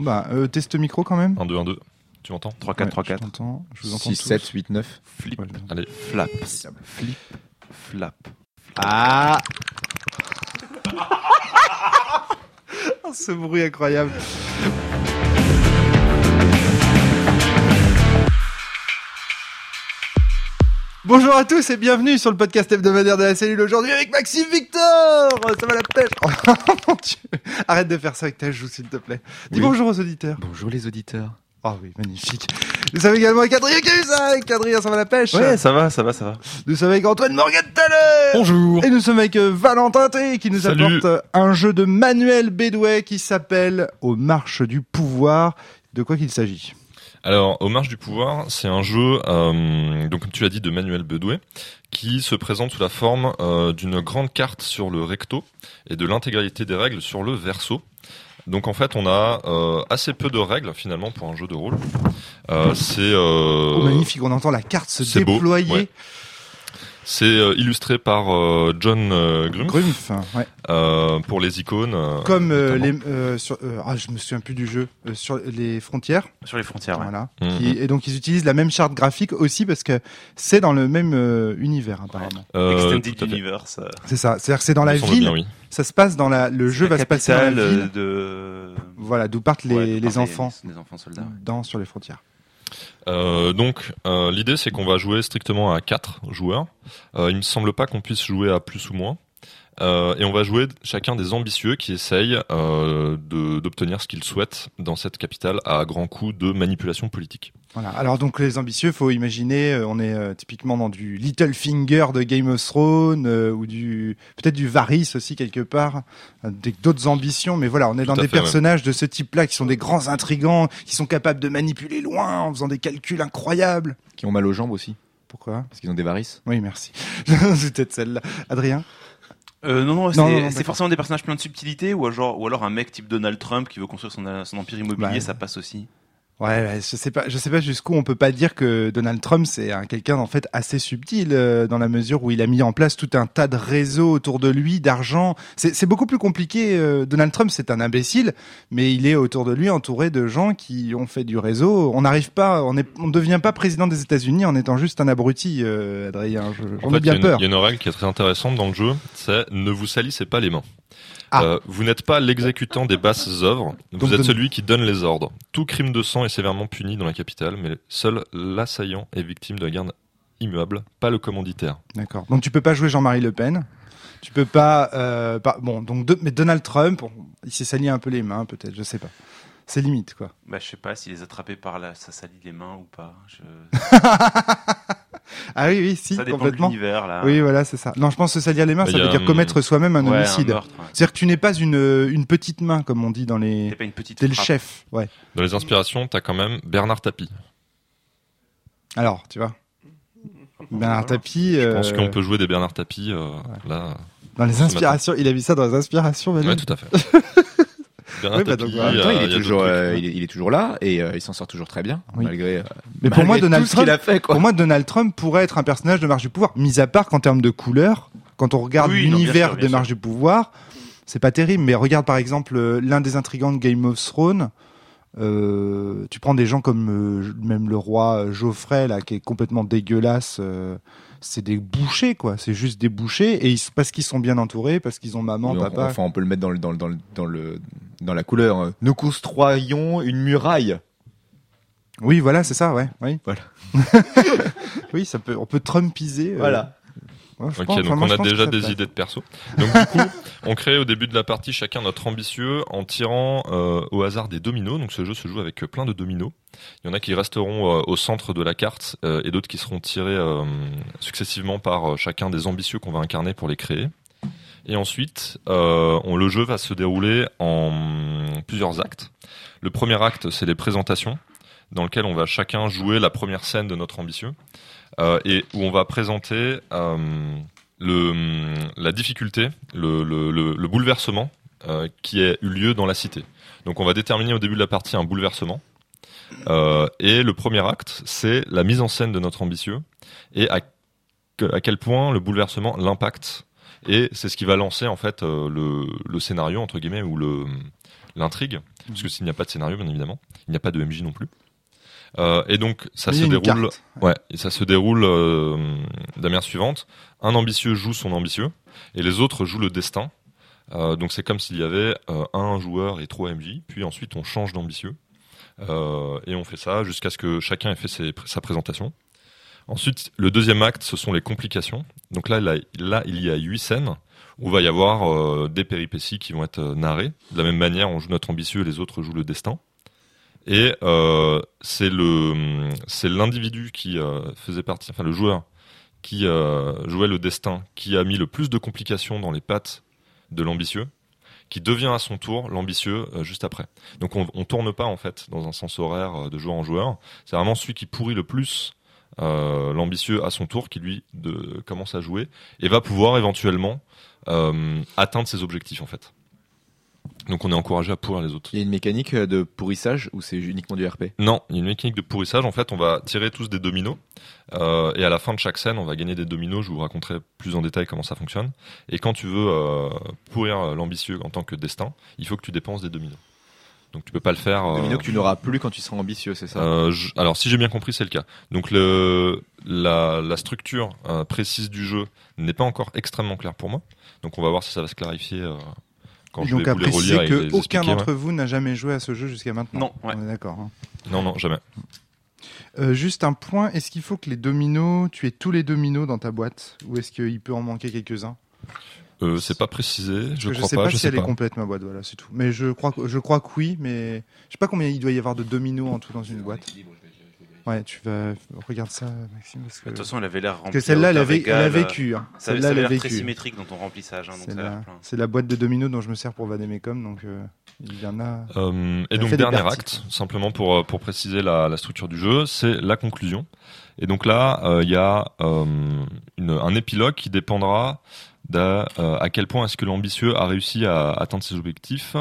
bah, euh, test micro quand même. 1, 2, 1, 2. Tu m'entends 3, 4, 3, Ouais, 4. Je, vous entends 6, tous. 7, 8, 9. Flip, Ouais. Allez. flap, flip, flap. Ah Ce bruit incroyable. Bonjour à tous et bienvenue sur le podcast hebdomadaire de la cellule aujourd'hui avec Maxime Victor Ça va la pêche Oh mon Dieu Arrête de faire ça avec ta joue s'il te plaît. Dis Oui. bonjour aux auditeurs. Bonjour les auditeurs. Oh oui, magnifique. Nous sommes également avec Adrien Cahuzac. Adrien, ça va la pêche Ouais, ça va, ça va, ça va. Nous sommes avec Antoine Morgenthaler. Bonjour Et nous sommes avec euh, Valentin T qui nous Salut. apporte euh, un jeu de Manuel Bédouet qui s'appelle Aux marches du pouvoir. De quoi qu'il s'agit Alors, Aux marches du pouvoir, c'est un jeu, euh, donc comme tu l'as dit, de Manuel Bedouet, qui se présente sous la forme euh, d'une grande carte sur le recto et de l'intégralité des règles sur le verso. Donc en fait, on a euh, assez peu de règles finalement pour un jeu de rôle. Euh, c'est euh, Oh, magnifique, on entend la carte se beau, déployer. ouais. C'est euh, illustré par euh, John euh, Grumpf, Grumpf, ouais. euh, pour les icônes. euh, Comme euh, les, euh, sur, euh, ah, je me souviens plus du jeu euh, sur les frontières. Sur les frontières. Voilà. Mhm. Qui- et donc ils utilisent la même charte graphique aussi parce que c'est dans le même euh, univers apparemment. Euh, Extended. Universe. euh, C'est ça. C'est-à-dire que c'est dans la ville. bien, oui. Ça se passe dans la. Le jeu la va se passer dans la ville. de. Voilà, d'où partent les, Ouais, les enfants enfants soldats. dans sur les frontières. Euh, donc euh, l'idée c'est qu'on va jouer strictement à 4 joueurs. Euh, il me semble pas qu'on puisse jouer à plus ou moins. Euh, et on va jouer chacun des ambitieux qui essayent euh, d'obtenir ce qu'ils souhaitent dans cette capitale à grands coups de manipulation politique. Voilà. Alors donc les ambitieux, faut imaginer, euh, on est euh, typiquement dans du Littlefinger de Game of Thrones euh, ou du peut-être du Varys aussi quelque part, euh, d'autres ambitions. Mais voilà, on est dans des fait, ouais. personnages de ce type-là qui sont des grands intrigants, qui sont capables de manipuler loin en faisant des calculs incroyables. Qui ont mal aux jambes aussi. Pourquoi? Parce qu'ils ont des varices. Oui, merci. C'est peut-être celle-là. Adrien? Euh, non, non, non, c'est forcément des personnages pleins de subtilité ou, genre, ou alors un mec type Donald Trump qui veut construire son, son empire immobilier, ça passe aussi. Ouais, je sais pas, je sais pas jusqu'où on peut pas dire que Donald Trump c'est un quelqu'un en fait assez subtil euh, dans la mesure où il a mis en place tout un tas de réseaux autour de lui, d'argent. C'est beaucoup plus compliqué. euh, Donald Trump c'est un imbécile, mais il est autour de lui entouré de gens qui ont fait du réseau. On n'arrive pas, on est, on ne devient pas président des États-Unis en étant juste un abruti, euh, Adrien. je- J'en En ai bien peur. il y a une règle qui est très intéressante dans le jeu, c'est ne vous salissez pas les mains. Ah. Euh, vous n'êtes pas l'exécutant des basses œuvres, vous Donc, êtes celui qui donne les ordres. Tout crime de sang est sévèrement puni dans la capitale, mais seul l'assaillant est victime de la garde immuable, pas le commanditaire. D'accord. Donc tu peux pas jouer Jean-Marie Le Pen. Tu peux pas, euh, pas- bon, donc de- mais Donald Trump, on- il s'est sali un peu les mains peut-être, je sais pas. C'est limite quoi. Bah, je sais pas s'il les attrapait par là, ça salit les mains ou pas. Je... Ah oui, oui, si, ça dépend de complètement. l'univers, là. Oui, voilà, c'est ça. Non, je pense que salir les mains, Bah, ça veut dire un- commettre soi-même un Ouais, un homicide. meurtre, ouais. C'est-à-dire que tu n'es pas une, une petite main, comme on dit dans les. T'es pas une petite T'es le chef, ouais. Dans les inspirations, t'as quand même Bernard Tapie. Alors, tu vois. Bernard Tapie. Je pense euh, qu'on peut jouer des Bernard Tapie, euh, là. Dans les inspirations, il a mis ça dans les inspirations, Manu. Ouais, tout à fait. Bernard Oui, bah, donc, Tapie, en même En même temps, il, est toujours, il, est, là et euh, il s'en sort toujours très bien, Oui. malgré, euh, Mais pour moi, Donald tout ce qu'il Trump, a fait. Quoi. pour moi, Donald Trump pourrait être un personnage de Marche du Pouvoir, mis à part qu'en termes de couleur, quand on regarde Oui, l'univers sûr, bien de Marche du Pouvoir, c'est pas terrible, mais regarde par exemple euh, l'un des intrigants de Game of Thrones. Euh, tu prends des gens comme euh, même le roi Geoffrey là qui est complètement dégueulasse euh, c'est des bouchers quoi c'est juste des bouchers et ils, parce qu'ils sont bien entourés parce qu'ils ont maman papa Enfin, on peut le mettre dans, le, dans, le, dans, le, dans, le, dans la couleur. euh, Nous construisons une muraille. oui voilà c'est ça ouais oui Voilà. oui ça peut on peut trumpiser euh, Voilà. Ouais, je Ok, pense- donc on a déjà des idées de perso. Donc du coup, on crée au début de la partie chacun notre ambitieux en tirant euh, au hasard des dominos. Donc ce jeu se joue avec euh, plein de dominos. Il y en a qui resteront euh, au centre de la carte euh, et d'autres qui seront tirés successivement par chacun des ambitieux qu'on va incarner pour les créer. Et ensuite, on, le jeu va se dérouler en plusieurs actes. Le premier acte, c'est les présentations, dans lequel on va chacun jouer la première scène de notre ambitieux, et où on va présenter euh, le, la difficulté, le, le, le, le bouleversement euh, qui a eu lieu dans la cité. Donc on va déterminer au début de la partie un bouleversement. Euh, et le premier acte, c'est la mise en scène de notre ambitieux et à, que- à quel point le bouleversement l'impacte. Et c'est ce qui va lancer en fait euh, le, le scénario entre guillemets ou l'intrigue parce que s'il n'y a pas de scénario, bien évidemment, il n'y a pas de MJ non plus. Euh, et donc ça se déroule, carte. ouais, et ça se déroule euh, de la manière suivante. Un ambitieux joue son ambitieux, et les autres jouent le destin. Euh, donc c'est comme s'il y avait un joueur et trois MJ, puis ensuite on change d'ambitieux. Et on fait ça jusqu'à ce que chacun ait fait ses- sa présentation. Ensuite, le deuxième acte, ce sont les complications. Donc là, là, là, il y a huit scènes où il va y avoir euh, des péripéties qui vont être narrées. De la même manière, on joue notre ambitieux, les autres jouent le destin. Et euh, c'est l'individu qui euh, faisait partie, enfin le joueur qui euh, jouait le destin, qui a mis le plus de complications dans les pattes de l'ambitieux, qui devient à son tour l'ambitieux juste après. Donc on, on tourne pas en fait dans un sens horaire de joueur en joueur. C'est vraiment celui qui pourrit le plus l'ambitieux à son tour, qui lui commence à jouer et va pouvoir éventuellement atteindre ses objectifs en fait. Donc on est encouragé à pourrir les autres. Il y a une mécanique euh, de pourrissage ou c'est uniquement du RP Non, il y a une mécanique de pourrissage. En fait, on va tirer tous des dominos. Euh, et à la fin de chaque scène, on va gagner des dominos. Je vous raconterai plus en détail comment ça fonctionne. Et quand tu veux euh, pourrir l'ambitieux en tant que destin, il faut que tu dépenses des dominos. Donc tu peux pas le faire. euh, Domino que tu n'auras plus quand tu seras ambitieux, c'est ça? Je- alors, si j'ai bien compris, c'est le cas. Donc, le, la, la structure précise du jeu n'est pas encore extrêmement claire pour moi. Donc, on va voir si ça va se clarifier quand je donc vais à vous les préciser relire et les que aucun expliquer, ouais. d'entre vous n'a jamais joué à ce jeu jusqu'à maintenant. Non, ouais. On est d'accord. hein. Non, non, jamais. Euh, juste un point, est-ce qu'il faut que les dominos, tu aies tous les dominos dans ta boîte ou est-ce qu'il peut en manquer quelques-uns? Euh, c'est pas précisé, Parce je que crois sais pas, pas je si sais elle pas. est complète ma boîte, voilà, c'est tout. Mais je crois, que- je crois que oui, mais je sais pas combien il doit y avoir de dominos en tout dans une boîte. Ouais, tu vas regarde ça, Maxime, parce que, De toute façon, elle avait l'air remplie. que celle-là, elle a, vécu. hein. Ça, Celle-là, ça elle avait a l'air très vécu. symétrique dans ton remplissage. hein, donc C'est ça a l'air la, plein. c'est la boîte de dominos dont je me sers pour Vademecum, donc euh, il y en a. Euh, et donc dernier acte, simplement pour euh, pour préciser la, la structure du jeu, c'est la conclusion. Et donc là, euh, il y a euh, une- un épilogue qui dépendra d'à euh, à quel point est-ce que l'ambitieux a réussi à atteindre ses objectifs.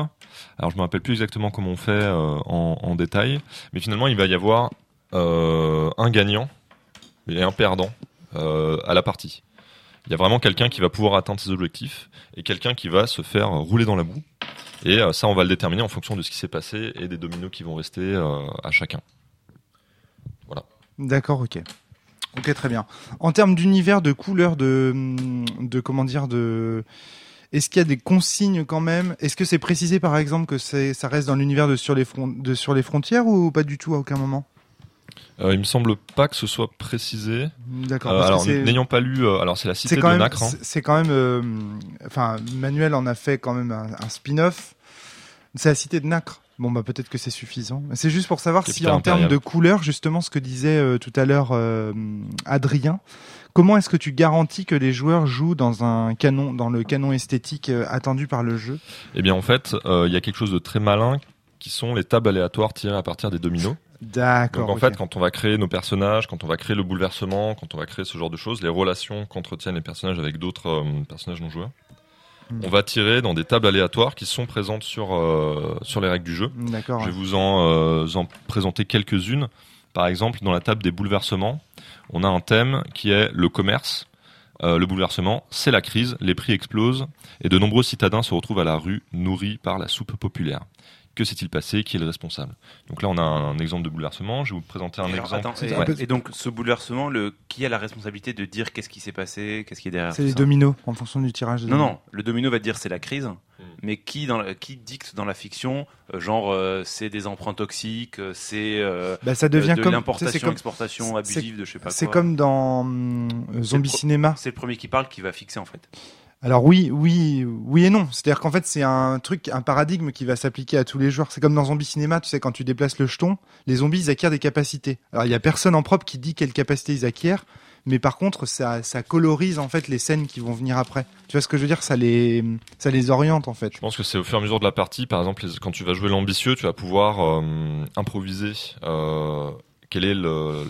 Alors je me rappelle plus exactement comment on fait euh, en, en détail, mais finalement il va y avoir un gagnant et un perdant euh, à la partie. Il y a vraiment quelqu'un qui va pouvoir atteindre ses objectifs et quelqu'un qui va se faire rouler dans la boue. Et euh, ça, on va le déterminer en fonction de ce qui s'est passé et des dominos qui vont rester euh, à chacun. D'accord, ok. Ok, très bien. En termes d'univers, de couleurs, de, comment dire, de, est-ce qu'il y a des consignes quand même? Est-ce que c'est précisé par exemple que ça reste dans l'univers de sur les frontières ou pas du tout à aucun moment? Euh, il me semble pas que ce soit précisé. D'accord. Euh, alors, n'ayant pas lu, euh, alors c'est la cité de Nacre. hein. c'est- quand même, euh, enfin, Manuel en a fait quand même un, un spin-off. C'est la cité de Nacre. Bon, bah peut-être que c'est suffisant. C'est juste pour savoir si en termes de couleurs, justement, ce que disait euh, tout à l'heure Adrien, comment est-ce que tu garantis que les joueurs jouent dans un canon, dans le canon esthétique attendu par le jeu? Eh bien, en fait, il y a quelque chose de très malin qui sont les tables aléatoires tirées à partir des dominos. D'accord. Donc en fait, quand on va créer nos personnages, quand on va créer le bouleversement, quand on va créer ce genre de choses, les relations qu'entretiennent les personnages avec d'autres euh, personnages non joueurs, Hmm. on va tirer dans des tables aléatoires qui sont présentes sur euh, sur les règles du jeu. D'accord. Je vais vous en, euh, en présenter quelques-unes. Par exemple, dans la table des bouleversements, on a un thème qui est le commerce. Euh, le bouleversement, c'est la crise, les prix explosent et de nombreux citadins se retrouvent à la rue nourris par la soupe populaire. Que s'est-il passé Qui est le responsable Donc là, on a un, exemple de bouleversement. Je vais vous présenter un Alors, exemple. attends, et, Ouais. et donc ce bouleversement, le, qui a la responsabilité de dire qu'est-ce qui s'est passé, qu'est-ce qui est derrière C'est les dominos en fonction du tirage. des Non, dominos. non, le domino va dire c'est la crise, mais qui, dans la- qui dicte dans la fiction, euh, genre euh, c'est des emprunts toxiques, euh, c'est euh, Bah, ça devient de comme. tu sais, c'est l'importation, exportation c'est- abusive de je sais pas C'est quoi. comme dans Zombie pro- Cinéma. C'est le premier qui parle qui va fixer en fait. Alors oui, oui, oui et non. C'est-à-dire qu'en fait, c'est un truc, un paradigme qui va s'appliquer à tous les joueurs. C'est comme dans Zombie Cinéma, tu sais, quand tu déplaces le jeton, les zombies, ils acquièrent des capacités. Alors il y a personne en propre qui dit quelles capacités ils acquièrent, mais par contre, ça, ça colorise en fait les scènes qui vont venir après. Tu vois ce que je veux dire? Ça les, ça les oriente en fait. Je pense que c'est au fur et à mesure de la partie, par exemple, quand tu vas jouer l'ambitieux, tu vas pouvoir euh, improviser euh, quelle est le,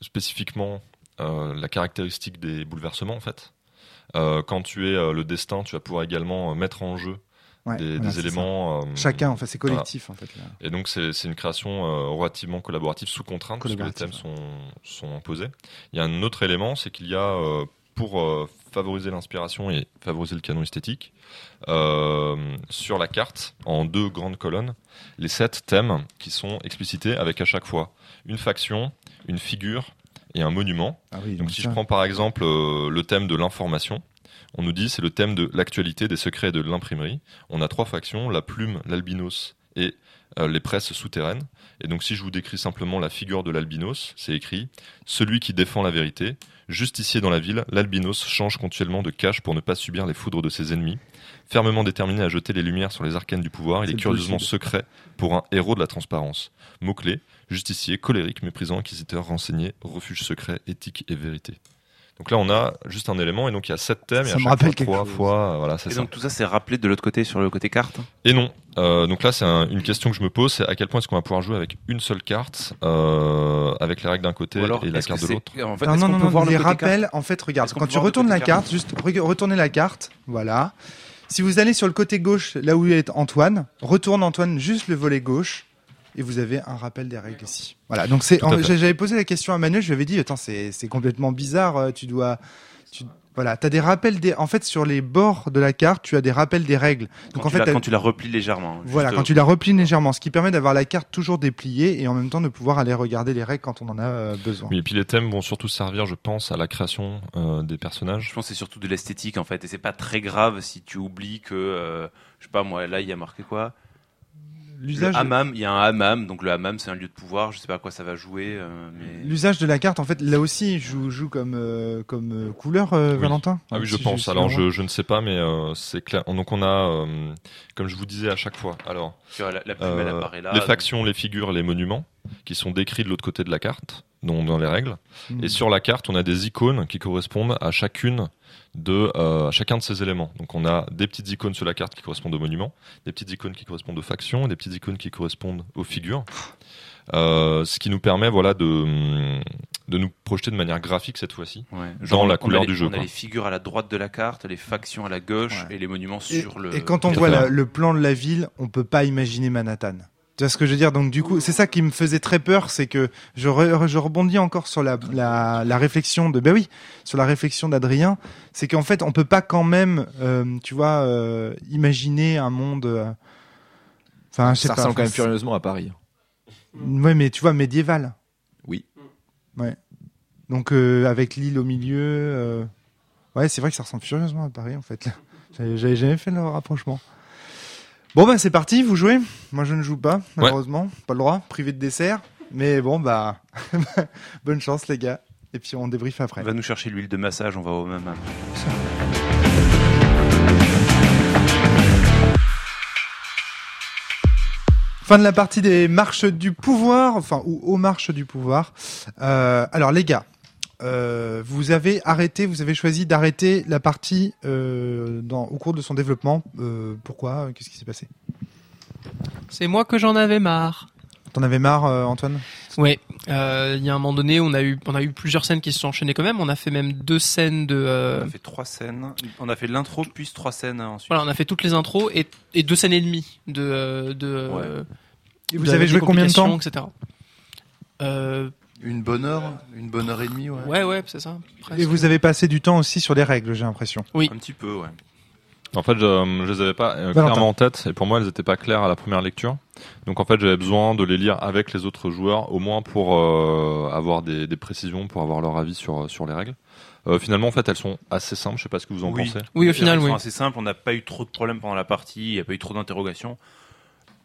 spécifiquement euh, la caractéristique des bouleversements en fait. Euh, quand tu es euh, le destin, tu vas pouvoir également euh, mettre en jeu Ouais, des, voilà, éléments. euh, Chacun, en fait, c'est collectif en fait. là. Et donc c'est une création euh, relativement collaborative sous contrainte puisque les thèmes sont, sont imposés. Il y a un autre élément, c'est qu'il y a euh, pour favoriser l'inspiration et favoriser le canon esthétique, sur la carte, en deux grandes colonnes, les sept thèmes qui sont explicités avec à chaque fois une faction, une figure et un monument. Ah oui, Donc si je prends par exemple euh, le thème de l'information, on nous dit c'est le thème de l'actualité, des secrets et de l'imprimerie. On a trois factions, la plume, l'albinos et euh, les presses souterraines. Et donc si je vous décris simplement la figure de l'albinos, c'est écrit celui qui défend la vérité. Justicier dans la ville, l'albinos change continuellement de cache pour ne pas subir les foudres de ses ennemis. Fermement déterminé à jeter les lumières sur les arcanes du pouvoir, il est le curieusement secret pour un héros de la transparence. Mots-clés, justicier, colérique, méprisant, inquisiteur, renseigné, refuge secret, éthique et vérité. Donc là, on a juste un élément, et donc il y a sept thèmes, Ça et à me chaque rappelle fois, quelque trois chose. fois, euh, voilà, c'est Et ça. donc tout ça, c'est rappelé de l'autre côté, sur le côté carte. Et non. Euh, donc là, c'est un- une question que je me pose, c'est à quel point est-ce qu'on va pouvoir jouer avec une seule carte, euh, avec les règles d'un côté Ou alors, et la est-ce carte de l'autre? c'est- En fait, non, est-ce non, qu'on non, peut non, voir le les côté carte? rappels, en fait, regarde, Est-ce qu'on quand peut tu voir le retournes côté la carte carte, juste re- retournez la carte, voilà. Si vous allez sur le côté gauche, là où est Antoine, retourne Antoine juste le volet gauche, et vous avez un rappel des règles ici. Voilà, donc c'est, j'avais posé la question à Manuel, je lui avais dit, attends, c'est, c'est complètement bizarre, euh, tu dois, tu, voilà, t'as des rappels des, en fait, sur les bords de la carte, tu as des rappels des règles. Donc quand, en tu fait, quand tu la replies légèrement. voilà, juste, quand tu la replies légèrement, ce qui permet d'avoir la carte toujours dépliée et en même temps de pouvoir aller regarder les règles quand on en a euh, besoin. Oui, et puis les thèmes vont surtout servir, je pense, à la création euh, des personnages. Je pense que c'est surtout de l'esthétique en fait, et c'est pas très grave si tu oublies que, euh, je sais pas moi, là il y a marqué quoi? L'usage, hammam, il y a un hammam, donc le hammam c'est un lieu de pouvoir, je sais pas à quoi ça va jouer, euh, mais L'usage de la carte, en fait, là aussi, joue, joue comme, euh, comme euh, couleur, euh, Oui. Valentin? Ah oui, je Si pense. Alors, je- ne sais pas, mais euh, c'est clair. Donc, on a, euh, comme je vous disais à chaque fois, alors tu vois, la, la plume elle euh, apparaît là. les donc- factions, les figures, les monuments, qui sont décrits de l'autre côté de la carte, donc dans les règles. Hmm. Et sur la carte, on a des icônes qui correspondent à chacune de euh, chacun de ces éléments. Donc on a des petites icônes sur la carte qui correspondent aux monuments, des petites icônes qui correspondent aux factions, et des petites icônes qui correspondent aux figures. Euh, ce qui nous permet voilà de de nous projeter de manière graphique cette fois-ci. Ouais. dans la on a couleur les- du jeu, On a quoi. les figures à la droite de la carte, les factions à la gauche Ouais. et les monuments Et, sur le. et quand on voit la- le plan de la ville, on peut pas imaginer Manhattan. Tu vois ce que je veux dire? Donc du coup, c'est ça qui me faisait très peur, c'est que je, re- je rebondis encore sur la, la, la réflexion de, ben oui, sur la réflexion d'Adrien, c'est qu'en fait, on peut pas quand même, euh, tu vois, euh, imaginer un monde. euh, Enfin, je sais Ça pas. ressemble quand même furieusement à Paris. Ouais, mais tu vois, médiéval. Oui. Ouais. Donc euh, avec l'île au milieu. euh, Ouais, c'est vrai que ça ressemble furieusement à Paris en fait. J'avais jamais fait le rapprochement. Bon bah c'est parti, vous jouez Moi je ne joue pas, malheureusement, pas le droit, privé de dessert. Mais bon bah bonne chance les gars. Et puis on débriefe après. Va nous chercher l'huile de massage, on va au même. Fin de la partie des marches du pouvoir, enfin ou aux marches du pouvoir. Euh, alors les gars, euh, vous avez arrêté, vous avez choisi d'arrêter la partie euh, dans, au cours de son développement. Euh, pourquoi? Qu'est-ce qui s'est passé? C'est moi que j'en avais marre. T'en avais marre, euh, Antoine? Euh, il y a un moment donné, on a eu, on a eu plusieurs scènes qui se sont enchaînées quand même. On a fait même deux scènes de, euh, On a fait trois scènes. On a fait l'intro puis trois scènes ensuite. voilà, on a fait toutes les intros et, et deux scènes et demie de, Vous avez joué combien de temps? etc. Euh, Une bonne heure, une bonne heure et demie, ouais. ouais, ouais, c'est ça. presque. Et vous avez passé du temps aussi sur les règles, j'ai l'impression. Oui. Un petit peu, ouais. En fait, je, je les avais pas euh, Valentin. clairement en tête, et pour moi, elles n'étaient pas claires à la première lecture. Donc, en fait, j'avais besoin de les lire avec les autres joueurs, au moins pour euh, avoir des, des précisions, pour avoir leur avis sur sur les règles. Euh, finalement, en fait, elles sont assez simples. Je sais pas ce que vous en Oui. pensez. Oui, au final, règles oui. sont assez simple. On n'a pas eu trop de problèmes pendant la partie. Il n'y a pas eu trop d'interrogations.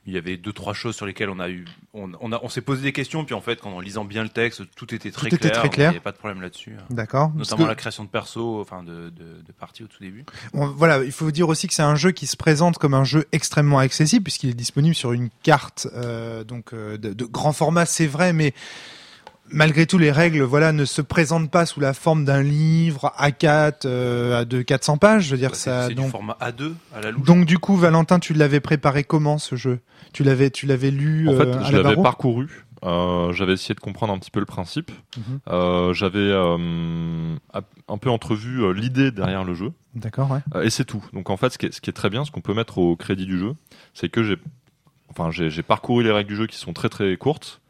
Il y avait deux trois choses sur lesquelles on a eu, on, on a, on s'est posé des questions. Puis en fait, quand en lisant bien le texte, tout était très Tout était clair. très donc clair. Il n'y avait pas de problème là-dessus. D'accord Parce Notamment que- la création de perso, enfin de, de, de partie au tout début. On- voilà, il faut dire aussi que c'est un jeu qui se présente comme un jeu extrêmement accessible puisqu'il est disponible sur une carte euh, donc euh, de, de grand format, c'est vrai, mais malgré tout les règles, voilà, ne se présentent pas sous la forme d'un livre A4 euh, de 400 pages. Je veux dire C'est ça. c'est du format A2 à la louche. donc du coup, Valentin, tu l'avais préparé comment ce jeu? Tu l'avais, tu l'avais lu En fait, euh, à je la l'avais parcouru. Euh, j'avais essayé de comprendre un petit peu le principe. Mhm. Euh, j'avais euh, un peu entrevu l'idée derrière le jeu. D'accord, ouais. Et c'est tout. Donc en fait, ce qui est, ce qui est très bien, ce qu'on peut mettre au crédit du jeu, c'est que j'ai, enfin, j'ai parcouru les règles du jeu qui sont très très courtes.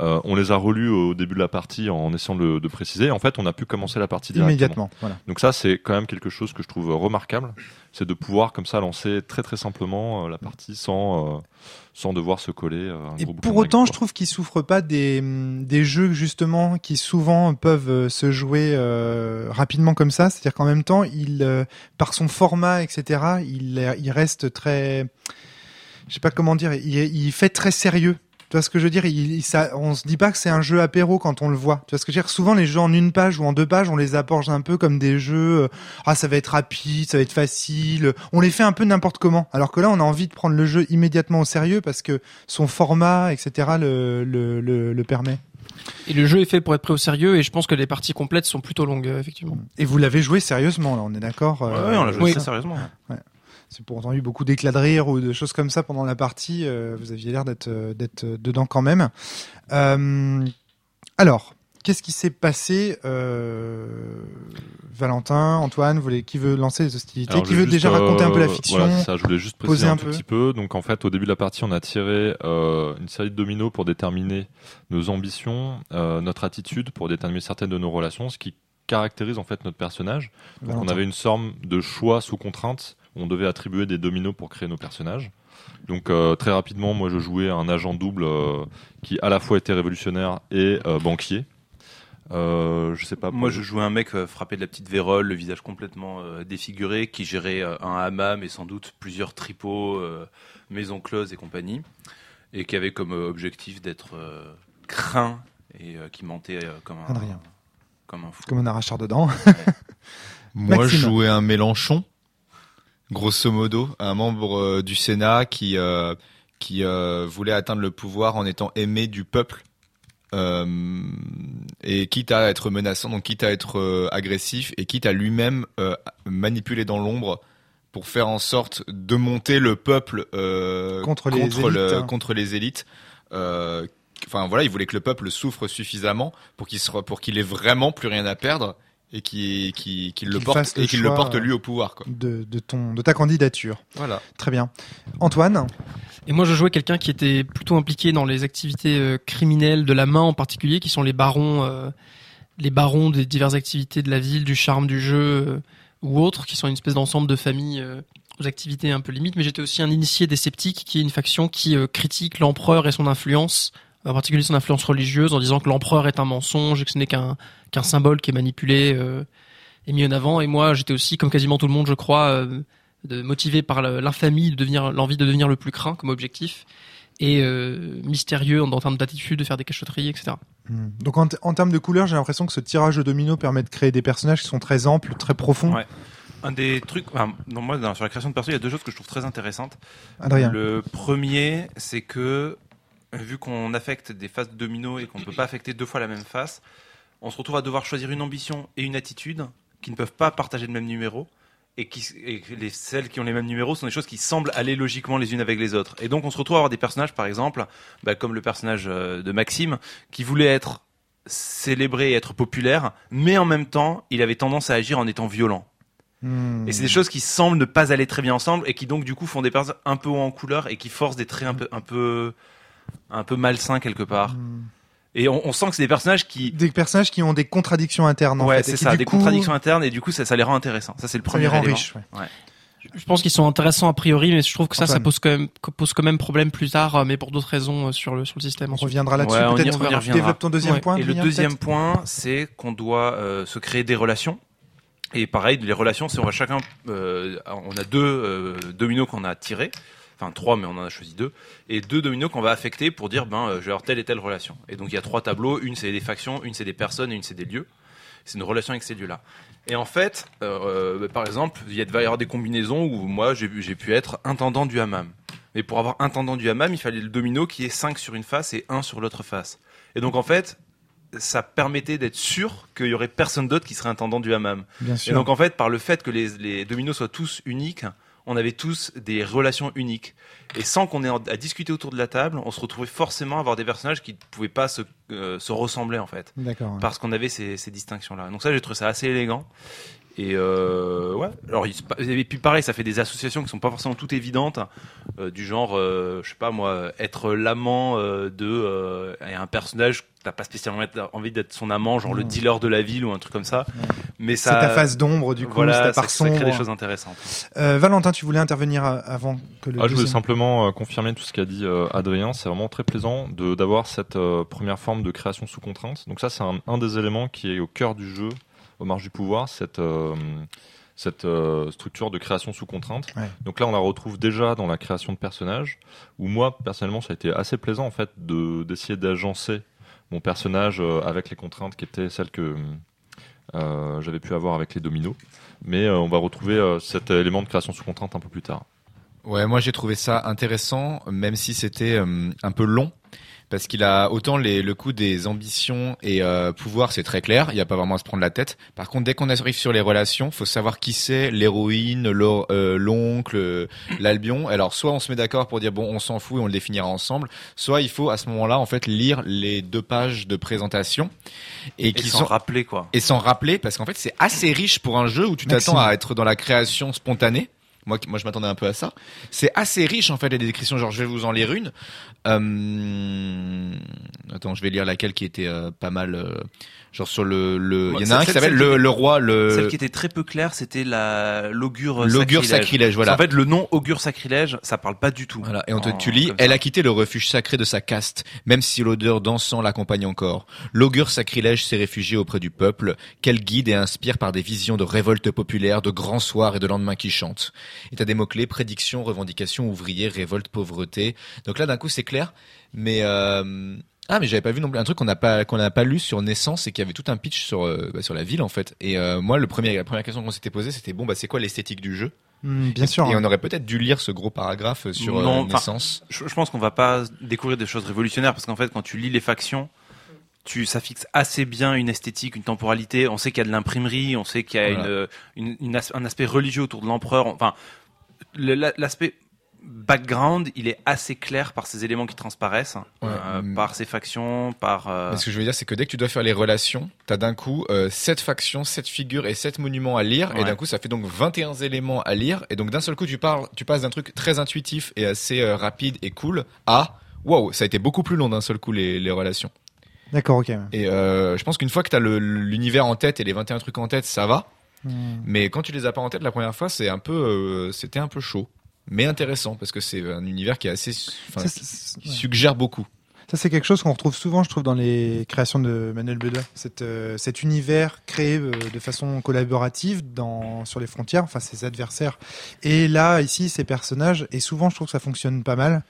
Euh, on les a relus au début de la partie en essayant de, préciser. En fait, on a pu commencer la partie directement. Immédiatement. Voilà. Donc ça, c'est quand même quelque chose que je trouve remarquable, c'est de pouvoir comme ça lancer très très simplement euh, la partie sans euh, sans devoir se coller. un Et gros pour autant, je trouve qu'ils souffrent pas des, hum, des jeux justement qui souvent peuvent se jouer rapidement comme ça. C'est-à-dire qu'en même temps, il, par son format, etc., il reste très, je sais pas comment dire, il, il fait très sérieux. Tu vois ce que je veux dire? Il, il- ça, On se dit pas que c'est un jeu apéro quand on le voit. Tu vois ce que je veux dire? Souvent, les jeux en une page ou en deux pages, on les apporte un peu comme des jeux. euh, ah, ça va être rapide, ça va être facile. On les fait un peu n'importe comment. Alors que là, on a envie de prendre le jeu immédiatement au sérieux parce que son format, etc., le, le, le, le permet. Et le jeu est fait pour être pris au sérieux et je pense que les parties complètes sont plutôt longues, euh, effectivement. Et vous l'avez joué sérieusement, là, on est d'accord Ouais, euh, ouais, on l'a joué oui. très sérieusement. C'est pour entendu beaucoup d'éclats de rire ou de choses comme ça pendant la partie. euh, vous aviez l'air d'être euh, d'être euh, dedans quand même. Alors, qu'est-ce qui s'est passé euh, Valentin, Antoine, voulez, qui veut lancer les hostilités Alors, Qui veut déjà raconter un peu la fiction voilà, ça, je voulais juste poser préciser un, un tout peu. petit peu. Donc en fait, au début de la partie, on a tiré euh, une série de dominos pour déterminer nos ambitions, notre attitude, pour déterminer certaines de nos relations, ce qui caractérise en fait notre personnage. Donc on avait une forme de choix sous contrainte. On devait attribuer des dominos pour créer nos personnages. Donc euh, très rapidement, moi je jouais un agent double euh, qui à la fois était révolutionnaire et euh, banquier. Euh, je sais pas. Moi, je jouais un mec euh, frappé de la petite vérole, le visage complètement euh, défiguré, qui gérait euh, un hammam et sans doute plusieurs tripots, euh, maisons closes et compagnie, et qui avait comme euh, objectif d'être euh, craint et euh, qui mentait euh, comme un, Adrien. comme un fou. Comme un arracheur dedans. Moi, Maxime. je jouais un Mélenchon, grosso modo, un membre euh, du Sénat qui euh, qui euh, voulait atteindre le pouvoir en étant aimé du peuple. Et quitte à être menaçant, donc quitte à être agressif et quitte à lui-même manipuler dans l'ombre pour faire en sorte de monter le peuple euh, Contre les contre, le- élites, hein. contre les élites. Euh, Enfin voilà, il voulait que le peuple souffre suffisamment pour qu'il soit pour qu'il ait vraiment plus rien à perdre et qu'il qu'il qu'il le porte le et qu'il le porte euh, lui au pouvoir quoi. de, de, ton, de ta candidature. Voilà. Très bien. Antoine Et moi, je jouais quelqu'un qui était plutôt impliqué dans les activités euh, criminelles de la main en particulier, qui sont les barons, euh, les barons des diverses activités de la ville, du charme du jeu euh, ou autres, qui sont une espèce d'ensemble de familles euh, aux activités un peu limites. Mais j'étais aussi un initié des sceptiques, qui est une faction qui euh, critique l'empereur et son influence, en particulier son influence religieuse, en disant que l'empereur est un mensonge et que ce n'est qu'un qu'un symbole qui est manipulé euh, et mis en avant. Et moi, j'étais aussi, comme quasiment tout le monde, je crois, euh, de, motivé par l'infamie, de devenir l'envie de devenir le plus craint comme objectif, et euh, mystérieux en, en termes d'attitude, de faire des cachotteries, etc. Hmm. Donc en, termes de couleurs, j'ai l'impression que ce tirage de domino permet de créer des personnages qui sont très amples, très profonds. Ouais. Un des trucs, enfin, non, moi, dans- sur la création de perso, il y a deux choses que je trouve très intéressantes. Adrien. Le premier, c'est que vu qu'on affecte des faces de domino et qu'on ne peut pas affecter deux fois la même face, on se retrouve à devoir choisir une ambition et une attitude qui ne peuvent pas partager le même numéro. Et, qui, et les, celles qui ont les mêmes numéros sont des choses qui semblent aller logiquement les unes avec les autres. Et donc on se retrouve à avoir des personnages, par exemple, bah, comme le personnage euh, de Maxime, qui voulait être célébré et être populaire, mais en même temps, il avait tendance à agir en étant violent. Hmm. Et c'est des choses qui semblent ne pas aller très bien ensemble et qui donc du coup font des personnages un peu en couleur et qui forcent des traits un peu un peu un peu malsains quelque part. Hmm. Et on, on sent que c'est des personnages qui Des personnages qui ont des contradictions internes. en ouais fait, c'est ça des coup, contradictions internes et du coup ça, ça les rend intéressants. Ça c'est le Ça premier les rend élément. riches. ouais. Je pense qu'ils sont intéressants a priori, mais je trouve que ça, ça pose quand même pose quand même problème plus tard, euh, mais pour d'autres raisons euh, sur le sur le système. On reviendra là-dessus. Ouais, peut-être. on. Développe ton deuxième Ouais. point. Et le deuxième point, c'est qu'on doit euh, se créer des relations. Et pareil, les relations, c'est on va chacun, euh, on a deux euh, dominos qu'on a tirés, enfin trois, mais on en a choisi deux, et deux dominos qu'on va affecter pour dire, ben, euh, je vais avoir telle et telle relation. Et donc il y a trois tableaux, une c'est des factions, une c'est des personnes, et une c'est des lieux. C'est une relation avec ces lieux-là. Et en fait, euh, euh, par exemple, il va y avoir des combinaisons où moi j'ai pu- être intendant du hammam. Mais pour avoir intendant du hammam, il fallait le domino qui est 5 sur une face et 1 sur l'autre face. Et donc en fait, ça permettait d'être sûr qu'il y aurait personne d'autre qui serait intendant du hammam. Bien Et sûr. donc en fait, par le fait que les, les dominos soient tous uniques, on avait tous des relations uniques. Et sans qu'on ait à discuter autour de la table, on se retrouvait forcément à avoir des personnages qui ne pouvaient pas se, euh, se ressembler en fait D'accord. parce qu'on avait ces, ces distinctions-là. Donc ça, j'ai trouvé ça assez élégant. Et euh, ouais. Alors et puis pareil, ça fait des associations qui sont pas forcément toutes évidentes, euh, du genre, euh, je sais pas moi, être l'amant euh, de euh, un personnage t'as pas spécialement envie d'être son amant, genre le Non. dealer de la ville ou un truc comme ça. Mais C'est ça, ta face d'ombre, du coup, voilà, c'est ta ça, part ça crée des sombre. choses intéressantes. Euh, Valentin, tu voulais intervenir avant que le Ah, je voulais simplement euh, confirmer tout ce qu'a dit euh, Adrien. C'est vraiment très plaisant de d'avoir cette euh, première forme de création sous contrainte. Donc ça, c'est un, un des éléments qui est au cœur du jeu, au marge du pouvoir, cette euh, cette euh, structure de création sous contrainte. Ouais. Donc là, on la retrouve déjà dans la création de personnages. Où moi, personnellement, ça a été assez plaisant en fait de d'essayer d'agencer mon personnage euh, avec les contraintes qui étaient celles que j'avais pu avoir avec les dominos. Mais on va retrouver cet élément de création sous contrainte un peu plus tard. Ouais, moi j'ai trouvé ça intéressant, même si c'était euh, un peu long. Parce qu'il a autant les, le coup des ambitions et euh, pouvoir, c'est très clair. Il n'y a pas vraiment à se prendre la tête. Par contre, dès qu'on arrive sur les relations, faut savoir qui c'est, l'héroïne, euh, l'oncle, euh, l'albion. Alors, soit on se met d'accord pour dire bon, on s'en fout et on le définira ensemble. Soit il faut à ce moment-là en fait lire les deux pages de présentation et Et qui s'en sont rappeler quoi. et s'en rappeler parce qu'en fait c'est assez riche pour un jeu où tu t'attends à être dans la création spontanée. Moi, moi je m'attendais un peu à ça. C'est assez riche en fait les descriptions. Genre je vais vous en lire une. Euh... Attends, je vais lire laquelle qui était euh, pas mal. Genre sur le, le... Il y en a un qui s'appelle le, le roi, le Celle qui était très peu claire, c'était la l'augure l'augure sacrilège. Voilà. En fait, le nom augure sacrilège, ça parle pas du tout. Voilà, et on te, En- tu lis, elle ça. a quitté le refuge sacré de sa caste, même si l'odeur d'encens l'accompagne encore. L'augure sacrilège s'est réfugié auprès du peuple, qu'elle guide et inspire par des visions de révolte populaire, de grands soirs et de lendemains qui chantent. Et t'as des mots-clés, prédiction, revendication, ouvrier, révolte, pauvreté. Donc là, d'un coup, c'est clair, mais... Euh... Ah mais j'avais pas vu non plus un truc qu'on n'a pas qu'on n'a pas lu sur naissance et qu'il y avait tout un pitch sur euh, bah, sur la ville en fait et euh, moi le premier la première question qu'on s'était posée c'était bon bah c'est quoi l'esthétique du jeu? Hmm, bien sûr. et on aurait peut-être dû lire ce gros paragraphe sur euh, Non, enfin, naissance Je, je pense qu'on va pas découvrir des choses révolutionnaires parce qu'en fait, quand tu lis les factions, tu, ça fixe assez bien une esthétique, une temporalité. On sait qu'il y a de l'imprimerie, on sait qu'il y a Voilà. une, une, une as- un aspect religieux autour de l'empereur. Enfin, l'aspect background, il est assez clair par ces éléments qui transparaissent, Ouais, euh, mm. par ces factions, par. euh, Mais ce que je veux dire, c'est que dès que tu dois faire les relations, t'as d'un coup euh, 7 factions, 7 figures et 7 monuments à lire, et d'un coup ça fait donc 21 éléments à lire, et donc d'un seul coup tu parles, tu passes d'un truc très intuitif et assez euh, rapide et cool à wow, ça a été beaucoup plus long d'un seul coup les, les relations. D'accord, ok. Et euh, je pense qu'une fois que t'as l'univers en tête et les 21 trucs en tête, ça va. Hmm. Mais quand tu les as pas en tête la première fois, c'est un peu, euh, c'était un peu chaud, mais intéressant parce que c'est un univers qui est assez, enfin, Ça, c'est- qui ouais. suggère beaucoup. Ça, c'est quelque chose qu'on retrouve souvent, je trouve, dans les créations de Manuel Bedoya. Cet, euh, cet univers créé euh, de façon collaborative dans, sur les frontières, enfin, ses adversaires. Et là, ici, ces personnages, et souvent, je trouve que ça fonctionne pas mal.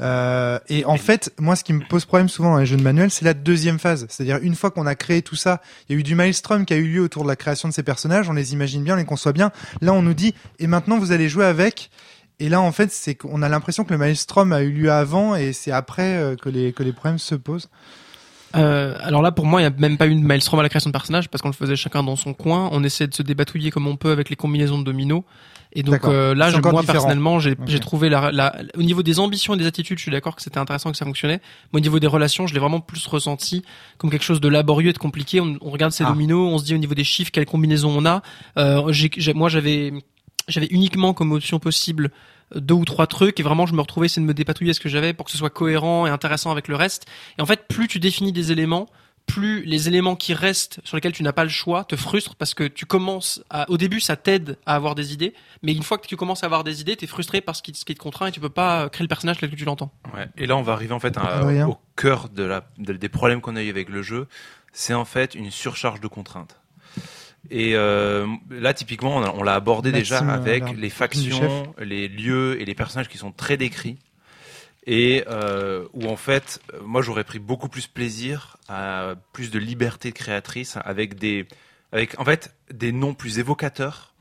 Euh, et en fait, moi, ce qui me pose problème souvent dans les jeux de manuel, c'est la deuxième phase. C'est-à-dire, une fois qu'on a créé tout ça, il y a eu du maelstrom qui a eu lieu autour de la création de ces personnages, on les imagine bien, on les conçoit bien. Là, on nous dit, et maintenant, vous allez jouer avec. Et là, en fait, c'est qu'on a l'impression que le maelstrom a eu lieu avant et c'est après euh, que les, que les problèmes se posent. Euh, alors là, pour moi, il n'y a même pas eu de maelstrom à la création de personnage parce qu'on le faisait chacun dans son coin. On essayait de se débatouiller comme on peut avec les combinaisons de dominos. Et donc euh, là, je- moi différent. personnellement, j'ai Ok. j'ai trouvé la, la, au niveau des ambitions et des attitudes, je suis d'accord que c'était intéressant que ça fonctionnait. Mais au niveau des relations, je l'ai vraiment plus ressenti comme quelque chose de laborieux et de compliqué. On, on regarde ces Ah. dominos, on se dit au niveau des chiffres quelle combinaison on a. Euh, j'ai- j'ai- moi, j'avais j'avais uniquement comme option possible euh, deux ou trois trucs et vraiment je me retrouvais essayer de me dépatouiller ce que j'avais pour que ce soit cohérent et intéressant avec le reste. Et en fait, plus tu définis des éléments, plus les éléments qui restent sur lesquels tu n'as pas le choix te frustrent parce que tu commences à, au début ça t'aide à avoir des idées, mais une fois que tu commences à avoir des idées, t'es frustré par ce qui, ce qui te contraint et tu peux pas euh, créer le personnage tel que tu l'entends. Ouais. Et là, on va arriver en fait à- au cœur de la, de- des problèmes qu'on a eu avec le jeu. C'est en fait une surcharge de contraintes. Et euh, là, typiquement, on, l'a abordé Maxime, déjà avec euh, les du chef. factions, les lieux et les personnages qui sont très décrits. Et euh, où en fait, moi, j'aurais pris beaucoup plus plaisir à plus de liberté créatrice avec des, avec en fait des noms plus évocateurs,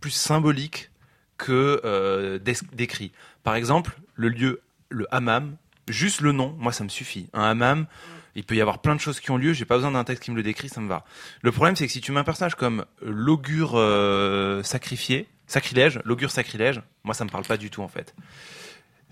plus symboliques que euh, décrits. Par exemple, le lieu, le hammam, juste le nom, moi ça me suffit. Un hammam, il peut y avoir plein de choses qui ont lieu, j'ai pas besoin d'un texte qui me le décrit, ça me va. Le problème c'est que si tu mets un personnage comme l'augure euh, sacrifié, sacrilège, l'augure sacrilège, moi ça me parle pas du tout en fait.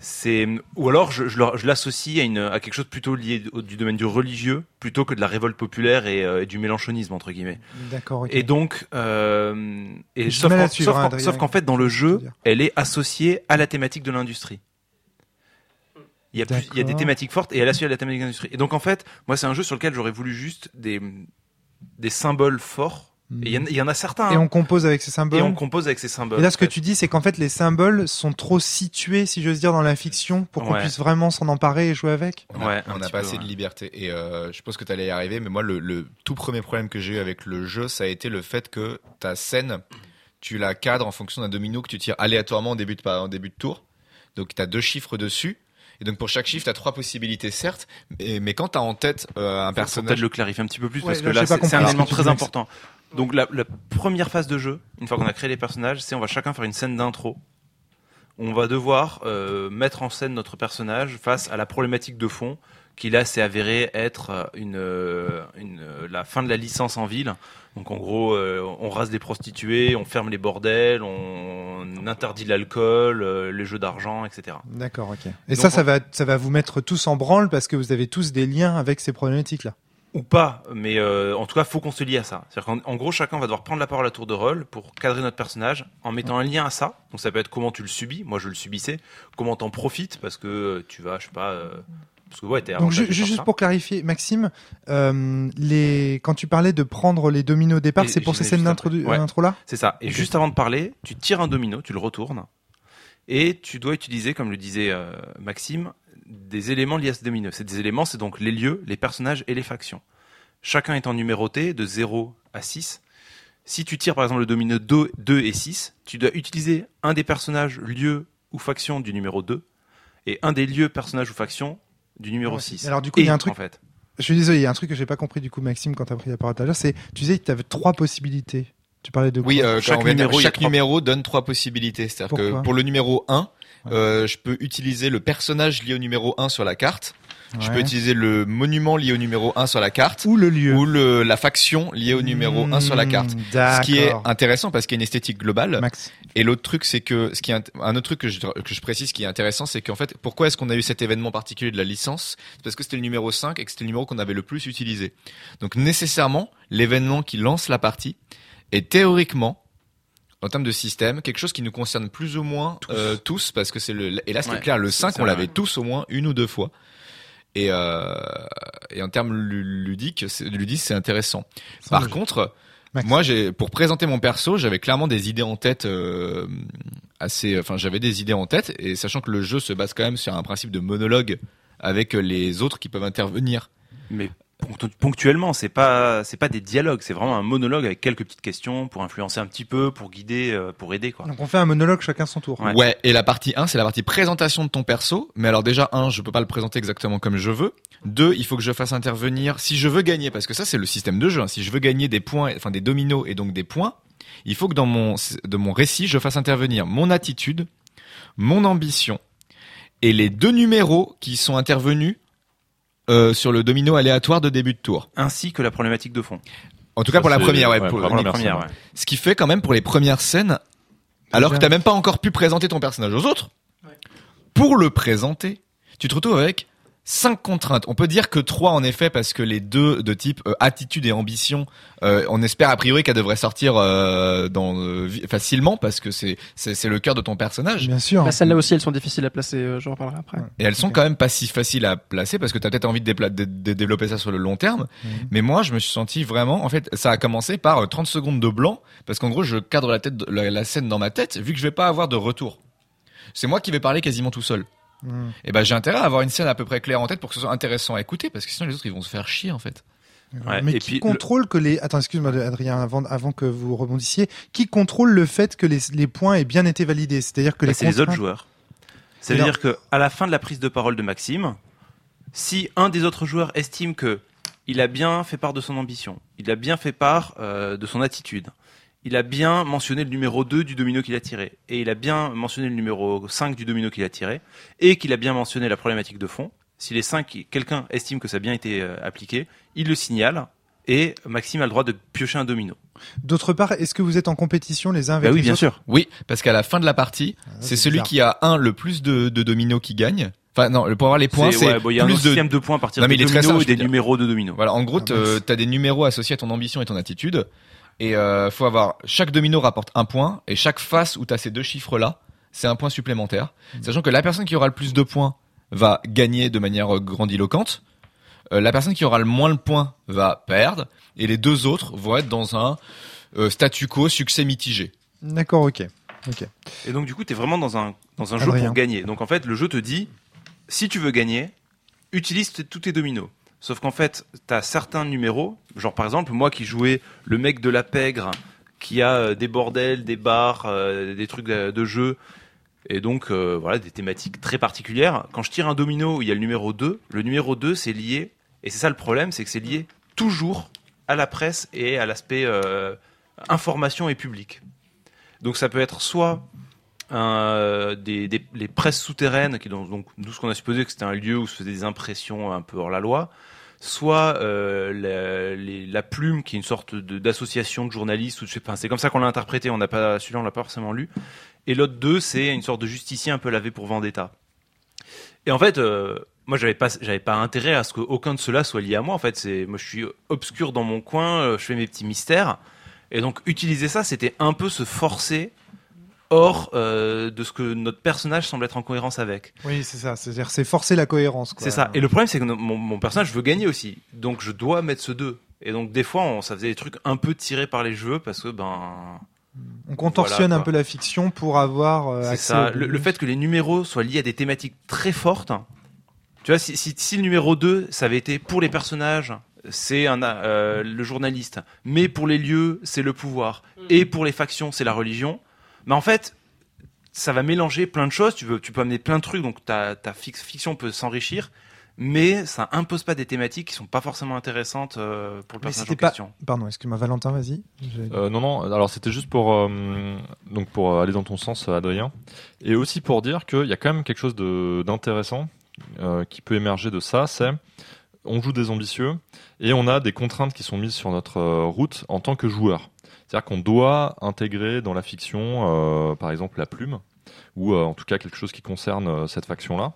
C'est ou alors je, je, le- je l'associe à, une, à quelque chose plutôt lié au- du domaine du religieux plutôt que de la révolte populaire et, euh, et du mélanchonisme entre guillemets. D'accord. Et donc, euh, et sauf qu'en suivre, sauf hein, qu'en- sauf qu'en fait dans le jeu, elle est associée à la thématique de l'industrie. Il y, a plus- il y a des thématiques fortes et elle à la thématique de l'industrie. Et donc en fait, moi c'est un jeu sur lequel j'aurais voulu juste des, des symboles forts. Et il y en- il y, en a certains. Et hein. on compose avec ces symboles. Et on compose avec ces symboles. Et là, ce que fait. tu dis, c'est qu'en fait, les symboles sont trop situés, si j'ose dire, dans la fiction pour qu'on Ouais. puisse vraiment s'en emparer et jouer avec. On a- Ouais, on n'a pas peu, assez ouais. de liberté. Et euh, je pense que tu allais y arriver, mais moi, le, le tout premier problème que j'ai eu avec le jeu, ça a été le fait que ta scène, tu la cadres en fonction d'un domino que tu tires aléatoirement en début de, en début de tour. Donc, tu as deux chiffres dessus. Et donc, pour chaque chiffre, tu as trois possibilités, certes. Mais, mais quand tu as en tête euh, un personnage. peut-être le clarifier un petit peu plus Ouais, parce que là, c'est un élément très important. Donc la, la première phase de jeu, une fois qu'on a créé les personnages, c'est on va chacun faire une scène d'intro. On va devoir euh, mettre en scène notre personnage face à la problématique de fond qui là s'est avéré être euh, une, euh, une euh, la fin de la licence en ville. Donc en gros, euh, on rase des prostituées, on ferme les bordels, on interdit l'alcool, euh, les jeux d'argent, etc. D'accord, ok. Et Donc, ça, ça va, ça va vous mettre tous en branle parce que vous avez tous des liens avec ces problématiques-là. ou pas, mais euh, en tout cas, faut qu'on se lie à ça. C'est-à-dire qu'en en gros, chacun va devoir prendre la parole à tour de rôle pour cadrer notre personnage en mettant un lien à ça. Donc ça peut être comment tu le subis, moi je le subissais, comment t'en profites parce que tu vas, je sais pas, euh, parce que ouais, t'es Donc, ju- juste ça. pour clarifier, Maxime, euh, les... quand tu parlais de prendre les dominos au départ, Et- c'est pour ces scènes juste d'intro après. Ouais. d'intro là C'est ça. Et juste avant de parler, tu tires un domino, tu le retournes, et tu dois utiliser, comme le disait euh, Maxime, des éléments liés à ce domino. Ces des éléments, c'est donc les lieux, les personnages et les factions. Chacun étant numéroté de 0 à 6. Si tu tires par exemple le domino 2, 2 et 6, tu dois utiliser un des personnages, lieux ou factions du numéro 2, et un des lieux, personnages ou factions du numéro Ouais. 6. Alors, du coup, il y a un truc- En fait. Je suis désolé, il y a un truc que j'ai pas compris du coup, Maxime, quand t'as pris la parole tout à l'heure, c'est tu disais que tu avais trois possibilités. Tu parlais de quoi Oui, euh, Chaque on numéro, chaque trois- donne trois possibilités. C'est-à-dire que pour le numéro 1, Ouais. euh, je peux utiliser le personnage lié au numéro 1 sur la carte. Je peux utiliser le monument lié au numéro 1 sur la carte. ou le lieu Ou le, la faction liée au numéro 1 sur la carte. Hmm, Ce qui est intéressant parce qu'il y a une esthétique globale. Max. Et l'autre truc, c'est que ce qui est un autre truc que je, que je précise qui est intéressant, c'est qu'en fait, pourquoi est-ce qu'on a eu cet événement particulier de la licence? C'est parce que c'était le numéro 5 et que c'était le numéro qu'on avait le plus utilisé. Donc nécessairement, l'événement qui lance la partie est théoriquement, en termes de système, quelque chose qui nous concerne plus ou moins euh, tous, parce que c'est le et là c'est Ouais, clair, le c'est 5 ça, on l'avait tous au moins une ou deux fois. Et, euh, et en termes lu- ludiques, c'est- ludiques, c'est intéressant. Par logique. contre, Max. moi, j'ai pour présenter mon perso, j'avais clairement des idées en tête euh, assez. Enfin, j'avais des idées en tête, et sachant que le jeu se base quand même sur un principe de monologue avec les autres qui peuvent intervenir. Mais ponctuellement, c'est pas c'est pas des dialogues, c'est vraiment un monologue avec quelques petites questions pour influencer un petit peu, pour guider, euh, pour aider quoi. Donc on fait un monologue chacun son tour. Ouais. Ouais. Et la partie 1, c'est la partie présentation de ton perso. Mais alors déjà, un, je peux pas le présenter exactement comme je veux. Deux, il faut que je fasse intervenir, si je veux gagner, parce que ça c'est le système de jeu. hein. Si je veux gagner des points, enfin des dominos et donc des points, il faut que dans mon de mon récit, je fasse intervenir mon attitude, mon ambition et les deux numéros qui sont intervenus euh, sur le domino aléatoire de début de tour. Ainsi que la problématique de fond. En tout cas Ça, pour la première, ouais. ouais, pour- pour la Pour les première premières, scène. ouais. ce qui fait quand même pour les premières scènes, alors que t'as même pas encore pu présenter ton personnage aux autres, pour le présenter, tu te retrouves avec cinq contraintes. On peut dire que trois en effet parce que les deux de type euh, attitude et ambition, euh, on espère a priori qu'elles devraient sortir euh, dans, euh, facilement parce que c'est c'est c'est le cœur de ton personnage. Bien sûr. Bah, Celles-là aussi, elles sont difficiles à placer. euh, J'en reparlerai après. Ouais. Et elles sont quand même pas si faciles à placer parce que t'as peut-être envie de, dépla- de- de développer ça sur le long terme. Mhm. Mais moi, je me suis senti vraiment, en fait, ça a commencé par euh, 30 secondes de blanc parce qu'en gros, je cadre la, tête, la, la scène dans ma tête vu que je vais pas avoir de retour. C'est moi qui vais parler quasiment tout seul. Mhm. Et ben, j'ai intérêt à avoir une scène à peu près claire en tête pour que ce soit intéressant à écouter parce que sinon les autres ils vont se faire chier en fait. Ouais, Mais et qui puis le- contrôle que les attends excuse-moi Adrien avant avant que vous rebondissiez qui contrôle le fait que les, les points aient bien été validés? C'est-à-dire que Bah, les c'est les autres joueurs. Mais Ça veut dire que à la fin de la prise de parole de Maxime, si un des autres joueurs estime que il a bien fait part de son ambition, il a bien fait part euh, de son attitude, il a bien mentionné le numéro 2 du domino qu'il a tiré, et il a bien mentionné le numéro 5 du domino qu'il a tiré, et qu'il a bien mentionné la problématique de fond, si les cinq, quelqu'un estime que ça a bien été euh, appliqué, il le signale, et Maxime a le droit de piocher un domino. D'autre part, est-ce que vous êtes en compétition les uns avec Bah oui, les bien autres sûr. Oui, parce qu'à la fin de la partie, Ah, c'est celui bizarre. qui a un le plus de, de dominos qui gagne. Enfin non, pour avoir les points, c'est ouais, bon, il y a un plus de système de points à partir Non, mais des dominos simple, et des dire. numéros de dominos. Voilà, en gros, Ah, t'as des numéros associés à ton ambition et ton attitude. Et euh, faut avoir chaque domino rapporte un point et chaque face où t'as ces deux chiffres là, c'est un point supplémentaire. Hmm. Sachant que la personne qui aura le plus de points va gagner de manière euh, grandiloquente. Euh, la personne qui aura le moins de points va perdre et les deux autres vont être dans un euh, statu quo succès mitigé. D'accord, ok. Ok. Et donc du coup, tu es vraiment dans un dans un jeu Adrien. pour gagner. Donc en fait, le jeu te dit si tu veux gagner, utilise tous tes dominos. Sauf qu'en fait, tu as certains numéros, genre par exemple, moi qui jouais le mec de la pègre qui a euh, des bordels, des bars, euh, des trucs de, jeu et donc euh, voilà, des thématiques très particulières. Quand je tire un domino où il y a le numéro 2, le numéro 2 c'est lié et c'est ça le problème, c'est que c'est lié toujours à la presse et à l'aspect information et public. Donc ça peut être soit un- des, des- les presses souterraines, qui donc, nous ce qu'on a supposé que c'était un lieu où se faisaient des impressions un peu hors la loi, soit euh, la, plume qui est une sorte d'association de, journalistes ou je sais pas, c'est comme ça qu'on l'a interprété. On n'a pas celui-là on l'a pas forcément lu. Et l'autre deux c'est une sorte de justicier un peu lavé pour Vendetta. Et en fait, euh, moi j'avais pas j'avais pas intérêt à ce qu'aucun de ceux-là soit lié à moi. En fait, c'est moi je suis obscur dans mon coin, euh, je fais mes petits mystères. Et donc utiliser ça, c'était un peu se forcer hors euh, de ce que notre personnage semble être en cohérence avec. Oui, c'est ça. C'est-à-dire, c'est forcer la cohérence. C'est ça. Et le problème, c'est que mon, mon personnage veut gagner aussi. Donc je dois mettre ce 2. Et donc des fois, on, ça faisait des trucs un peu tirés par les cheveux parce que ben On contorsionne Voilà, un peu la fiction pour avoir euh, c'est accès. ça. Le, fait que les numéros soient liés à des thématiques très fortes. Tu vois, si, si, si le numéro 2, ça avait été pour les personnages, c'est un euh, le journaliste, mais pour les lieux, c'est le pouvoir, et pour les factions, c'est la religion. Mais en fait, ça va mélanger plein de choses. Tu veux, tu peux amener plein de trucs, donc ta, ta fix- fiction peut s'enrichir, mais ça impose pas des thématiques qui sont pas forcément intéressantes euh, pour le Mais personnage en c'était pas- question. Pardon, excuse-moi, Valentin, vas-y. Euh, non, non. Alors c'était juste pour euh, donc pour aller dans ton sens, Adrien, et aussi pour dire qu'il y a quand même quelque chose d'intéressant euh, qui peut émerger de ça. C'est on joue des ambitieux et on a des contraintes qui sont mises sur notre route en tant que joueur. C'est-à-dire qu'on doit intégrer dans la fiction, euh, par exemple, la plume ou euh, en tout cas quelque chose qui concerne euh, cette faction-là.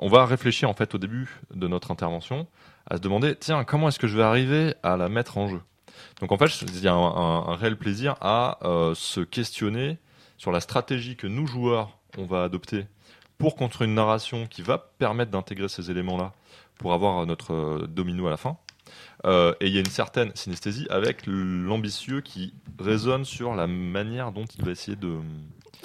On va réfléchir en fait au début de notre intervention à se demander tiens comment est-ce que je vais arriver à la mettre en jeu? Donc en fait il y a un, réel plaisir à se questionner sur la stratégie que nous joueurs on va adopter pour construire une narration qui va permettre d'intégrer ces éléments-là pour avoir notre domino à la fin. Euh, et il y a une certaine synesthésie avec l'ambitieux qui résonne sur la manière dont il va essayer de.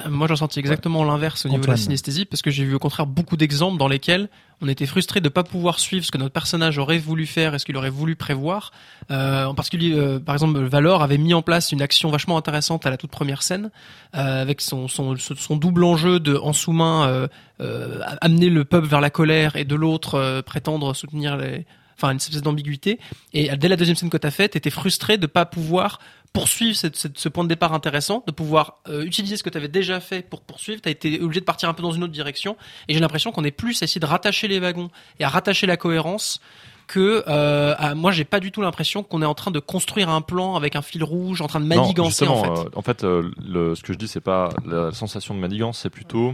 Euh, Moi, j'ai ressenti exactement l'inverse au niveau de la synesthésie, parce que j'ai vu au contraire beaucoup d'exemples dans lesquels on était frustré de pas pouvoir suivre ce que notre personnage aurait voulu faire et ce qu'il aurait voulu prévoir. Euh, en particulier, euh, par exemple, Valor avait mis en place une action vachement intéressante à la toute première scène, euh, avec son, son, son double enjeu de en sous-main euh, euh, amener le peuple vers la colère et de l'autre euh, prétendre soutenir les enfin une espèce d'ambiguïté et dès la deuxième scène que t'as faite t'étais frustré de pas pouvoir poursuivre cette- cette- ce point de départ intéressant, de pouvoir euh, utiliser ce que tu avais déjà fait pour poursuivre. Tu as été obligé de partir un peu dans une autre direction. Et j'ai l'impression qu'on est plus à essayer de rattacher les wagons et à rattacher la cohérence que euh, à- moi j'ai pas du tout l'impression qu'on est en train de construire un plan avec un fil rouge, en train de Non, manigancer en fait. euh, en fait, euh, le, ce que je dis, c'est pas la sensation de manigance, c'est plutôt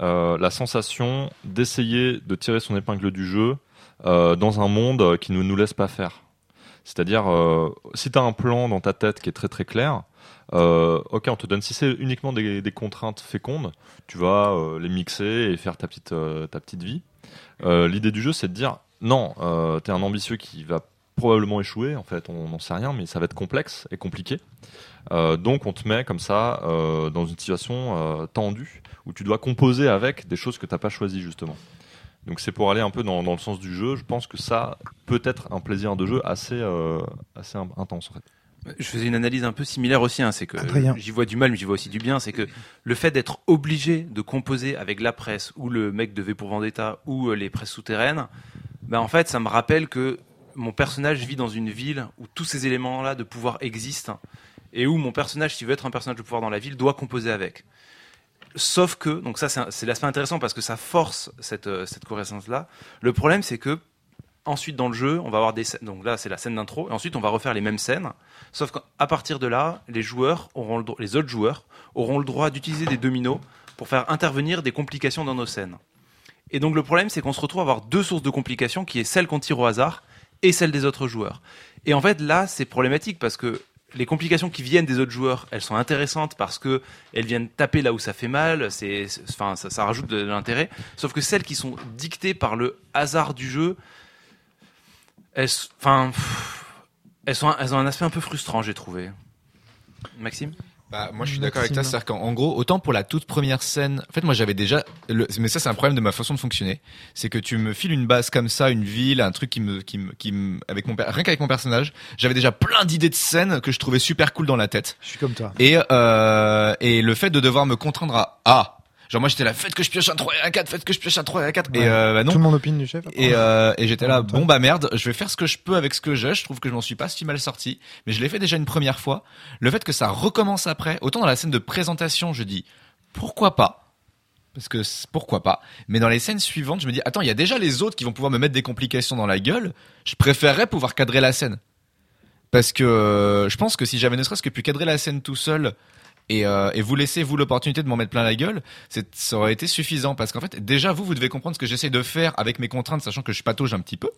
euh, la sensation d'essayer de tirer son épingle du jeu dans un monde qui ne nous laisse pas faire. C'est-à-dire, euh, si tu as un plan dans ta tête qui est très très clair, euh, ok, on te donne, si c'est uniquement des, contraintes fécondes, tu vas euh, les mixer et faire ta petite, euh, ta petite vie. Euh, L'idée du jeu, c'est de dire, non, euh, tu es un ambitieux qui va probablement échouer, en fait, on n'en sait rien, mais ça va être complexe et compliqué. Euh, donc on te met comme ça euh, dans une situation euh, tendue où tu dois composer avec des choses que t'as pas choisies justement. Donc c'est pour aller un peu dans, dans le sens du jeu. Je pense que ça peut être un plaisir de jeu assez euh, assez in- intense en fait. Je faisais une analyse un peu similaire aussi, hein, c'est que Adrien. j'y vois du mal, mais j'y vois aussi du bien, c'est que le fait d'être obligé de composer avec la presse ou le mec de V pour Vendetta ou euh, les presses souterraines, ben en fait, ça me rappelle que mon personnage vit dans une ville où tous ces éléments-là de pouvoir existent et où mon personnage, s'il veut être un personnage de pouvoir dans la ville, doit composer avec. Sauf que, donc ça c'est l'aspect intéressant parce que ça force cette, euh, cette cohérence-là. Le problème c'est que Ensuite, dans le jeu, on va avoir des scènes. Donc là, c'est la scène d'intro. Et ensuite, on va refaire les mêmes scènes. Sauf qu'à partir de là, les joueurs auront les autres joueurs auront le droit d'utiliser des dominos pour faire intervenir des complications dans nos scènes. Et donc le problème, c'est qu'on se retrouve à avoir deux sources de complications, qui est celle qu'on tire au hasard et celle des autres joueurs. Et en fait, là, c'est problématique parce que les complications qui viennent des autres joueurs, elles sont intéressantes parce que elles viennent taper là où ça fait mal. C'est, enfin, ça, ça rajoute de l'intérêt. Sauf que celles qui sont dictées par le hasard du jeu, enfin, elles ont un aspect un peu frustrant, j'ai trouvé. Maxime? Bah, moi, je suis d'accord avec toi. C'est-à-dire qu'en en gros, autant pour la toute première scène, en fait, moi, j'avais déjà, le- mais ça, c'est un problème de ma façon de fonctionner. C'est que tu me files une base comme ça, une ville, un truc qui me, qui me, qui me, avec mon, rien qu'avec mon personnage, j'avais déjà plein d'idées de scènes que je trouvais super cool dans la tête. Je suis comme toi. Et, euh, et le fait de devoir me contraindre à, ah, genre, moi, j'étais là, faites que je pioche un 3 et un 4, faites que je pioche un 3 et un 4. Ouais. Et, euh, bah non. Tout le monde opine du chef. Et, euh, et j'étais là, bon bah merde, je vais faire ce que je peux avec ce que j'ai. Je trouve que je m'en suis pas si mal sorti, mais je l'ai fait déjà une première fois. Le fait que ça recommence après, autant dans la scène de présentation, je dis pourquoi pas, parce que c'est- pourquoi pas? Mais dans les scènes suivantes, je me dis attends, il y a déjà les autres qui vont pouvoir me mettre des complications dans la gueule. Je préférerais pouvoir cadrer la scène, parce que euh, je pense que si j'avais ne serait-ce que pu cadrer la scène tout seul. Et, euh, et vous laisser vous l'opportunité de m'en mettre plein la gueule, ça aurait été suffisant parce qu'en fait déjà vous vous devez comprendre ce que j'essaie de faire avec mes contraintes, sachant que je patauge un petit peu.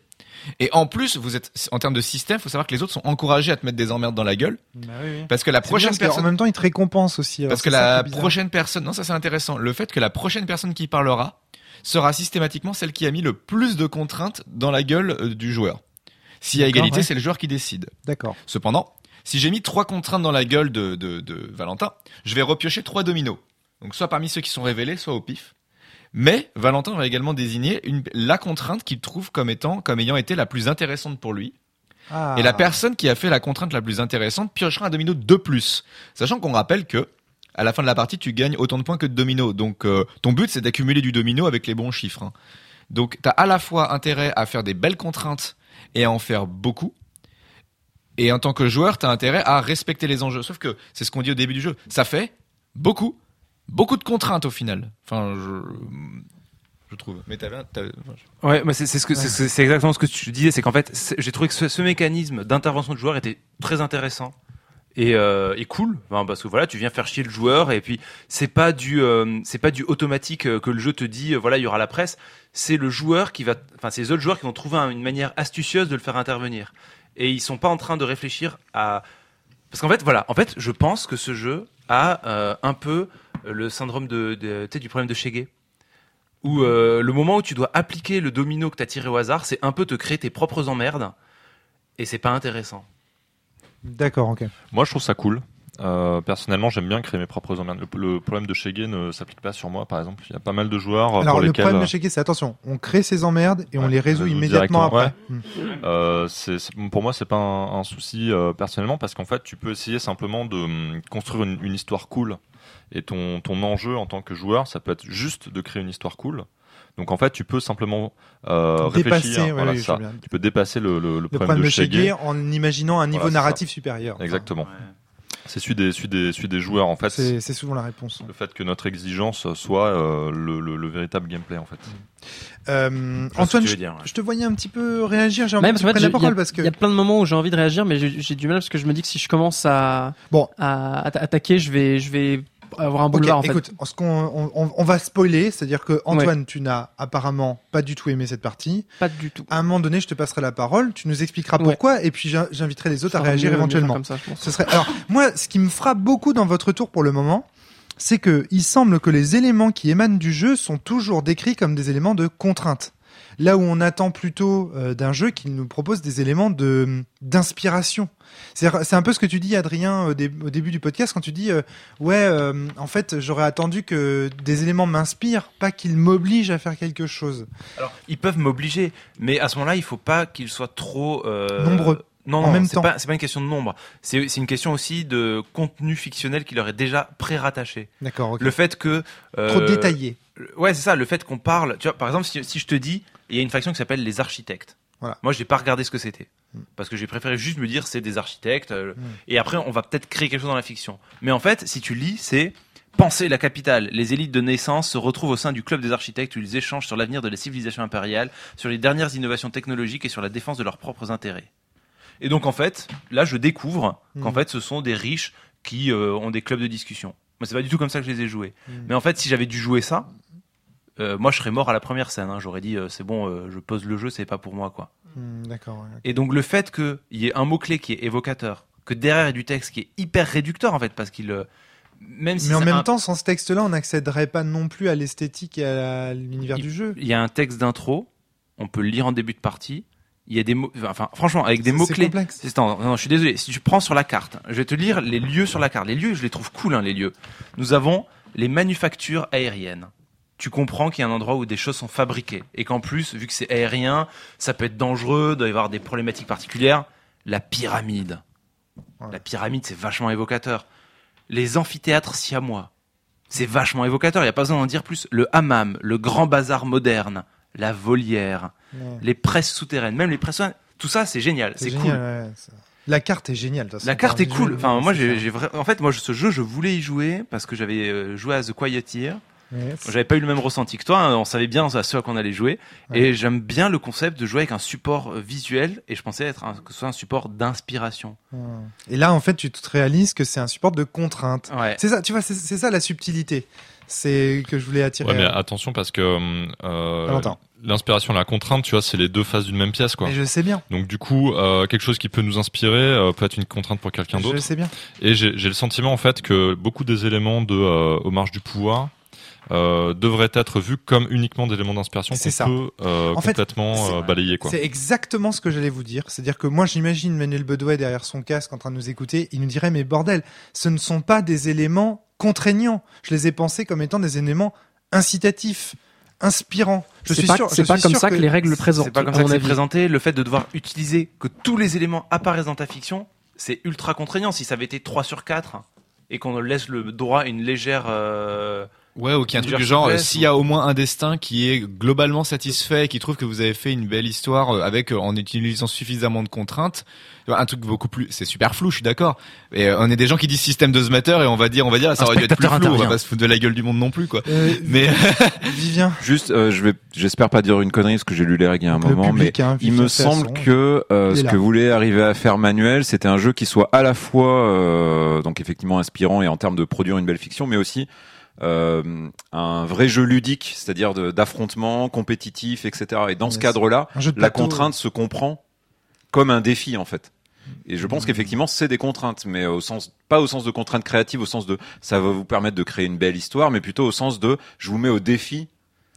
Et en plus vous êtes en termes de système, faut savoir que les autres sont encouragés à te mettre des emmerdes dans la gueule Bah oui, oui. parce que la prochaine parce personne, même temps, il te récompense aussi. parce que la prochaine personne, non ça c'est intéressant, le fait que la prochaine personne qui parlera sera systématiquement celle qui a mis le plus de contraintes dans la gueule euh, du joueur. S'il y a égalité, ouais. c'est le joueur qui décide. D'accord. Cependant, si j'ai mis trois contraintes dans la gueule de, de, de Valentin, je vais repiocher trois dominos. Donc soit parmi ceux qui sont révélés, soit au pif. Mais Valentin va également désigner une, la contrainte qu'il trouve comme étant, comme ayant été la plus intéressante pour lui. Ah. Et la personne qui a fait la contrainte la plus intéressante piochera un domino de plus. Sachant qu'on rappelle que, à la fin de la partie, tu gagnes autant de points que de dominos. Donc, euh, ton but, c'est d'accumuler du domino avec les bons chiffres. hein. Donc, t'as à la fois intérêt à faire des belles contraintes et à en faire beaucoup. Et en tant que joueur, t'as intérêt à respecter les enjeux. Sauf que, c'est ce qu'on dit au début du jeu, ça fait beaucoup, beaucoup de contraintes au final. Enfin, je, je trouve. Mais t'avais, t'avais- enfin, je- Ouais, mais c'est c'est ce que c'est- c'est c'est exactement ce que tu disais, c'est qu'en fait, c'est- j'ai trouvé que ce, ce mécanisme d'intervention de joueur était très intéressant et, euh, et cool, Enfin, parce que voilà, tu viens faire chier le joueur et puis c'est pas du euh, c'est pas du automatique euh, que le jeu te dit euh, voilà il y aura la presse, c'est le joueur qui va, enfin c'est les autres joueurs qui vont trouver un- une manière astucieuse de le faire intervenir et ils sont pas en train de réfléchir à parce qu'en fait voilà, en fait je pense que ce jeu a euh, un peu le syndrome de, de du problème de Shege où euh, le moment où tu dois appliquer le domino que tu as tiré au hasard, c'est un peu te créer tes propres emmerdes et c'est pas intéressant. D'accord, ok. Moi, je trouve ça cool. Euh, personnellement, j'aime bien créer mes propres emmerdes. Le, le problème de Shege ne s'applique pas sur moi, par exemple. Il y a pas mal de joueurs euh, Alors, pour le lesquels problème de Shake, c'est attention, on crée ces emmerdes et on Ouais, les résout on les résout immédiatement après. Hmm. euh, pour moi, c'est pas un, un souci euh, personnellement parce qu'en fait, tu peux essayer simplement de hum, construire une, une histoire cool. Et ton, ton enjeu en tant que joueur, ça peut être juste de créer une histoire cool. Donc en fait, tu peux simplement euh, Dépasser, réfléchir. ouais, voilà, oui, ça. Tu peux dépasser le, le, le Le problème, problème de de Shege. Shege en imaginant un niveau Voilà, c'est ça. narratif supérieur. Exactement. C'est celui des, celui des, celui des joueurs en fait. C'est c'est souvent la réponse. Le fait que notre exigence soit euh, le, le, le véritable gameplay en fait. Euh, que Antoine, je, veux dire, ouais. je te voyais un petit peu réagir. J'ai envie que parce tu j'ai- la il y, parole a- parce que il y a plein de moments où j'ai envie de réagir, mais j'ai j'ai du mal parce que je me dis que si je commence à, Bon. à, à attaquer, je vais, je vais avoir un en fait. écoute, ce qu'on- on, va spoiler, c'est-à-dire que Antoine, tu n'as apparemment pas du tout aimé cette partie. Pas du tout. À un moment donné, je te passerai la parole, tu nous expliqueras Ouais. pourquoi, et puis j'in- j'inviterai les autres à réagir éventuellement. Comme ça, je pense. Ce serait. Alors, moi, ce qui me frappe beaucoup dans votre tour pour le moment, c'est que il semble que les éléments qui émanent du jeu sont toujours décrits comme des éléments de contrainte. Là où on attend plutôt euh, d'un jeu qu'il nous propose des éléments de d'inspiration. C'est un peu ce que tu dis, Adrien, au, dé- au début du podcast, quand tu dis euh, ouais, euh, en fait, j'aurais attendu que des éléments m'inspirent, pas qu'ils m'obligent à faire quelque chose. Alors, ils peuvent m'obliger, mais à ce moment-là, il faut pas qu'ils soient trop Nombreux. Non, En non, même temps. pas c'est pas une question de nombre. C'est c'est une question aussi de contenu fictionnel qui leur est déjà pré-rattaché. D'accord. ok. Le fait que euh, Trop détaillé. Ouais, c'est ça. Le fait qu'on parle. Tu vois, par exemple, si, si je te dis, il y a une faction qui s'appelle les architectes. Voilà. Moi, j'ai pas regardé ce que c'était Mm. parce que j'ai préféré juste me dire c'est des architectes. euh, Mm. Et après, on va peut-être créer quelque chose dans la fiction. Mais en fait, si tu lis, c'est penser la capitale. Les élites de naissance se retrouvent au sein du club des architectes où ils échangent sur l'avenir de la civilisation impériale, sur les dernières innovations technologiques et sur la défense de leurs propres intérêts. Et donc en fait, là je découvre qu'en Mm. fait ce sont des riches qui euh, ont des clubs de discussion. Moi c'est pas du tout comme ça que je les ai joués. Mm. Mais en fait si j'avais dû jouer ça, euh, moi je serais mort à la première scène. hein. J'aurais dit euh, c'est bon, je pose le jeu, c'est pas pour moi quoi. Hmm, D'accord. ouais. Et donc le fait qu'il y ait un mot-clé qui est évocateur, que derrière il y ait du texte qui est hyper réducteur en fait, parce qu'il... même si Mais en même un- temps, sans ce texte-là, on n'accéderait pas non plus à l'esthétique et à l'univers du jeu. il y a un texte d'intro, on peut le lire en début de partie, il y a des mots... Enfin franchement, avec des C'est- mots-clés... C'est Attends, non, je suis désolé. Si tu prends sur la carte, je vais te lire les lieux sur la carte. Les lieux, je les trouve cool, hein, les lieux. Nous avons les manufactures aériennes. Tu comprends qu'il y a un endroit où des choses sont fabriquées. Et qu'en plus, vu que c'est aérien, ça peut être dangereux, doit y avoir des problématiques particulières. La pyramide. Ouais. La pyramide, c'est vachement évocateur. Les amphithéâtres siamois. C'est vachement évocateur, il n'y a pas besoin d'en dire plus. Le hammam, le grand bazar moderne, la volière, Ouais. les presses souterraines, même les presses souterraines. Tout ça, c'est génial. C'est cool. ouais. La carte est géniale. de. La carte est cool. Enfin, moi, j'ai, vra- en fait, moi, ce jeu, je voulais y jouer parce que j'avais euh, joué à The Quiet Year. Ouais, J'avais pas eu le même ressenti que toi. hein. On savait bien à ce à quoi on allait jouer. Ouais. Et j'aime bien le concept de jouer avec un support euh, visuel. Et je pensais être un, que ce soit un support d'inspiration. Et là, en fait, tu te réalises que c'est un support de contrainte. Ouais. C'est ça, tu vois, c'est ça la subtilité. C'est que je voulais attirer. Ouais, mais à- attention parce que euh, Valentin. l'inspiration et la contrainte, tu vois, c'est les deux faces d'une même pièce, quoi. Je sais bien. Donc du coup, euh, quelque chose qui peut nous inspirer euh, peut être une contrainte pour quelqu'un Je d'autre. sais bien. Et j'ai le sentiment en fait que beaucoup des éléments de euh, Aux marges du pouvoir euh, devraient être vus comme uniquement des éléments d'inspiration C'est qu'on peut euh, En fait, complètement euh, balayer. C'est exactement ce que j'allais vous dire. C'est-à-dire que moi, j'imagine Manuel Bedouet derrière son casque en train de nous écouter. Il nous dirait, mais bordel, ce ne sont pas des éléments contraignants. Je les ai pensés comme étant des éléments incitatifs, inspirants. Je C'est suis pas, sûr. c'est pas comme ça que, les règles le présentent. C'est pas comme ça que c'est présenté. Le fait de devoir utiliser que tous les éléments apparaissent dans ta fiction, c'est ultra contraignant. Si ça avait été 3 sur 4 et qu'on laisse le droit à une légère. euh, Ouais, ou a un truc du genre, s'il y a au moins un destin qui est globalement satisfait et qui trouve que vous avez fait une belle histoire euh, avec, euh, en utilisant suffisamment de contraintes, tu vois, un truc beaucoup plus, c'est super flou, je suis d'accord. Et euh, on est des gens qui disent système de Smatter et on va dire, on va dire, ça Un aurait dû être plus flou, on va pas se foutre de la gueule du monde non plus, quoi. Euh, Mais, Vivien, Juste, euh, je vais, j'espère pas dire une connerie parce que j'ai lu les règles il y a un le moment, mais hein, il me semble que euh, ce que voulait arriver à faire Manuel, c'était un jeu qui soit à la fois euh, donc effectivement inspirant et en termes de produire une belle fiction, mais aussi euh, un vrai jeu ludique, c'est-à-dire d'affrontement compétitif, etc. Et dans ce cadre-là, la contrainte se comprend comme un défi en fait. Et je Mmh. pense qu'effectivement c'est des contraintes, mais au sens pas au sens de contraintes créatives, au sens de ça va vous permettre de créer une belle histoire, mais plutôt au sens de je vous mets au défi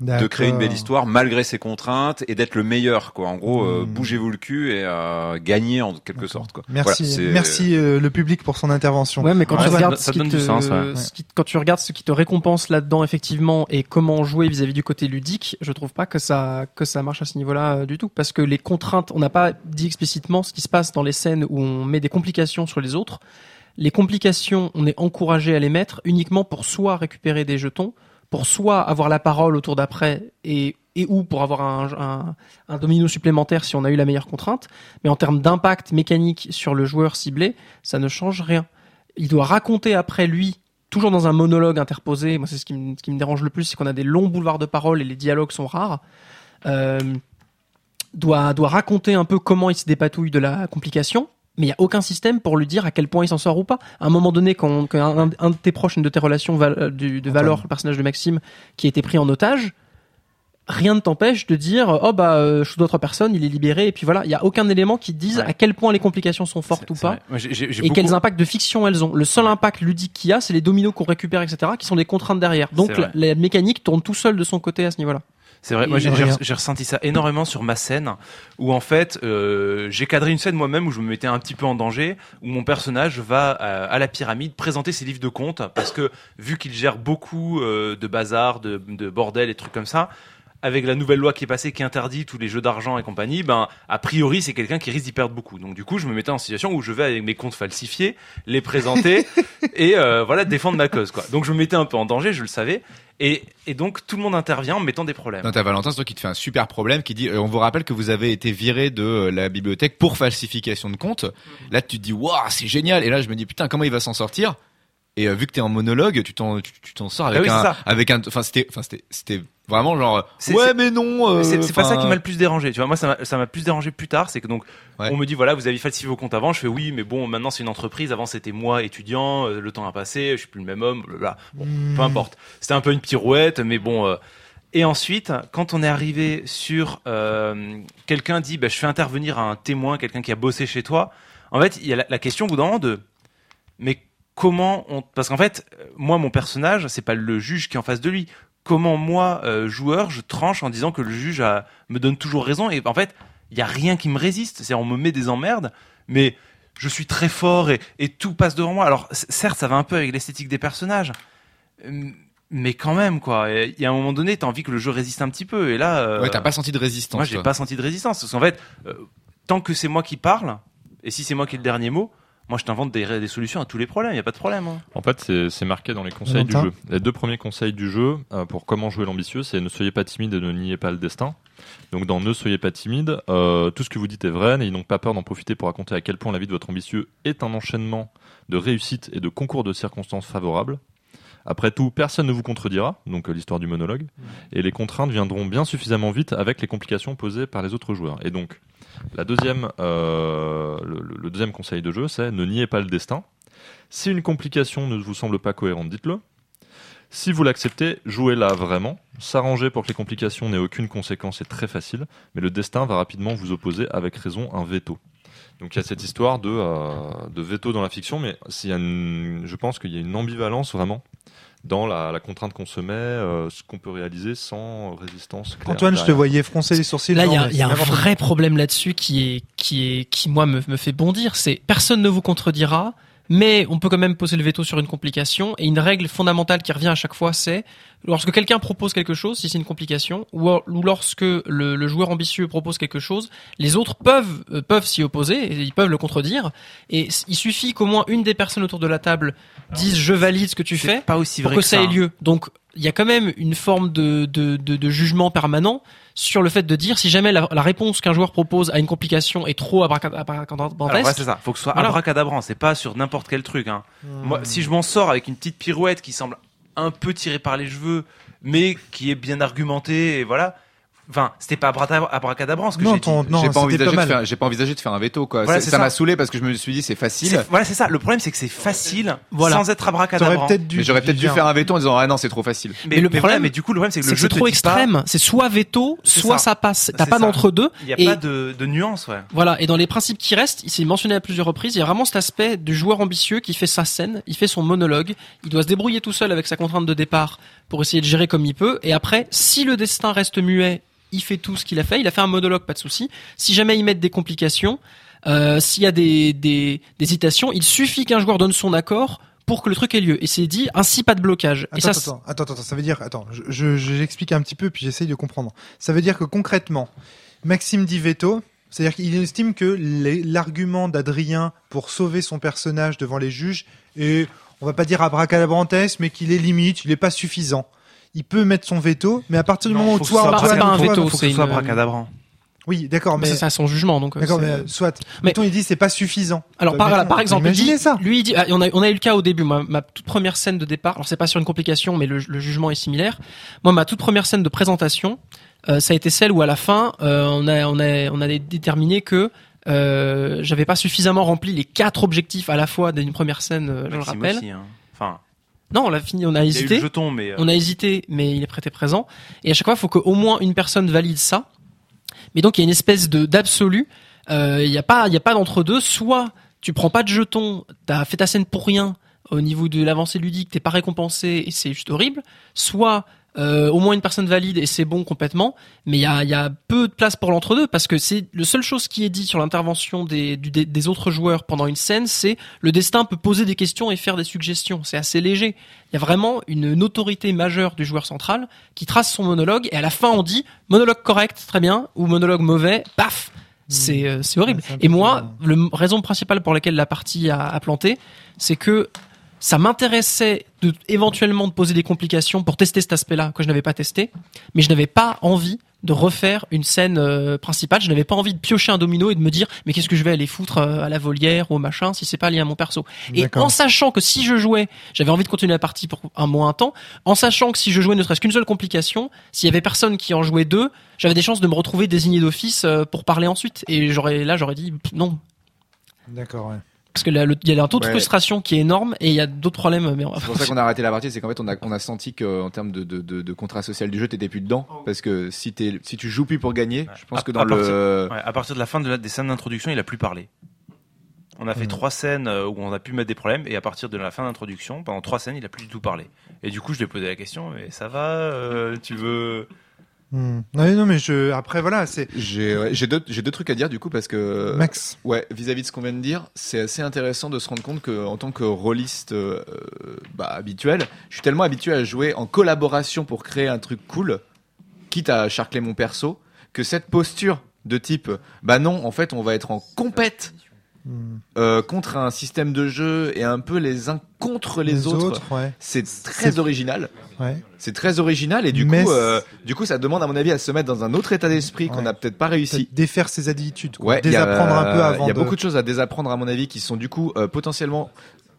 de créer une belle histoire malgré ses contraintes et d'être le meilleur quoi. En gros, euh, Mm. bougez-vous le cul et euh, gagnez en quelque sorte quoi. Merci, Voilà, merci euh, le public pour son intervention. Ouais, mais quand Ouais, tu regardes ce ça qui te, du sens, ouais. ce qui- quand tu regardes ce qui te récompense là-dedans effectivement et comment jouer vis-à-vis du côté ludique, je trouve pas que ça que ça marche à ce niveau-là euh, du tout parce que les contraintes, on n'a pas dit explicitement ce qui se passe dans les scènes où on met des complications sur les autres. Les complications, on est encouragé à les mettre uniquement pour soit récupérer des jetons, pour soit avoir la parole au tour d'après et et ou pour avoir un, un, domino supplémentaire si on a eu la meilleure contrainte. Mais en termes d'impact mécanique sur le joueur ciblé, ça ne change rien. Il doit raconter après lui, toujours dans un monologue interposé. Moi, c'est ce qui me, ce qui me dérange le plus, c'est qu'on a des longs boulevards de parole et les dialogues sont rares. Euh, doit, doit raconter un peu comment il se dépatouille de la complication. Mais il n'y a aucun système pour lui dire à quel point il s'en sort ou pas. À un moment donné, quand, quand un, un de tes proches, une de tes relations, Val- euh, du, de Valor, le personnage de Maxime, qui a été pris en otage, rien ne t'empêche de dire oh bah euh, je suis d'autres personnes, il est libéré et puis voilà. Il y a aucun élément qui te dise Ouais. à quel point les complications sont fortes ou pas et beaucoup- quels impacts de fiction elles ont. Le seul impact ludique qu'il y a, c'est les dominos qu'on récupère, etc., qui sont des contraintes derrière. Donc la, la mécanique tourne tout seul de son côté à ce niveau-là. C'est vrai, moi j'ai ressenti ça énormément sur ma scène, où en fait euh, j'ai cadré une scène moi-même où je me mettais un petit peu en danger, où mon personnage va euh, à la pyramide présenter ses livres de comptes, parce que vu qu'il gère beaucoup euh, de bazar, de, de bordel et trucs comme ça, avec la nouvelle loi qui est passée qui interdit tous les jeux d'argent et compagnie, ben a priori c'est quelqu'un qui risque d'y perdre beaucoup. Donc du coup je me mettais en situation où je vais avec mes comptes falsifiés, les présenter et euh, voilà défendre ma cause quoi. Donc je me mettais un peu en danger, je le savais. Et, et donc tout le monde intervient en mettant des problèmes. non, t'as Valentin, c'est toi qui te fait un super problème, qui dit, euh, on vous rappelle que vous avez été viré de euh, la bibliothèque pour falsification de compte. Là, tu te dis, waouh, c'est génial. Et là, je me dis, putain, comment il va s'en sortir? Et euh, vu que t'es en monologue, tu t'en tu t'en sors avec Ah oui, un ça. avec un enfin c'était enfin c'était c'était vraiment genre ouais mais non euh, c'est pas ça qui m'a le plus dérangé. Tu vois, moi, ça m'a- ça m'a plus dérangé plus tard. C'est que donc, Ouais. on me dit, voilà, vous avez falsifié vos comptes avant. Je fais oui, mais bon, maintenant, c'est une entreprise. Avant, c'était moi, étudiant. euh, Le temps a passé. Je suis plus le même homme. blablabla. Bon, peu importe. C'était un peu une pirouette, mais bon. euh, Et ensuite, quand on est arrivé sur euh, quelqu'un dit, bah, je fais intervenir un témoin, quelqu'un qui a bossé chez toi. En fait, il y a la, la question au bout d'un moment de, mais comment on, parce qu'en fait, moi, mon personnage, c'est pas le juge qui est en face de lui. Comment moi, euh, joueur, je tranche en disant que le juge a- me donne toujours raison et en fait, il y a rien qui me résiste. C'est on me met des emmerdes, mais je suis très fort et, et tout passe devant moi. Alors certes, ça va un peu avec l'esthétique des personnages, mais quand même quoi. Il y a un moment donné, t'as envie que le jeu résiste un petit peu et là, euh, ouais t'as pas senti de résistance moi, j'ai pas senti de résistance. Parce qu'en fait, euh, tant que c'est moi qui parle, et si c'est moi qui ai le dernier mot, moi, je t'invente des, des solutions à tous les problèmes. Il y a pas de problème. hein. En fait, c'est marqué dans les conseils du jeu. Les deux premiers conseils du jeu euh, pour comment jouer l'ambitieux, c'est ne soyez pas timide et ne niez pas le destin. Donc dans ne soyez pas timide, euh, tout ce que vous dites est vrai, n'ayez donc pas peur d'en profiter pour raconter à quel point la vie de votre ambitieux est un enchaînement de réussites et de concours de circonstances favorables. Après tout, personne ne vous contredira, donc euh, l'histoire du monologue, et les contraintes viendront bien suffisamment vite avec les complications posées par les autres joueurs. Et donc, la deuxième, euh, le, deuxième conseil de jeu, c'est ne niez pas le destin. Si une complication ne vous semble pas cohérente, dites-le. Si vous l'acceptez, jouez-la vraiment. S'arranger pour que les complications n'aient aucune conséquence est très facile, mais le destin va rapidement vous opposer avec raison un veto. Donc il y a cette histoire de, euh, veto dans la fiction, mais y je pense qu'il y a une ambivalence vraiment dans la, la contrainte qu'on se met, euh, ce qu'on peut réaliser sans résistance. claire Antoine, je te voyais froncer les sourcils. Là, il y a, y a un vrai problème là-dessus qui est, qui est, qui moi me, me fait bondir. C'est personne ne vous contredira, mais on peut quand même poser le veto sur une complication. Et une règle fondamentale qui revient à chaque fois, c'est lorsque quelqu'un propose quelque chose, si c'est une complication, ou, ou lorsque le, le joueur ambitieux propose quelque chose, les autres peuvent euh, peuvent s'y opposer et ils peuvent le contredire. Et il suffit qu'au moins une des personnes autour de la table dise je valide ce que tu fais pas aussi pour vrai que, que ça ait lieu. Donc il y a quand même une forme de, de, de, de jugement permanent sur le fait de dire si jamais la, la réponse qu'un joueur propose à une complication est trop abracad- abracadabrantesque, ouais, c'est ça. Faut que ce soit Voilà. abracadabrant. C'est pas sur n'importe quel truc. Hein. Moi, si je m'en sors avec une petite pirouette qui semble un peu tirée par les cheveux, mais qui est bien argumentée, et voilà. Enfin, c'était pas abra- abracadabrant ce que j'ai dit. non, j'ai pas c'était envisagé pas de mal. faire j'ai pas envisagé de faire un veto quoi Voilà, ça m'a saoulé parce que je me suis dit c'est facile Voilà, c'est ça. Le problème, c'est que c'est facile, Voilà. sans être mais j'aurais peut-être dû faire un veto en disant ah non c'est trop facile Mais, Mais le mais problème, mais du coup, le problème, c'est que c'est le jeu c'est trop extrême. C'est soit veto, soit ça. passe. T'as pas ça. d'entre deux. Il y a pas de, de nuance, ouais. Voilà, et dans les principes qui restent, il s'est mentionné à plusieurs reprises, il y a vraiment cet aspect du joueur ambitieux qui fait sa scène, il fait son monologue, il doit se débrouiller tout seul avec sa contrainte de départ pour essayer de gérer comme il peut, et après, si le destin reste muet, il fait tout ce qu'il a fait, il a fait un monologue, pas de souci. Si jamais il met des complications, euh, s'il y a des, des, des hésitations, il suffit qu'un joueur donne son accord pour que le truc ait lieu. Et c'est dit, ainsi pas de blocage. et Attends, ça, attends, attends, attends, ça veut dire, attends, je, je- j'explique un petit peu puis j'essaye de comprendre. Ça veut dire que concrètement, Maxime dit veto, c'est-à-dire qu'il estime que l'argument d'Adrien pour sauver son personnage devant les juges est, on va pas dire abracadabrantesque, mais qu'il est limite, il est pas suffisant. Il peut mettre son veto, mais à partir du Non, moment où toi, pas- c'est Antoine, pas un toi, veto, Faut que c'est ce soit une- abracadabrant. oui, d'accord, mais ça, c'est à son jugement. Donc, euh, d'accord, mais euh, soit. Mais- Mettons, il dit c'est pas suffisant. Alors Bah, par, mettons, par exemple, imaginez dit- ça. lui il dit, ah, on a, on a eu le cas au début, ma, ma toute première scène de départ. Alors c'est pas sur une complication, mais le, le jugement est similaire. Moi, ma toute première scène de présentation, euh, ça a été celle où à la fin, euh, on a, on a, on a déterminé que euh, j'avais pas suffisamment rempli les quatre objectifs à la fois d'une première scène. euh, je le rappelle. aussi, hein. Enfin, Non, on l'a fini, on a il y a eu hésité. le jeton, mais euh, On a hésité, mais il est prêté présent. Et à chaque fois, il faut qu'au moins une personne valide ça. Mais donc, il y a une espèce de d'absolu. Euh, Il n'y a pas, il y a pas d'entre deux. Soit tu prends pas de jetons, t'as fait ta scène pour rien au niveau de l'avancée ludique, t'es pas récompensé et c'est juste horrible. Soit euh, au moins une personne valide et c'est bon complètement. Mais il y a, y a peu de place pour l'entre-deux parce que c'est le seule chose qui est dit sur l'intervention des, du- des, des autres joueurs pendant une scène, c'est le destin peut poser des questions et faire des suggestions. C'est assez léger. Il y a vraiment une, une autorité majeure du joueur central qui trace son monologue et à la fin on dit monologue correct, très bien, ou monologue mauvais, paf. C'est euh, c'est horrible. Ouais, c'est Et moi, la raison principale pour laquelle la partie a, a planté, c'est que ça m'intéressait de éventuellement de poser des complications pour tester cet aspect-là que je n'avais pas testé, mais je n'avais pas envie de refaire une scène euh, principale. Je n'avais pas envie de piocher un domino et de me dire mais qu'est-ce que je vais aller foutre euh, à la volière ou au machin si c'est pas lié à mon perso. Et en sachant que si je jouais, j'avais envie de continuer la partie pour un mois un temps, en sachant que si je jouais ne serait-ce qu'une seule complication, s'il y avait personne qui en jouait deux, j'avais des chances de me retrouver désigné d'office euh, pour parler ensuite. Et j'aurais là j'aurais dit non D'accord, ouais. Parce que là, le- il y a un taux de Ouais. frustration qui est énorme et il y a d'autres problèmes. Mais C'est pour ça qu'on a arrêté la partie, c'est qu'en fait on a, on a senti qu'en termes de, de, de, de contrat social du jeu, t'étais plus dedans. Parce que si, tu joues plus pour gagner, je pense À- que dans à partir- le... Ouais, à partir de la fin de la- des scènes d'introduction, il a plus parlé. On a fait Mm. trois scènes euh, où on a pu mettre des problèmes et à partir de la fin d'introduction, pendant trois scènes, il a plus du tout parlé. Et du coup, je lui ai posé la question, mais ça va, euh, tu veux Ouais, non, mais je, après, voilà, c'est J'ai, ouais, deux, trucs à dire du coup parce que... Max. Ouais, vis-à-vis de ce qu'on vient de dire, c'est assez intéressant de se rendre compte que en tant que rôliste euh, bah, habituel, je suis tellement habitué à jouer en collaboration pour créer un truc cool, quitte à charcler mon perso, que cette posture de type bah non, en fait, on va être en compète. Euh, contre un système de jeu et un peu les uns contre les, autres, ouais. c'est très original. Ouais. C'est très original et du Mais coup, euh, du coup, ça demande à mon avis à se mettre dans un autre état d'esprit qu'on Ouais. n'a peut-être pas réussi. Défaire ses habitudes. quoi. Ouais, il y a- Désapprendre un peu avant Il y a de... beaucoup de choses à désapprendre à mon avis qui sont du coup euh, potentiellement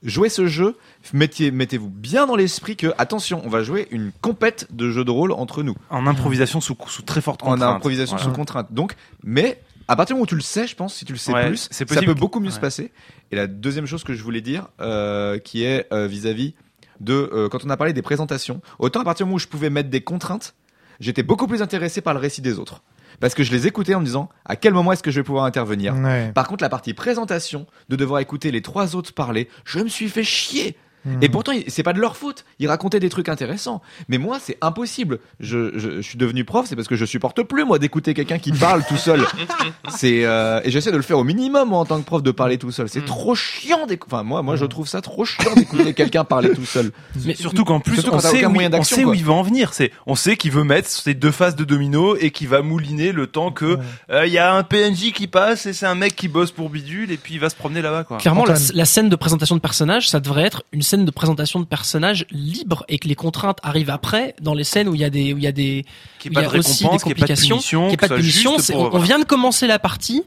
jouer ce jeu. Mettez, mettez-vous bien dans l'esprit que attention, on va jouer une compète de jeu de rôle entre nous En improvisation sous, sous très forte en contrainte. improvisation Voilà. sous contrainte. Donc, mais à partir du moment où tu le sais, je pense, si tu le sais Ouais, plus, c'est ça peut beaucoup mieux se passer. Et la deuxième chose que je voulais dire, euh, qui est euh, vis-à-vis de euh, quand on a parlé des présentations, autant à partir du moment où je pouvais mettre des contraintes, j'étais beaucoup plus intéressé par le récit des autres. Parce que je les écoutais en me disant à quel moment est-ce que je vais pouvoir intervenir? Ouais. Par contre, la partie présentation, de devoir écouter les trois autres parler, je me suis fait chier. Hmm. Et pourtant, c'est pas de leur faute. Ils racontaient des trucs intéressants. Mais moi, c'est impossible. Je, je, je suis devenu prof, c'est parce que je supporte plus, moi, d'écouter quelqu'un qui parle tout seul. C'est, euh, et j'essaie de le faire au minimum, moi, en tant que prof, de parler tout seul. C'est trop chiant d'écouter, enfin, moi, moi, je trouve ça trop chiant d'écouter quelqu'un parler tout seul. Mais surtout qu'en plus, Surtout on sait, aucun où, moyen on sait où il va en venir. C'est, on sait qu'il veut mettre ces deux phases de domino et qu'il va mouliner le temps que Ouais. euh, il y a un PNJ qui passe et c'est un mec qui bosse pour bidule et puis il va se promener là-bas quoi. Clairement, la, scène de présentation de personnages, ça devrait être une scène de présentation de personnages libre et que les contraintes arrivent après dans les scènes où il y a des où il y a des Qui y a aussi des complications, n'y ait pas de punition. on, on vient de commencer la partie.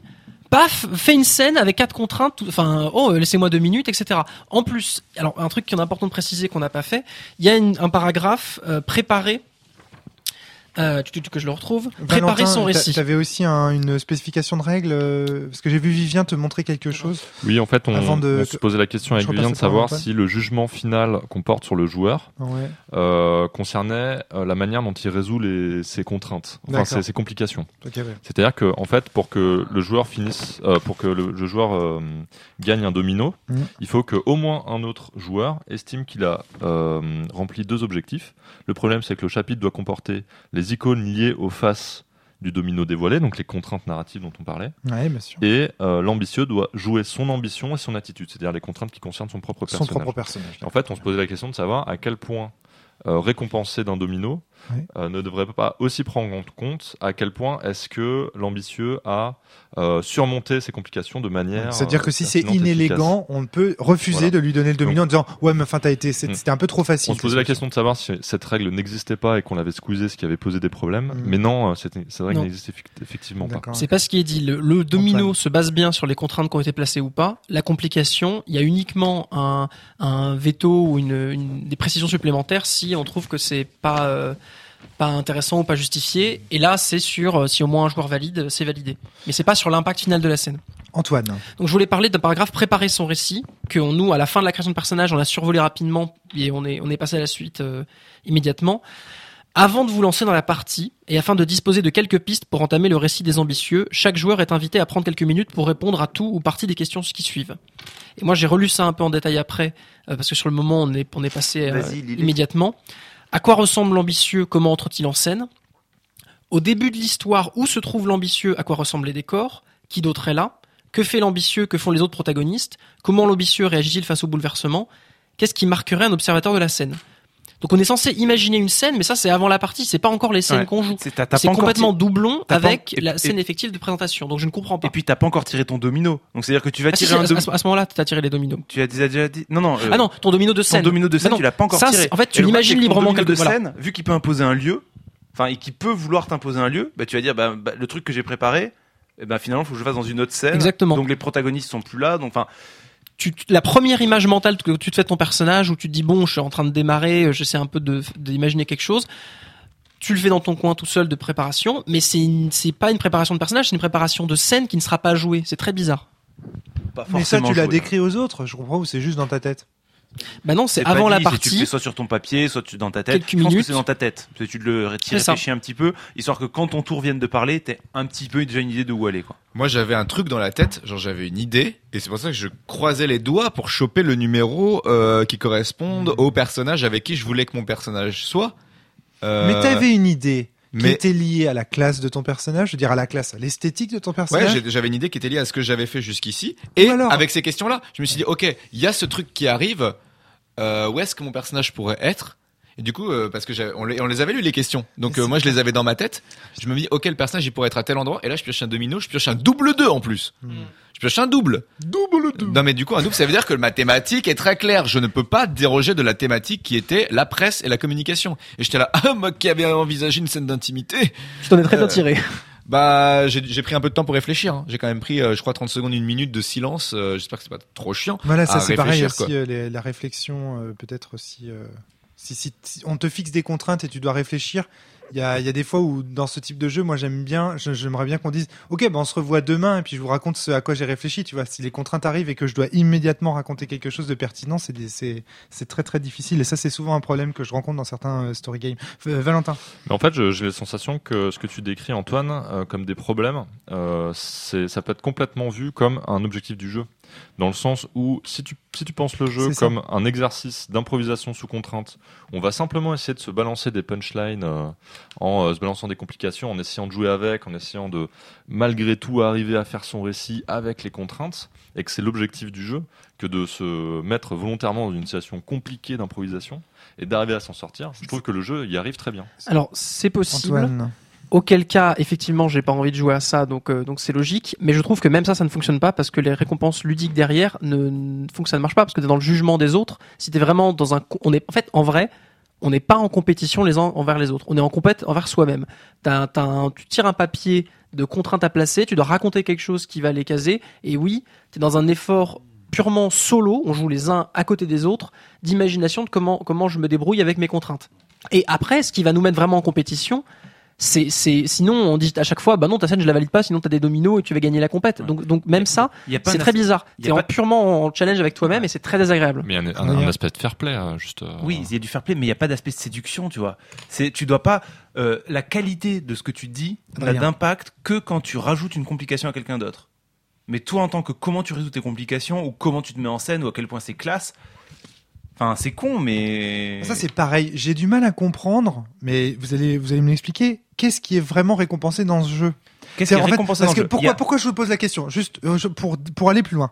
Paf, fait une scène avec quatre contraintes. Enfin, oh, euh, laissez-moi deux minutes, etc. En plus, alors un truc qui est important de préciser qu'on n'a pas fait, il y a une- un paragraphe euh, préparé. Euh, tu- tu- que je le retrouve. Préparer son récit. T'avais aussi un- une spécification de règles euh, parce que j'ai vu Vivien te montrer quelque chose. Oui, en fait, on, Avant de- on se posait la question avec Vivien de savoir si le jugement final qu'on porte sur le joueur Ouais. euh, concernait euh, la manière dont il résout les, ses contraintes, enfin ses, ses complications. Ok, ouais. C'est-à-dire que, en fait, pour que le joueur finisse, euh, pour que le, le joueur euh, gagne un domino, Mhm. il faut que au moins un autre joueur estime qu'il a euh, rempli deux objectifs. Le problème, c'est que le chapitre doit comporter les icônes liées aux faces du domino dévoilé, donc les contraintes narratives dont on parlait, Ouais, bien sûr. et euh, l'ambitieux doit jouer son ambition et son attitude, c'est-à-dire les contraintes qui concernent son propre Son personnage. propre personnage. En fait, on se posait la question de savoir à quel point euh, récompensé d'un domino Euh, ne devrait pas aussi prendre en compte à quel point est-ce que l'ambitieux a euh, surmonté ses complications de manière. C'est-à-dire que si c'est inélégant, on peut refuser Voilà. de lui donner le domino en disant ouais mais enfin t'as été Mm. c'était un peu trop facile. On se posait la question de savoir si cette règle n'existait pas et qu'on l'avait squeezée, ce qui avait posé des problèmes. Mm. Mais non, euh, cette, cette règle effi- effectivement pas. C'est pas ce qui est dit. Le, le domino Antoine. se base bien sur les contraintes qui ont été placées ou pas. La complication, il y a uniquement un, un veto ou une, une- des précisions supplémentaires si on trouve que c'est pas euh, pas intéressant ou pas justifié. Et là, c'est sur euh, si au moins un joueur valide, c'est validé. Mais c'est pas sur l'impact final de la scène. Antoine. Donc je voulais parler d'un paragraphe préparer son récit que on- nous à la fin de la création de personnage on a survolé rapidement et on est on est passé à la suite euh, immédiatement. Avant de vous lancer dans la partie et afin de disposer de quelques pistes pour entamer le récit des ambitieux, chaque joueur est invité à prendre quelques minutes pour répondre à tout ou partie des questions qui suivent. Et moi j'ai relu ça un peu en détail après euh, parce que sur le moment on est on est passé euh, lis-les. À quoi ressemble l'ambitieux Comment entre-t-il en scène? Au début de l'histoire, où se trouve l'ambitieux À quoi ressemblent les décors? Qui d'autre est là? Que fait l'ambitieux? Que font les autres protagonistes? Comment l'ambitieux réagit-il face au bouleversement? Qu'est-ce qui marquerait un observateur de la scène? Donc on est censé imaginer une scène, mais ça c'est avant la partie, c'est pas encore les scènes Ouais. qu'on joue. C'est complètement doublon avec la et- scène effective de présentation. Donc je ne comprends pas. Et puis t'as pas encore tiré ton domino. Donc c'est à dire que tu vas Ah, tirer si, un à, domino. à ce moment-là, t'as tiré les dominos. Tu as déjà dit. Non non. euh, ah non, ton domino de Ton scène. domino de scène, Bah non, tu l'as pas encore ça, tiré. en fait, tu l'imagines ton librement quelque de voilà. scène, vu qu'il peut imposer un lieu, enfin, et qu'il peut vouloir t'imposer un lieu, bah tu vas dire, bah, bah, le truc que j'ai préparé, eh ben finalement, faut que je fasse dans une autre scène. Exactement. Donc les protagonistes sont plus là. Donc enfin, tu, la première image mentale que tu te fais de ton personnage où tu te dis bon je suis en train de démarrer j'essaie un peu de d'imaginer quelque chose tu le fais dans ton coin tout seul de préparation mais c'est c'est pas une préparation de personnage c'est une préparation de scène qui ne sera pas jouée. C'est très bizarre. Pas Mais ça, tu l'as décrit aux autres, je comprends, ou c'est juste dans ta tête bah non c'est avant la c'est Tu le partie fais soit sur ton papier, soit tu, dans ta tête. Quelques je pense que minutes. c'est dans ta tête. Tu le réfléchis un petit peu, histoire que quand ton tour vienne de parler, t'aies un petit peu déjà une idée de où aller, quoi. Moi, j'avais un truc dans la tête, genre j'avais une idée, et c'est pour ça que je croisais les doigts pour choper le numéro euh, qui corresponde au personnage avec qui je voulais que mon personnage soit. Euh, Mais t'avais une idée qui mais- était liée à la classe de ton personnage, je veux dire à la classe, à l'esthétique de ton Ouais, personnage. j'ai- j'avais une idée qui était liée à ce que j'avais fait jusqu'ici. Et alors- avec ces questions-là, je me suis dit, ok, il y a ce truc qui arrive. Euh, où est-ce que mon personnage pourrait être? Et du coup, euh, parce que on les, on les avait lu les questions, donc euh, moi je les avais dans ma tête. Je me dis, ok, le personnage il pourrait être à tel endroit. Et là, je pioche un domino, je pioche un double 2 en plus. Je pioche un double. Double 2. Non mais du coup, un double, ça veut dire que ma thématique est très claire. Je ne peux pas déroger de la thématique qui était la presse et la communication. Et j'étais là, ah moi qui avais envisagé une scène d'intimité. je t'en ai très bien Euh, tiré Bah, j'ai pris un peu de temps pour réfléchir. hein. J'ai quand même pris, euh, je crois, 30 secondes, une minute de silence. Euh, J'espère que c'est pas trop chiant. Voilà, ça c'est pareil aussi, euh, les- la réflexion, euh, peut-être aussi. Si, on te fixe des contraintes et tu dois réfléchir, il y a, des fois où dans ce type de jeu, moi j'aime bien, j'aimerais bien qu'on dise, ok, ben on se revoit demain et puis je vous raconte ce à quoi j'ai réfléchi. Tu vois, si les contraintes arrivent et que je dois immédiatement raconter quelque chose de pertinent, c'est très très difficile et ça c'est souvent un problème que je rencontre dans certains euh, story games. Euh, Valentin, Mais en fait, j'ai la sensation que ce que tu décris, Antoine, euh, comme des problèmes, c'est, ça peut être complètement vu comme un objectif du jeu. Dans le sens où, si tu, si tu penses le jeu comme un exercice d'improvisation sous contrainte, on va simplement essayer de se balancer des punchlines euh, en euh, se balançant des complications, en essayant de jouer avec, en essayant de, malgré tout, arriver à faire son récit avec les contraintes, et que c'est l'objectif du jeu, que de se mettre volontairement dans une situation compliquée d'improvisation et d'arriver à s'en sortir. Je trouve que le jeu y arrive très bien. alors c'est possible Antoine. Auquel cas, effectivement, j'ai pas envie de jouer à ça, donc euh, donc c'est logique. Mais je trouve que même ça, ça ne fonctionne pas parce que les récompenses ludiques derrière ne, ne ça ne marche pas parce que t'es dans le jugement des autres. Si vraiment dans un, on est en fait en vrai, on n'est pas en compétition les uns envers les autres. On est en compète envers soi-même. Tu tires un papier de contraintes à placer, tu dois raconter quelque chose qui va les caser. Et oui, t'es dans un effort purement solo. On joue les uns à côté des autres, d'imagination de comment comment je me débrouille avec mes contraintes. Et après, ce qui va nous mettre vraiment en compétition, c'est, c'est, sinon on dit à chaque fois, bah non, ta scène je la valide pas, sinon t'as des dominos et tu vas gagner la compète. Ouais. Donc, donc même ça, y c'est très bizarre. y a T'es pas- purement en challenge avec toi-même et c'est très désagréable. Mais il y a un, un- Regarde. un aspect de fair play, hein, juste. euh, Oui, il y a du fair play, mais il n'y a pas d'aspect de séduction, tu vois. C'est, tu dois pas, euh, la qualité de ce que tu dis n'a d'impact que quand tu rajoutes une complication à quelqu'un d'autre. Mais toi, en tant que comment tu résous tes complications, ou comment tu te mets en scène, ou à quel point c'est classe, enfin, c'est con, mais. Ça c'est pareil. J'ai du mal à comprendre, mais vous allez vous allez me l'expliquer. Qu'est-ce qui est vraiment récompensé dans ce jeu? Qu'est-ce qui est fait, récompensé parce dans que le jeu? pourquoi, a- pourquoi je vous pose la question? Juste euh, pour, pour aller plus loin.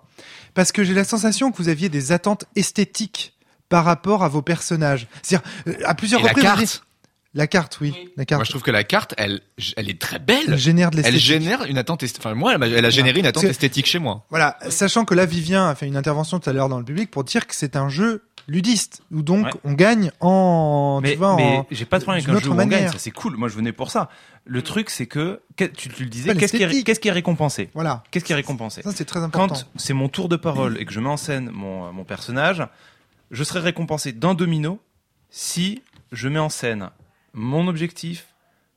Parce que j'ai la sensation que vous aviez des attentes esthétiques par rapport à vos personnages. C'est-à-dire, euh, à plusieurs Et la reprises. vous carte. La carte, oui. La carte. Moi, je trouve que la carte, elle, elle est très Elle belle. génère de Elle l'esthétique. génère une attente, est- enfin moi, elle, elle a généré une attente esthétique chez moi. Voilà, sachant que là, Vivien a fait une intervention tout à l'heure dans le public pour dire que c'est un jeu ludiste, où donc Ouais. on gagne en, mais, tu vois, mais j'ai pas de problème avec un jeu où on gagne, ça c'est cool. Moi, je venais pour ça. Le truc, c'est que, tu, tu le disais, Pas qu'est-ce qui, est, l'esthétique. qu'est-ce qui est récompensé? Voilà. Qu'est-ce qui est récompensé? Ça, c'est très important. Quand c'est mon tour de parole et que je mets en scène mon, mon personnage, je serai récompensé d'un domino si je mets en scène mon objectif,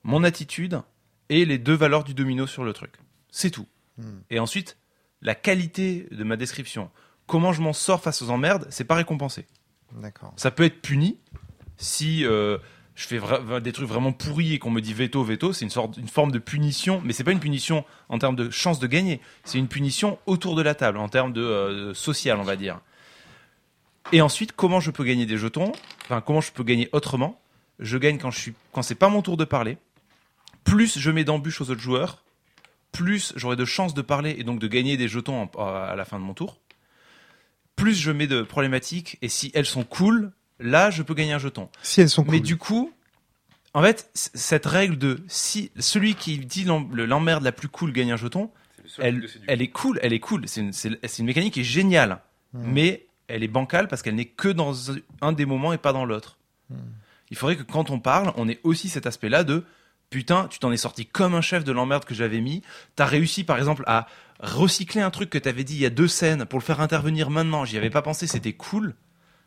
mon attitude et les deux valeurs du domino sur le truc. C'est tout. Hmm. Et ensuite, la qualité de ma description, comment je m'en sors face aux emmerdes, c'est pas récompensé. Ça peut être puni si euh, je fais des trucs vraiment pourris et qu'on me dit veto, veto, c'est une sorte, une forme de punition, mais c'est pas une punition en termes de chance de gagner, c'est une punition autour de la table, en termes de euh, social, on va dire. Et ensuite, comment je peux gagner des jetons? Enfin, comment je peux gagner autrement? Je gagne quand je suis, quand c'est pas mon tour de parler. Plus je mets d'embûches aux autres joueurs, plus j'aurai de chances de parler et donc de gagner des jetons à la fin de mon tour. Plus je mets de problématiques et si elles sont cool, là, je peux gagner un jeton. Si elles sont Mais cool. du coup, en fait, cette règle de si celui qui dit l'em- le- l'emmerde la plus cool gagne un jeton, elle, elle est cool, elle est cool. C'est une, c'est- c'est une mécanique qui est géniale, mais elle est bancale parce qu'elle n'est que dans un des moments et pas dans l'autre. Il faudrait que quand on parle, on ait aussi cet aspect-là de putain, tu t'en es sorti comme un chef de l'emmerde que j'avais mis. T'as réussi, par exemple, à recycler un truc que t'avais dit il y a deux scènes pour le faire intervenir maintenant. J'y avais pas pensé, c'était cool.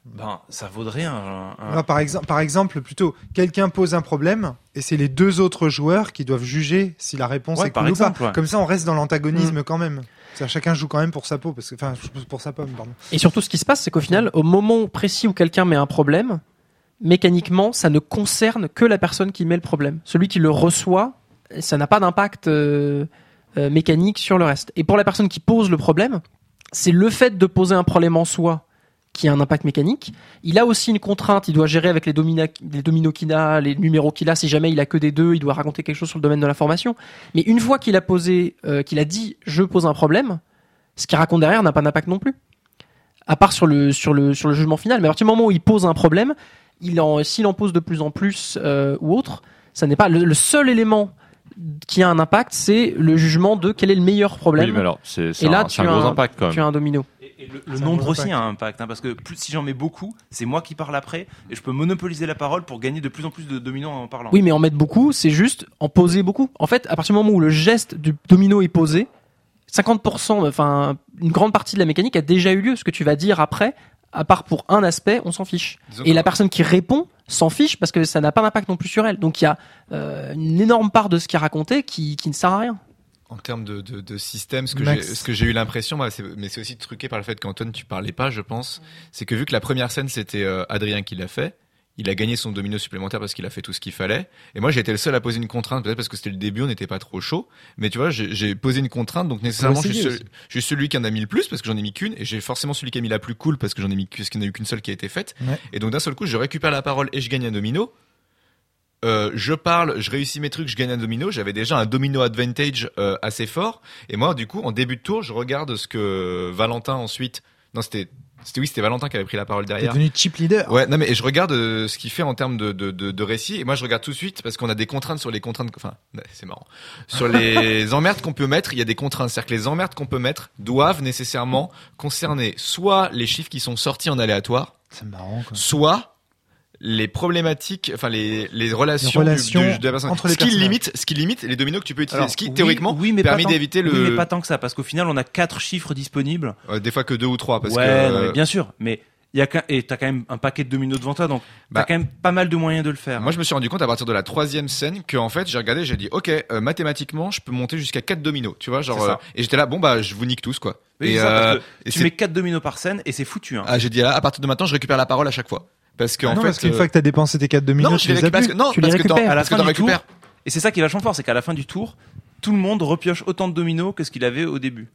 Ben, ça vaudrait un. un- Ah, par, exemple, par exemple, plutôt, quelqu'un pose un problème et c'est les deux autres joueurs qui doivent juger si la réponse Ouais, est par cool ou pas. ouais. Comme ça, on reste dans l'antagonisme quand même. C'est-à-dire, chacun joue quand même pour sa peau, parce que, enfin, pour sa pomme, pardon. Et surtout, ce qui se passe, c'est qu'au final, au moment précis où quelqu'un met un problème, mécaniquement, ça ne concerne que la personne qui met le problème. Celui qui le reçoit, ça n'a pas d'impact euh, euh, mécanique sur le reste. Et pour la personne qui pose le problème, c'est le fait de poser un problème en soi qui a un impact mécanique. Il a aussi une contrainte, il doit gérer avec les, domina- les dominos qu'il a, les numéros qu'il a. Si jamais il a que des deux, il doit raconter quelque chose sur le domaine de l'information. Mais une fois qu'il a posé, euh, qu'il a dit je pose un problème, ce qu'il raconte derrière n'a pas d'impact non plus. À part sur le, sur le, sur le jugement final. Mais à partir du moment où il pose un problème, s'il en pose de plus en plus euh, ou autre, ça n'est pas le seul élément qui a un impact, c'est le jugement de quel est le meilleur problème. Oui, mais alors, c'est Et là, un, tu un as gros un- impact quand tu as un domino. Et, et le, nombre aussi a un impact, hein, parce que plus, si j'en mets beaucoup, c'est moi qui parle après, et je peux monopoliser la parole pour gagner de plus en plus de dominos en parlant. Oui, mais en mettre beaucoup, c'est juste en poser beaucoup. En fait, à partir du moment où le geste du domino est posé, 50%, enfin, une grande partie de la mécanique a déjà eu lieu. Ce que tu vas dire après, à part pour un aspect, on s'en fiche. Disons Et la personne qui répond s'en fiche parce que ça n'a pas d'impact non plus sur elle. Donc il y a euh, une énorme part de ce qui est raconté qui, qui ne sert à rien. En termes de, de, de système, ce que j'ai, ce que j'ai eu l'impression, mais c'est aussi truqué par le fait qu'Antoine, tu parlais pas, je pense, c'est que vu que la première scène c'était euh, Adrien qui l'a fait, il a gagné son domino supplémentaire parce qu'il a fait tout ce qu'il fallait. Et moi, j'ai été le seul à poser une contrainte, peut-être parce que c'était le début, on n'était pas trop chaud. Mais tu vois, j'ai, posé une contrainte, donc nécessairement, je suis, celui, je suis celui qui en a mis le plus parce que j'en ai mis qu'une, et j'ai forcément celui qui a mis la plus cool parce que j'en ai mis, parce qu'il n'y en a eu qu'une seule qui a été faite. Ouais. Et donc d'un seul coup, je récupère la parole et je gagne un domino. Euh, je parle, je réussis mes trucs, je gagne un domino. J'avais déjà un domino advantage euh, assez fort. Et moi, du coup, en début de tour, je regarde ce que Valentin ensuite. Non, c'était, c'était oui, c'était Valentin qui avait pris la parole T'es derrière. devenu chip leader. Ouais, non mais et je regarde euh, ce qu'il fait en termes de, de, de, de récit et moi je regarde tout de suite parce qu'on a des contraintes sur les contraintes, enfin c'est marrant, sur les emmerdes qu'on peut mettre, il y a des contraintes, c'est-à-dire que les emmerdes qu'on peut mettre doivent nécessairement concerner soit les chiffres qui sont sortis en aléatoire, C'est marrant, quoi. soit les problématiques, enfin les, les relations, Les relations du, du- de la personne. entre les ce qui limite, ce qui limite les dominos que tu peux utiliser, Alors, ce qui oui, théoriquement oui, mais permet d'éviter oui, le, mais pas tant que ça, parce qu'au final, on a quatre chiffres disponibles. euh, des fois que deux ou trois parce ouais, que non, mais euh, bien sûr, mais il y a et t'as quand même un paquet de dominos devant toi, donc Bah, t'as quand même pas mal de moyens de le faire. Moi, je me suis rendu compte à partir de la troisième scène que, en fait, j'ai regardé, j'ai dit, ok, euh, mathématiquement, je peux monter jusqu'à 4 dominos, tu vois, genre, euh, et j'étais là, bon bah, je vous nique tous, quoi. Oui, et c'est ça, parce que et tu mets quatre dominos par scène et c'est foutu. Hein. ah, j'ai dit là, à partir de maintenant, je récupère la parole à chaque fois, parce que Ah en non, fait, parce qu'une euh, fois que t'as dépensé tes 4 dominos, non, tu les les as récupère parce plus. que non, Tu les que récupères. À la fin du tour. Et c'est ça qui est vachement fort, c'est qu'à la fin du tour, tout le monde repioche autant de dominos que ce qu'il avait au début.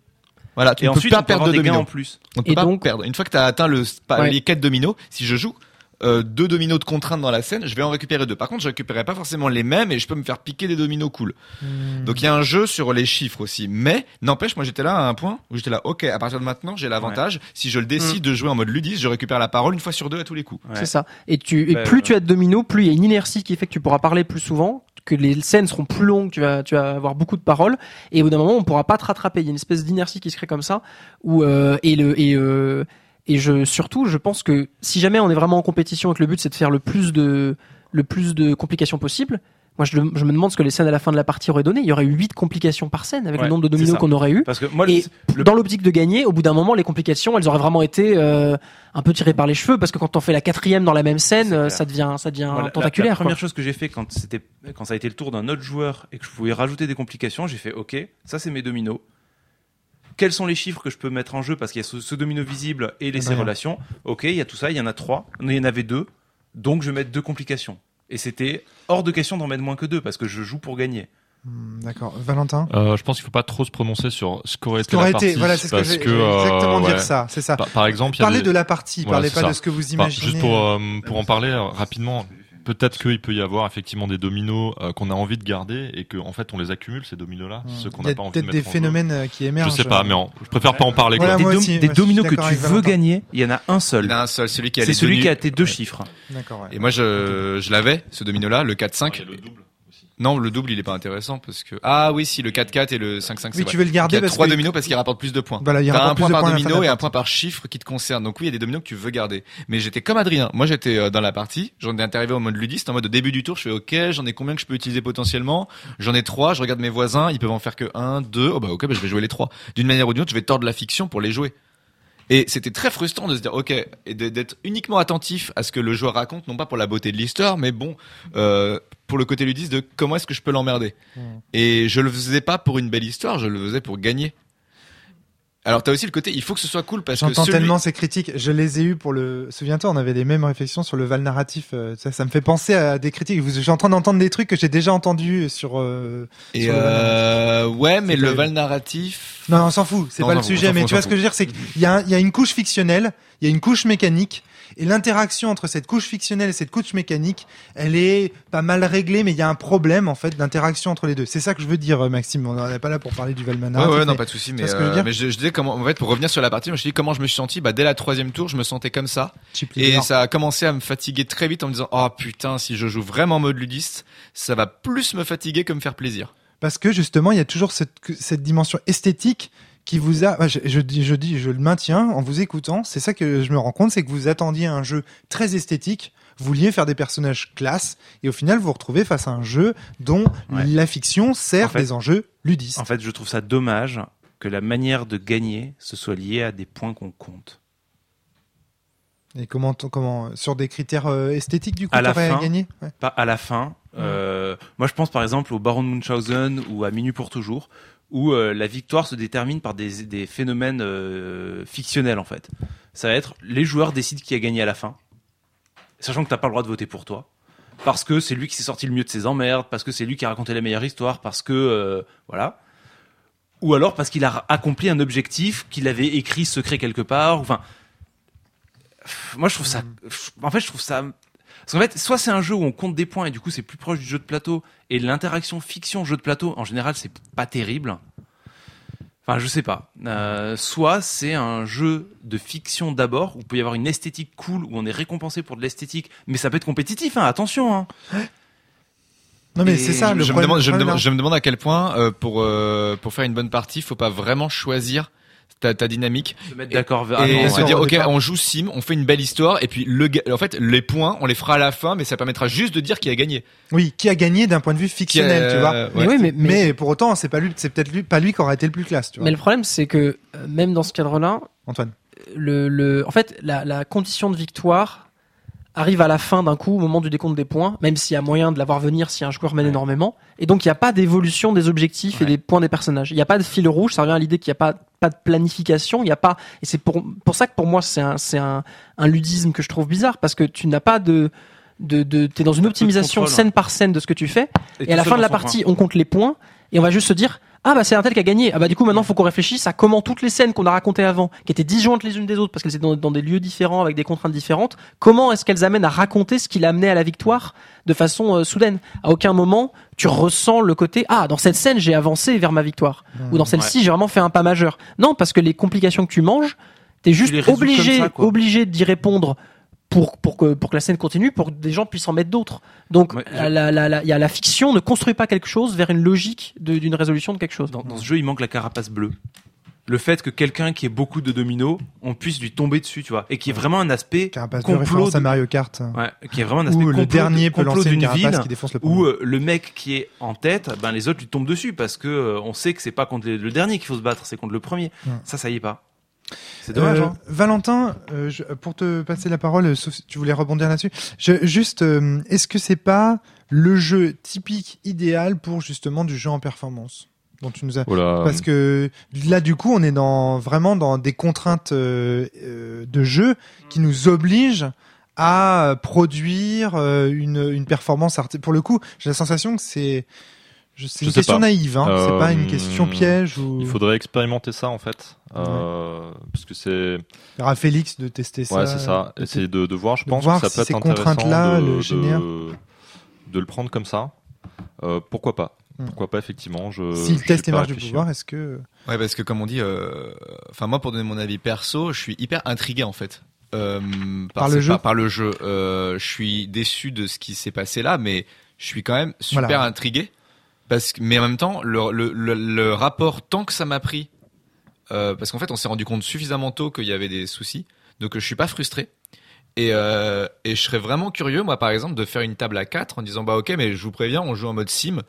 Voilà, tu et ne peux ensuite, pas on peut perdre de des gains en dominos. plus. On ne peut Et pas donc- perdre. Une fois que t'as atteint le Ouais. les 4 dominos, si je joue euh, deux dominos de contrainte dans la scène, je vais en récupérer deux. Par contre, je récupérerai pas forcément les mêmes et je peux me faire piquer des dominos cool. Hmm. Donc il y a un jeu sur les chiffres aussi. Mais n'empêche, moi j'étais là à un point où j'étais là, ok, à partir de maintenant, j'ai l'avantage. Si je le décide de jouer en mode ludiste, je récupère la parole une fois sur deux à tous les coups. Ouais. C'est ça. Et, tu, et Bah, plus ouais. tu as de dominos, plus il y a une inertie qui fait que tu pourras parler plus souvent, que les scènes seront plus longues, tu vas, tu vas avoir beaucoup de paroles, et au bout d'un moment, on pourra pas te rattraper. Il y a une espèce d'inertie qui se crée comme ça, où, euh, et le, et, euh, et je, surtout, je pense que si jamais on est vraiment en compétition et que le but c'est de faire le plus de, le plus de complications possible, moi je, je me demande ce que les scènes à la fin de la partie auraient donné. Il y aurait eu 8 complications par scène avec Ouais, le nombre de dominos qu'on aurait eu. Parce que moi, Et le- le- dans l'optique de gagner, au bout d'un moment, les complications, elles auraient vraiment été euh, un peu tirées par les cheveux, parce que quand on fait la quatrième dans la même scène, euh, ça devient, ça tentaculaire. La, première chose que j'ai fait quand c'était quand ça a été le tour d'un autre joueur et que je pouvais rajouter des complications, j'ai fait OK, ça c'est mes dominos. Quels sont les chiffres que je peux mettre en jeu parce qu'il y a ce, ce domino visible et les ses relations. OK, il y a tout ça, il y en a trois, il y en avait deux, donc je vais mettre deux complications. Et c'était hors de question d'en mettre moins que deux parce que je joue pour gagner. Hmm, D'accord. Valentin Euh, je pense qu'il faut pas trop se prononcer sur ce qu'aurait été la partie. été, voilà, c'est ce que parce que, j'allais euh, exactement ouais. dire ça, c'est ça. Par, par exemple, il y a Parlez des- de la partie, Voilà, parlez pas ça. de ce que vous Enfin, imaginez. juste pour, euh, pour en parler euh, rapidement, Peut-être qu'il peut y avoir effectivement des dominos euh, qu'on a envie de garder et qu'en en fait on les accumule ces dominos-là, ceux qu'on Il y n'a a pas envie de peut-être mettre des en jeu. phénomènes euh, qui émergent. Je sais pas, mais en- je préfère pas en parler. Voilà, quoi. des moi dom- aussi, des dominos que tu veux gagner, il y en a un Il seul. y en a un seul, celui qui a C'est les celui qui a tes deux chiffres. D'accord, ouais. Et moi, je, je l'avais, ce domino-là, le 4-5. Il y Non, le double, il est pas intéressant parce que ah oui, si le 4-4 et le 5-5. c'est Oui, tu veux le Il y garder a parce trois que dominos parce qu'il rapporte plus de points. Voilà, il T'as rapporte un plus point de par points domino et un point par chiffre qui te concerne. Donc oui, il y a des dominos que tu veux garder. Mais j'étais comme Adrien. Moi, j'étais euh, dans la partie. J'en ai arrivé au mode ludiste, en mode au début du tour. Je fais OK, j'en ai combien que je peux utiliser potentiellement? J'en ai trois. Je regarde mes voisins. Ils peuvent en faire que un, deux. Oh bah OK, bah, je vais jouer les trois. D'une manière ou d'une autre, je vais tordre la fiction pour les jouer. Et c'était très frustrant de se dire OK et d'être uniquement attentif à ce que le joueur raconte, non pas pour la beauté de l'histoire, mais bon euh, pour le côté ludiste de comment est-ce que je peux l'emmerder. Et je le faisais pas pour une belle histoire, je le faisais pour gagner. Alors t'as aussi le côté, il faut que ce soit cool parce que J'entends celui... tellement ces critiques. Je les ai eues pour le. Souviens-toi, on avait les mêmes réflexions sur le Val narratif. euh, Ça, ça me fait penser à des critiques. Vous- Je suis en train d'entendre des trucs que j'ai déjà entendus sur. euh, Et sur le euh, ouais, mais C'est le. Val narratif. Non, on s'en fout. C'est Non, pas le fout, sujet. Mais tu vois ce que je veux dire, c'est qu'il y a, un- il y a une couche fictionnelle, il y a une couche mécanique. Et l'interaction entre cette couche fictionnelle et cette couche mécanique, elle est pas mal réglée, mais il y a un problème en fait d'interaction entre les deux. C'est ça que je veux dire, euh, Maxime. On n'est pas là pour parler du Valman Ouais, ouais, non, pas de souci. Mais, ce que je euh, mais je, je disais comment, en fait, pour revenir sur la partie, moi, je dis comment je me suis senti. Bah, dès la troisième tour, je me sentais comme ça. Et ça a commencé à me fatiguer très vite en me disant, oh putain, si je joue vraiment en mode ludiste, ça va plus me fatiguer que me faire plaisir. Parce que justement, il y a toujours cette, cette dimension esthétique qui vous a. Je, je dis, je dis, je le maintiens en vous écoutant. C'est ça que je me rends compte, c'est que vous attendiez un jeu très esthétique. Vous vouliez faire des personnages classe, et au final, vous vous retrouvez face à un jeu dont Ouais. la fiction sert En fait- des enjeux ludistes. En fait, je trouve ça dommage que la manière de gagner se soit liée à des points qu'on compte. Et comment, comment, sur des critères euh, esthétiques du coup, À la fin, gagné? Ouais. Pas à la fin. euh, moi, je pense par exemple au Baron de Munchausen ou à Minuit pour toujours, où euh, la victoire se détermine par des, des phénomènes euh, fictionnels en fait. Ça va être les joueurs décident qui a gagné à la fin, sachant que t'as pas le droit de voter pour toi. Parce que c'est lui qui s'est sorti le mieux de ses emmerdes, parce que c'est lui qui a raconté la meilleure histoire, parce que euh, voilà. Ou alors parce qu'il a accompli un objectif qu'il avait écrit secret quelque part. Enfin, moi je trouve ça. En fait, je trouve ça parce qu'en fait, soit c'est un jeu où on compte des points et du coup c'est plus proche du jeu de plateau et l'interaction fiction jeu de plateau en général c'est pas terrible. Enfin, je sais pas. Euh, soit c'est un jeu de fiction d'abord où il peut y avoir une esthétique cool où on est récompensé pour de l'esthétique, mais ça peut être compétitif. Hein, attention. Hein. Non, mais c'est ça le je, me problème. demande, je, me demande, problème, je me demande à quel point, euh, pour, euh, pour faire une bonne partie, faut pas vraiment choisir ta, ta dynamique Se mettre d'accord. et ah non, se dire ok on joue sim on fait une belle histoire et puis le en fait les points on les fera à la fin mais ça permettra juste de dire qui a gagné Oui, qui a gagné d'un point de vue a- fictionnel, tu vois. ouais. Mais oui, mais, mais, Mais pour autant, c'est pas lui, c'est peut-être lui, pas lui qui aura été le plus classe, tu vois. mais le problème, c'est que euh, même dans ce cadre-là, Antoine. le, le, en fait, la, la condition de victoire arrive à la fin d'un coup, au moment du décompte des points, même s'il y a moyen de l'avoir venir si un joueur mène Ouais. énormément. Et donc, il n'y a pas d'évolution des objectifs et des points des personnages. Il n'y a pas de fil rouge. Ça revient à l'idée qu'il n'y a pas, pas de planification. Il n'y a pas, et c'est pour, pour ça que pour moi, c'est un, c'est un, un ludisme que je trouve bizarre parce que tu n'as pas de, de, de t'es dans une optimisation contrôle. scène par scène de ce que tu fais. Et, à la fin de la partie, on compte les points et on va juste se dire ah bah c'est un tel qui a gagné. Ah bah du coup maintenant faut qu'on réfléchisse à comment toutes les scènes qu'on a racontées avant, qui étaient disjointes les unes des autres parce qu'elles étaient dans, dans des lieux différents avec des contraintes différentes, comment est-ce qu'elles amènent à raconter ce qui l'a amené à la victoire de façon euh, soudaine? À aucun moment tu ressens le côté ah dans cette scène j'ai avancé vers ma victoire ou dans celle-ci j'ai vraiment fait un pas majeur. Non parce que les complications que tu manges, t'es juste obligé ça, obligé d'y répondre pour pour que pour que la scène continue, pour que des gens puissent en mettre d'autres. Donc Ouais, je- la, y a la fiction ne construit pas quelque chose vers une logique de- d'une résolution de quelque chose. Dans, dans ce jeu, il manque la carapace bleue. Le fait que quelqu'un qui ait beaucoup de dominos, on puisse lui tomber dessus, tu vois, et qui est vraiment un aspect Carapace de complot de- à Mario Kart. Ouais, qui est vraiment un aspect Où complot, le dernier peut lancer une ville qui défonce le où premier. euh, le mec qui est en tête, ben les autres lui tombent dessus parce que euh, on sait que c'est pas contre le, le dernier qu'il faut se battre, c'est contre le premier. Ouais. Ça, ça y est pas. C'est dommage. Euh, hein. Valentin, euh, je- pour te passer la parole, euh, sauf si tu voulais rebondir là-dessus, je- juste, euh, est-ce que c'est pas le jeu typique idéal pour justement du jeu en performance dont tu nous as Voilà. parce que là du coup on est dans vraiment dans des contraintes de jeu qui nous obligent à produire euh, une, une performance arti- pour le coup j'ai la sensation que c'est C'est Je une sais question pas. naïve, hein. c'est Euh, pas une question piège ou. Il faudrait expérimenter ça en fait, euh, parce que c'est Il y aura Félix de tester ça. ouais c'est ça. de Essayer de, de voir. Je de pense voir que ça si peut être intéressant contraintes-là de, le de- le prendre comme ça. Euh, pourquoi pas Hmm. Pourquoi pas effectivement. Je S'il je teste les marges du pouvoir, est-ce que. Ouais, parce que comme on dit, euh, enfin moi pour donner mon avis perso, je suis hyper intrigué en fait. Euh, Par le jeu par, par le jeu. Euh, je suis déçu de ce qui s'est passé là, mais je suis quand même super Voilà. intrigué. Parce que, mais en même temps, le, le, le, le rapport tant que ça m'a pris, euh, parce qu'en fait on s'est rendu compte suffisamment tôt qu'il y avait des soucis, donc je suis pas frustré. Et, euh, et je serais vraiment curieux, moi par exemple, de faire une table à 4 en disant bah ok, mais je vous préviens, on joue en mode sim.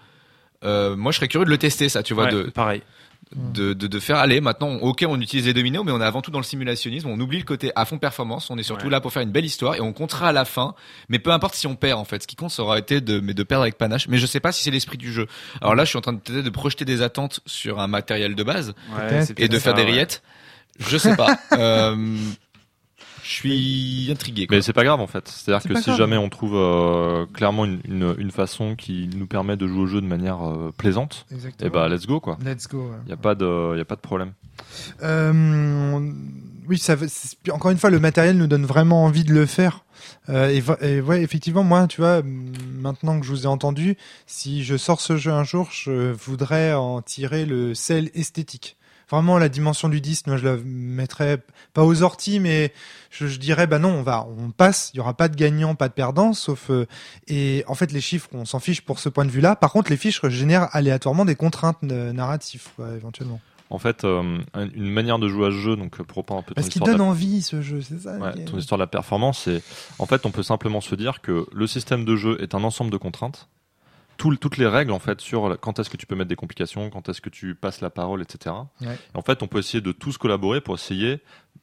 Euh, moi je serais curieux de le tester ça, tu vois, Ouais, de, pareil. De, de, de faire aller. Maintenant ok on utilise les dominos mais on est avant tout dans le simulationnisme. On oublie le côté à fond performance. On est surtout Ouais. là pour faire une belle histoire et on comptera à la fin. Mais peu importe si on perd en fait. Ce qui compte ça aura été de mais de perdre avec panache. Mais je sais pas si c'est l'esprit du jeu. Alors là je suis en train de peut-être de projeter des attentes sur un matériel de base Ouais, et de faire ça, des ouais. rillettes. Je sais pas. Euh, je suis intrigué quoi. Mais c'est pas grave en fait. C'est-à-dire C'est que si grave. jamais on trouve euh, clairement une, une, une façon qui nous permet de jouer au jeu de manière euh, plaisante, Exactement. et bah let's go quoi. Let's go. ouais. Il y a pas de y a pas de problème. Euh, oui, ça, encore une fois, le matériel nous donne vraiment envie de le faire. Euh, et, et ouais, effectivement, moi, tu vois, maintenant que je vous ai entendu, si je sors ce jeu un jour, je voudrais en tirer le sel esthétique. Vraiment, la dimension du 10, moi, je la mettrais pas aux orties, mais je, je dirais, bah non, on va, on passe, il y aura pas de gagnant, pas de perdant, sauf, euh, et en fait, les chiffres, on s'en fiche pour ce point de vue-là. Par contre, les fiches génèrent aléatoirement des contraintes euh, narratives, éventuellement. En fait, euh, un- une manière de jouer à ce jeu, donc pour reprendre un peu Parce qu'il donne la- envie, ce jeu, c'est ça. Ouais, ton histoire de la performance, c'est en fait, on peut simplement se dire que le système de jeu est un ensemble de contraintes. Tout- toutes les règles en fait sur quand est-ce que tu peux mettre des complications, quand est-ce que tu passes la parole, etc. Ouais. Et en fait, on peut essayer de tous collaborer pour essayer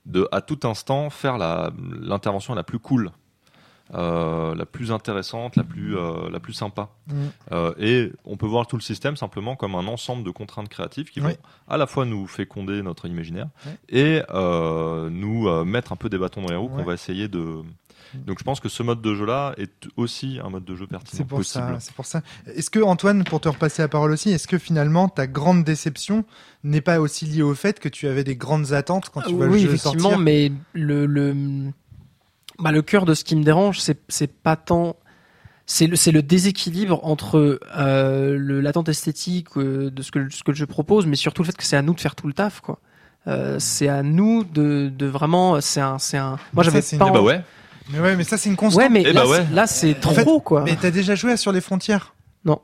de à tout instant faire l'intervention la plus cool, euh, la plus intéressante, la plus euh, la plus sympa. Mm. Euh, et on peut voir tout le système simplement comme un ensemble de contraintes créatives qui Oui. vont à la fois nous féconder notre imaginaire et nous mettre un peu des bâtons dans les roues Ouais. qu'on va essayer de. Donc je pense que ce mode de jeu là est aussi un mode de jeu pertinent C'est pour possible. ça. C'est pour ça. Est-ce que Antoine, pour te repasser la parole aussi, est-ce que finalement ta grande déception n'est pas aussi liée au fait que tu avais des grandes attentes quand tu vois oui, le jeu effectivement, sortir? mais le le bah, le cœur de ce qui me dérange, c'est c'est pas tant c'est le c'est le déséquilibre entre euh, le l'attente esthétique euh, de ce que ce que je propose, mais surtout le fait que c'est à nous de faire tout le taf, quoi. Euh, c'est à nous de de vraiment c'est un c'est un moi Ça, j'avais c'est une- pas Eh bah envie- ouais. Mais ouais, mais ça c'est une constante. ouais mais Eh là, bah ouais. c'est- là c'est En fait, trop quoi Mais t'as déjà joué à Sur les frontières? Non.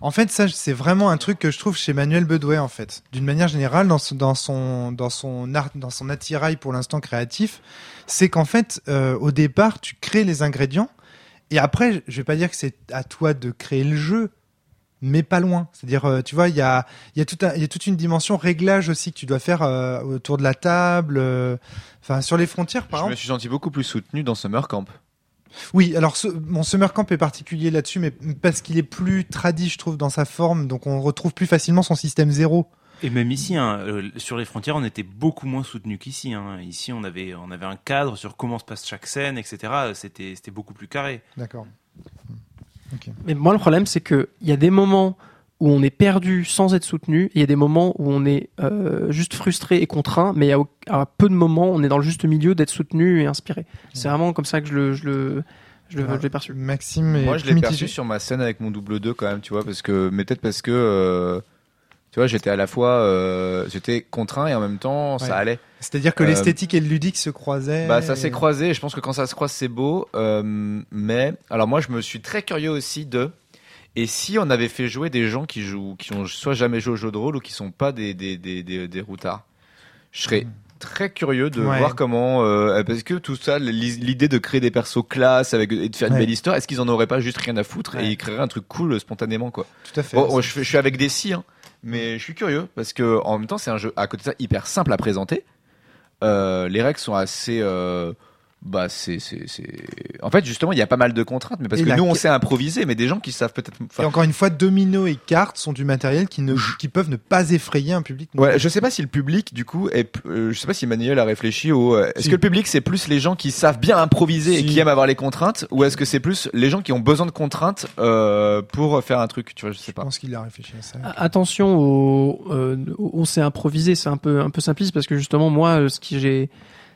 En fait, ça c'est vraiment un truc que je trouve chez Manuel Bedouet en fait. D'une manière générale, dans son dans son dans son art, dans son attirail pour l'instant créatif, c'est qu'en fait, euh, au départ, tu crées les ingrédients et après, je vais pas dire que c'est à toi de créer le jeu, mais pas loin. C'est-à-dire, euh, tu vois, il y a il y a tout un, il y a toute une dimension réglage aussi que tu dois faire euh, autour de la table. euh, Enfin, sur les frontières, par je exemple. me suis senti beaucoup plus soutenu dans Summer Camp Oui, alors ce, mon Summer Camp est particulier là-dessus, mais parce qu'il est plus tradi, je trouve, dans sa forme, donc on retrouve plus facilement son système zéro. Et même ici, hein, euh, sur les frontières, on était beaucoup moins soutenu qu'ici. Hein. Ici, on avait, on avait un cadre sur comment se passe chaque scène, etc. C'était, c'était beaucoup plus carré. D'accord. Mais moi, le problème, c'est que il y a des moments où on est perdu sans être soutenu, et il y a des moments où on est euh, juste frustré et contraint, mais il y a à peu de moments, on est dans le juste milieu d'être soutenu et inspiré. C'est vraiment comme ça que je le, je le, je le- je l'ai perçu. Maxime Moi, je l'ai perçu sur ma scène avec mon double 2 quand même, tu vois, parce que, mais peut-être parce que, euh, tu vois, j'étais à la fois, euh, j'étais contraint et en même temps, Ouais. ça allait. C'est-à-dire que Euh, l'esthétique et le ludique se croisaient. Bah, ça s'est et- croisé. Je pense que quand ça se croise, c'est beau. euh, mais alors moi, je me suis très curieux aussi de. Et si on avait fait jouer des gens qui jouent, qui ont soit jamais joué au jeu de rôle ou qui sont pas des des des des, des routards, je serais très curieux de Ouais. voir comment euh, parce que tout ça, l'i- l'idée de créer des persos classe avec et de faire une Ouais. belle histoire, est-ce qu'ils en auraient pas juste rien à foutre et ils créeraient un truc cool spontanément quoi? Tout à fait. Bon, je, fais- je suis avec des si, hein, mais je suis curieux parce que en même temps, c'est un jeu à côté de ça hyper simple à présenter. Euh, les règles sont assez, euh, Bah c'est c'est c'est. En fait justement il y a pas mal de contraintes, mais parce Et que la- nous on sait improviser, mais des gens qui savent peut-être. enfin, Et encore une fois, domino et cartes sont du matériel qui, ne, qui peuvent ne pas effrayer un public. Ouais, je sais pas si le public, du coup, est, euh, je sais pas si Manuel a réfléchi au. euh, Est-ce Si. que le public c'est plus les gens qui savent bien improviser et qui aiment avoir les contraintes, ou est-ce que c'est plus les gens qui ont besoin de contraintes euh, pour faire un truc, tu vois, je sais Je pas. pense qu'il a réfléchi à ça. Attention au, euh, on s'est improvisé, c'est un peu un peu simpliste parce que justement moi ce qui j'ai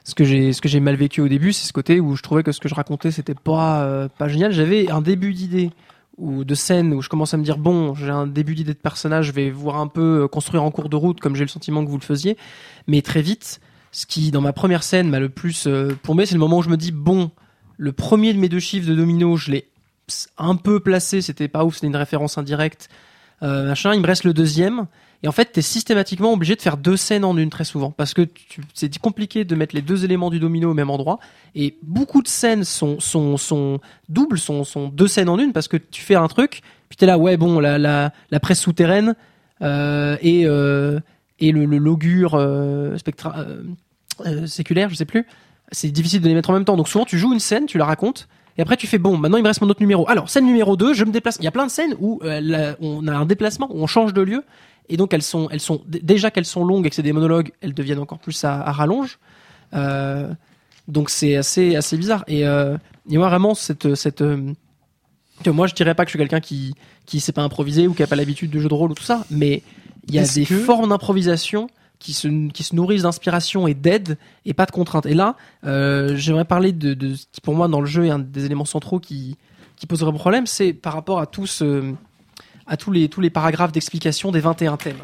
ce que j'ai ce que j'ai mal vécu au début, c'est ce côté où je trouvais que ce que je racontais c'était pas euh, pas génial. J'avais un début d'idée ou de scène où je commence à me dire bon, j'ai un début d'idée de personnage, je vais voir un peu euh, construire en cours de route comme j'ai le sentiment que vous le faisiez, mais très vite, ce qui dans ma première scène m'a le plus euh, plombé, c'est le moment où je me dis bon, le premier de mes deux chiffres de domino, je l'ai un peu placé, c'était pas ouf, c'était une référence indirecte, machin. Il me reste le deuxième. Et en fait, t'es systématiquement obligé de faire deux scènes en une très souvent parce que tu- c'est compliqué de mettre les deux éléments du domino au même endroit. Et beaucoup de scènes sont sont sont doubles, sont sont deux scènes en une parce que tu fais un truc, puis t'es là, ouais bon, la la la presse souterraine euh, et euh, et le, le l'augure euh, spectra séculaire, je sais plus. C'est difficile de les mettre en même temps. Donc souvent tu joues une scène, tu la racontes. Et après tu fais bon, maintenant il me reste mon autre numéro. Alors scène numéro 2, je me déplace. Il y a plein de scènes où on a un déplacement, où on change de lieu et donc elles sont elles sont déjà qu'elles sont longues et que c'est des monologues, elles deviennent encore plus à, à rallonge. Euh, donc c'est assez assez bizarre. Et, euh, et moi vraiment cette cette euh, que moi je dirais pas que je suis quelqu'un qui qui sait pas improviser ou qui a pas l'habitude de jeu de rôle ou tout ça, mais il y a des que- formes d'improvisation qui se qui se nourrissent d'inspiration et d'aide et pas de contraintes. Et là, euh, j'aimerais parler de, de ce qui pour moi dans le jeu est un des éléments centraux qui qui pose vraiment problème, c'est par rapport à tous euh, à tous les tous les paragraphes d'explication des 21 thèmes.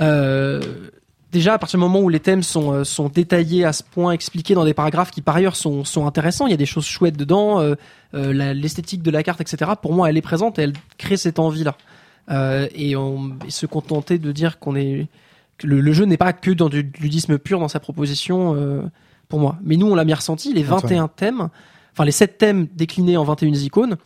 Euh, déjà à partir du moment où les thèmes sont euh, sont détaillés à ce point, expliqués dans des paragraphes qui par ailleurs sont sont intéressants, il y a des choses chouettes dedans, euh, euh, l'esthétique de la carte, etc. Pour moi, elle est présente et elle crée cette envie là. Euh, et, on, et se contenter de dire qu'on est que le, le jeu n'est pas que dans du ludisme pur dans sa proposition pour moi. Mais nous, on l'a bien ressenti, les 21 thèmes, enfin les 7 thèmes déclinés en 21 icônes,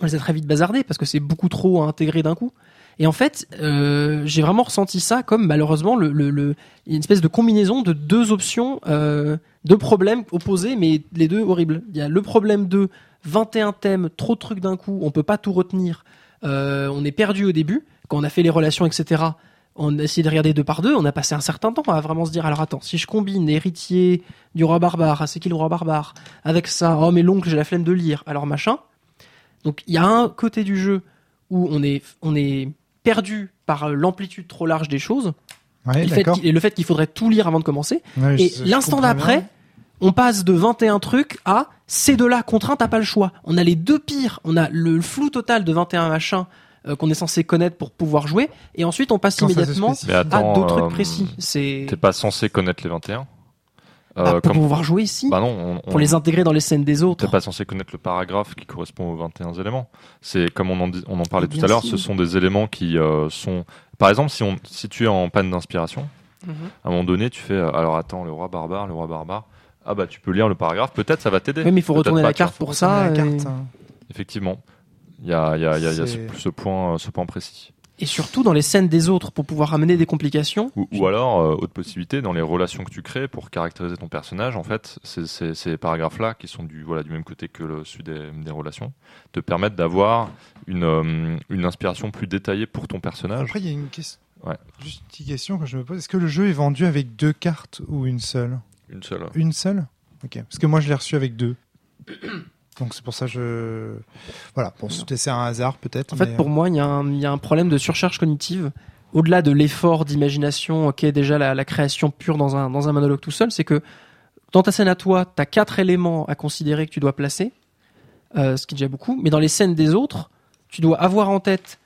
on les a très vite bazardés parce que c'est beaucoup trop à intégrer d'un coup. Et en fait, euh, j'ai vraiment ressenti ça comme malheureusement le, le, le- une espèce de combinaison de deux options, euh, deux problèmes opposés, mais les deux horribles. Il y a le problème de 21 thèmes, trop de trucs d'un coup, on peut pas tout retenir, euh, on est perdu au début, quand on a fait les relations, etc. On a essayé de regarder deux par deux, on a passé un certain temps à vraiment se dire alors attends, si je combine héritier du roi barbare, ah, c'est qui le roi barbare, avec ça, oh mais l'oncle j'ai la flemme de lire, alors machin. Donc il y a un côté du jeu où on est on est perdu par euh, l'amplitude trop large des choses Ouais, et, le fait qu'il- et le fait qu'il faudrait tout lire avant de commencer. Ouais, Et l'instant d'après, on passe de 21 trucs à ces deux-là, contraint, t'as pas le choix. On a les deux pires. On a le flou total de 21 machins euh, qu'on est censé connaître pour pouvoir jouer. Et ensuite, on passe Quand immédiatement à d'autres euh, trucs précis. C'est T'es pas censé connaître les 21 Ah, Euh, pour comme- pouvoir jouer ici, Bah non, on, on- pour les intégrer dans les scènes des autres. T'es pas censé connaître le paragraphe qui correspond aux 21 éléments. C'est comme on en, dit- on en parlait tout à l'heure, si. ce sont des éléments qui euh, sont. Par exemple, si, on, si tu es en panne d'inspiration, Mhm. à un moment donné, tu fais euh, alors attends, le roi barbare, le roi barbare. Ah bah tu peux lire le paragraphe, peut-être ça va t'aider. Oui, mais il faut retourner pas, la vois. carte pour ça. et- carte, hein. Effectivement. Il y a, il y a, il y a, y a ce, point, ce point précis. Et surtout dans les scènes des autres pour pouvoir amener des complications. Ou, ou alors, euh, autre possibilité, dans les relations que tu crées pour caractériser ton personnage, en fait, c'est- c'est- ces paragraphes-là, qui sont du, voilà, du même côté que le, celui des, des relations, te permettent d'avoir une, euh, une inspiration plus détaillée pour ton personnage. Après, il y a une question. Ouais. Juste une petite question que je me pose. Est-ce que le jeu est vendu avec deux cartes ou une seule? Une seule. Une seule? Ok. Parce que moi, je l'ai reçu avec deux. Donc c'est pour ça que je. Voilà. Bon, c'est un hasard peut-être. En fait, mais- euh, pour moi, il y, a un- il y a un problème de surcharge cognitive. Au-delà de l'effort d'imagination qu'est déjà la, la création pure dans un, dans un monologue tout seul, c'est que dans ta scène à toi, tu as quatre éléments à considérer que tu dois placer, euh, ce qui est déjà beaucoup, mais dans les scènes des autres, tu dois avoir en tête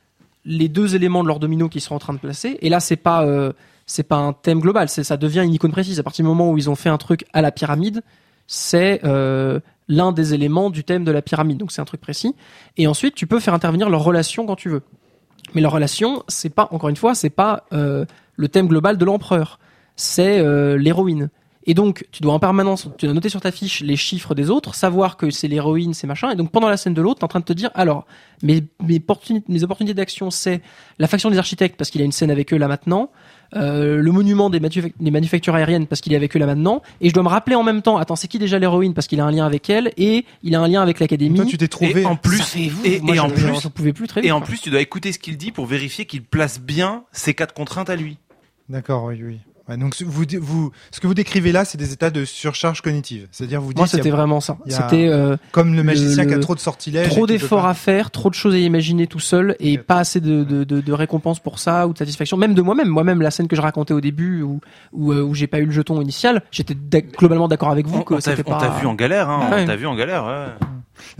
les deux éléments de leur domino qu'ils sont en train de placer. Et là, c'est pas euh, c'est pas un thème global, ça devient une icône précise. À partir du moment où ils ont fait un truc à la pyramide, c'est euh, l'un des éléments du thème de la pyramide. Donc c'est un truc précis. Et ensuite, tu peux faire intervenir leur relation quand tu veux. Mais leur relation, c'est pas encore une fois, c'est pas euh, le thème global de l'empereur. C'est euh, l'héroïne. Et donc, tu dois en permanence, tu dois noter sur ta fiche les chiffres des autres, savoir que c'est l'héroïne, c'est machin. Et donc, pendant la scène de l'autre, t'es en train de te dire, alors, mes, mes, opportuni- mes opportunités d'action, c'est la faction des architectes, parce qu'il a une scène avec eux là maintenant. Euh, le monument des, manufactures aériennes parce qu'il est avec eux là maintenant, et je dois me rappeler en même temps, attends, c'est qui déjà l'héroïne? Parce qu'il a un lien avec elle, et il a un lien avec l'académie. Toi, tu t'es trouvé. Et en plus, Ça fait vous, et, moi, et je- en plus, pouvais plus très vite. et en quoi. plus, tu dois écouter ce qu'il dit pour vérifier qu'il place bien ses quatre contraintes à lui. D'accord, oui, oui. Ouais, donc ce- vous, vous, ce que vous décrivez là, c'est des états de surcharge cognitive. C'est-à-dire vous dites, moi c'était vraiment ça. C'était euh, comme le magicien le- qui a trop de sortilèges. trop d'efforts pas- à faire, trop de choses à imaginer tout seul et pas assez de, de, de, de récompenses pour ça ou de satisfaction. Même de moi-même. Moi-même, la scène que je racontais au début où, où, euh, où j'ai pas eu le jeton initial, j'étais globalement d'accord avec vous On, que on t'a pas... vu en galère, hein. Ouais. On t'a vu en galère, ouais.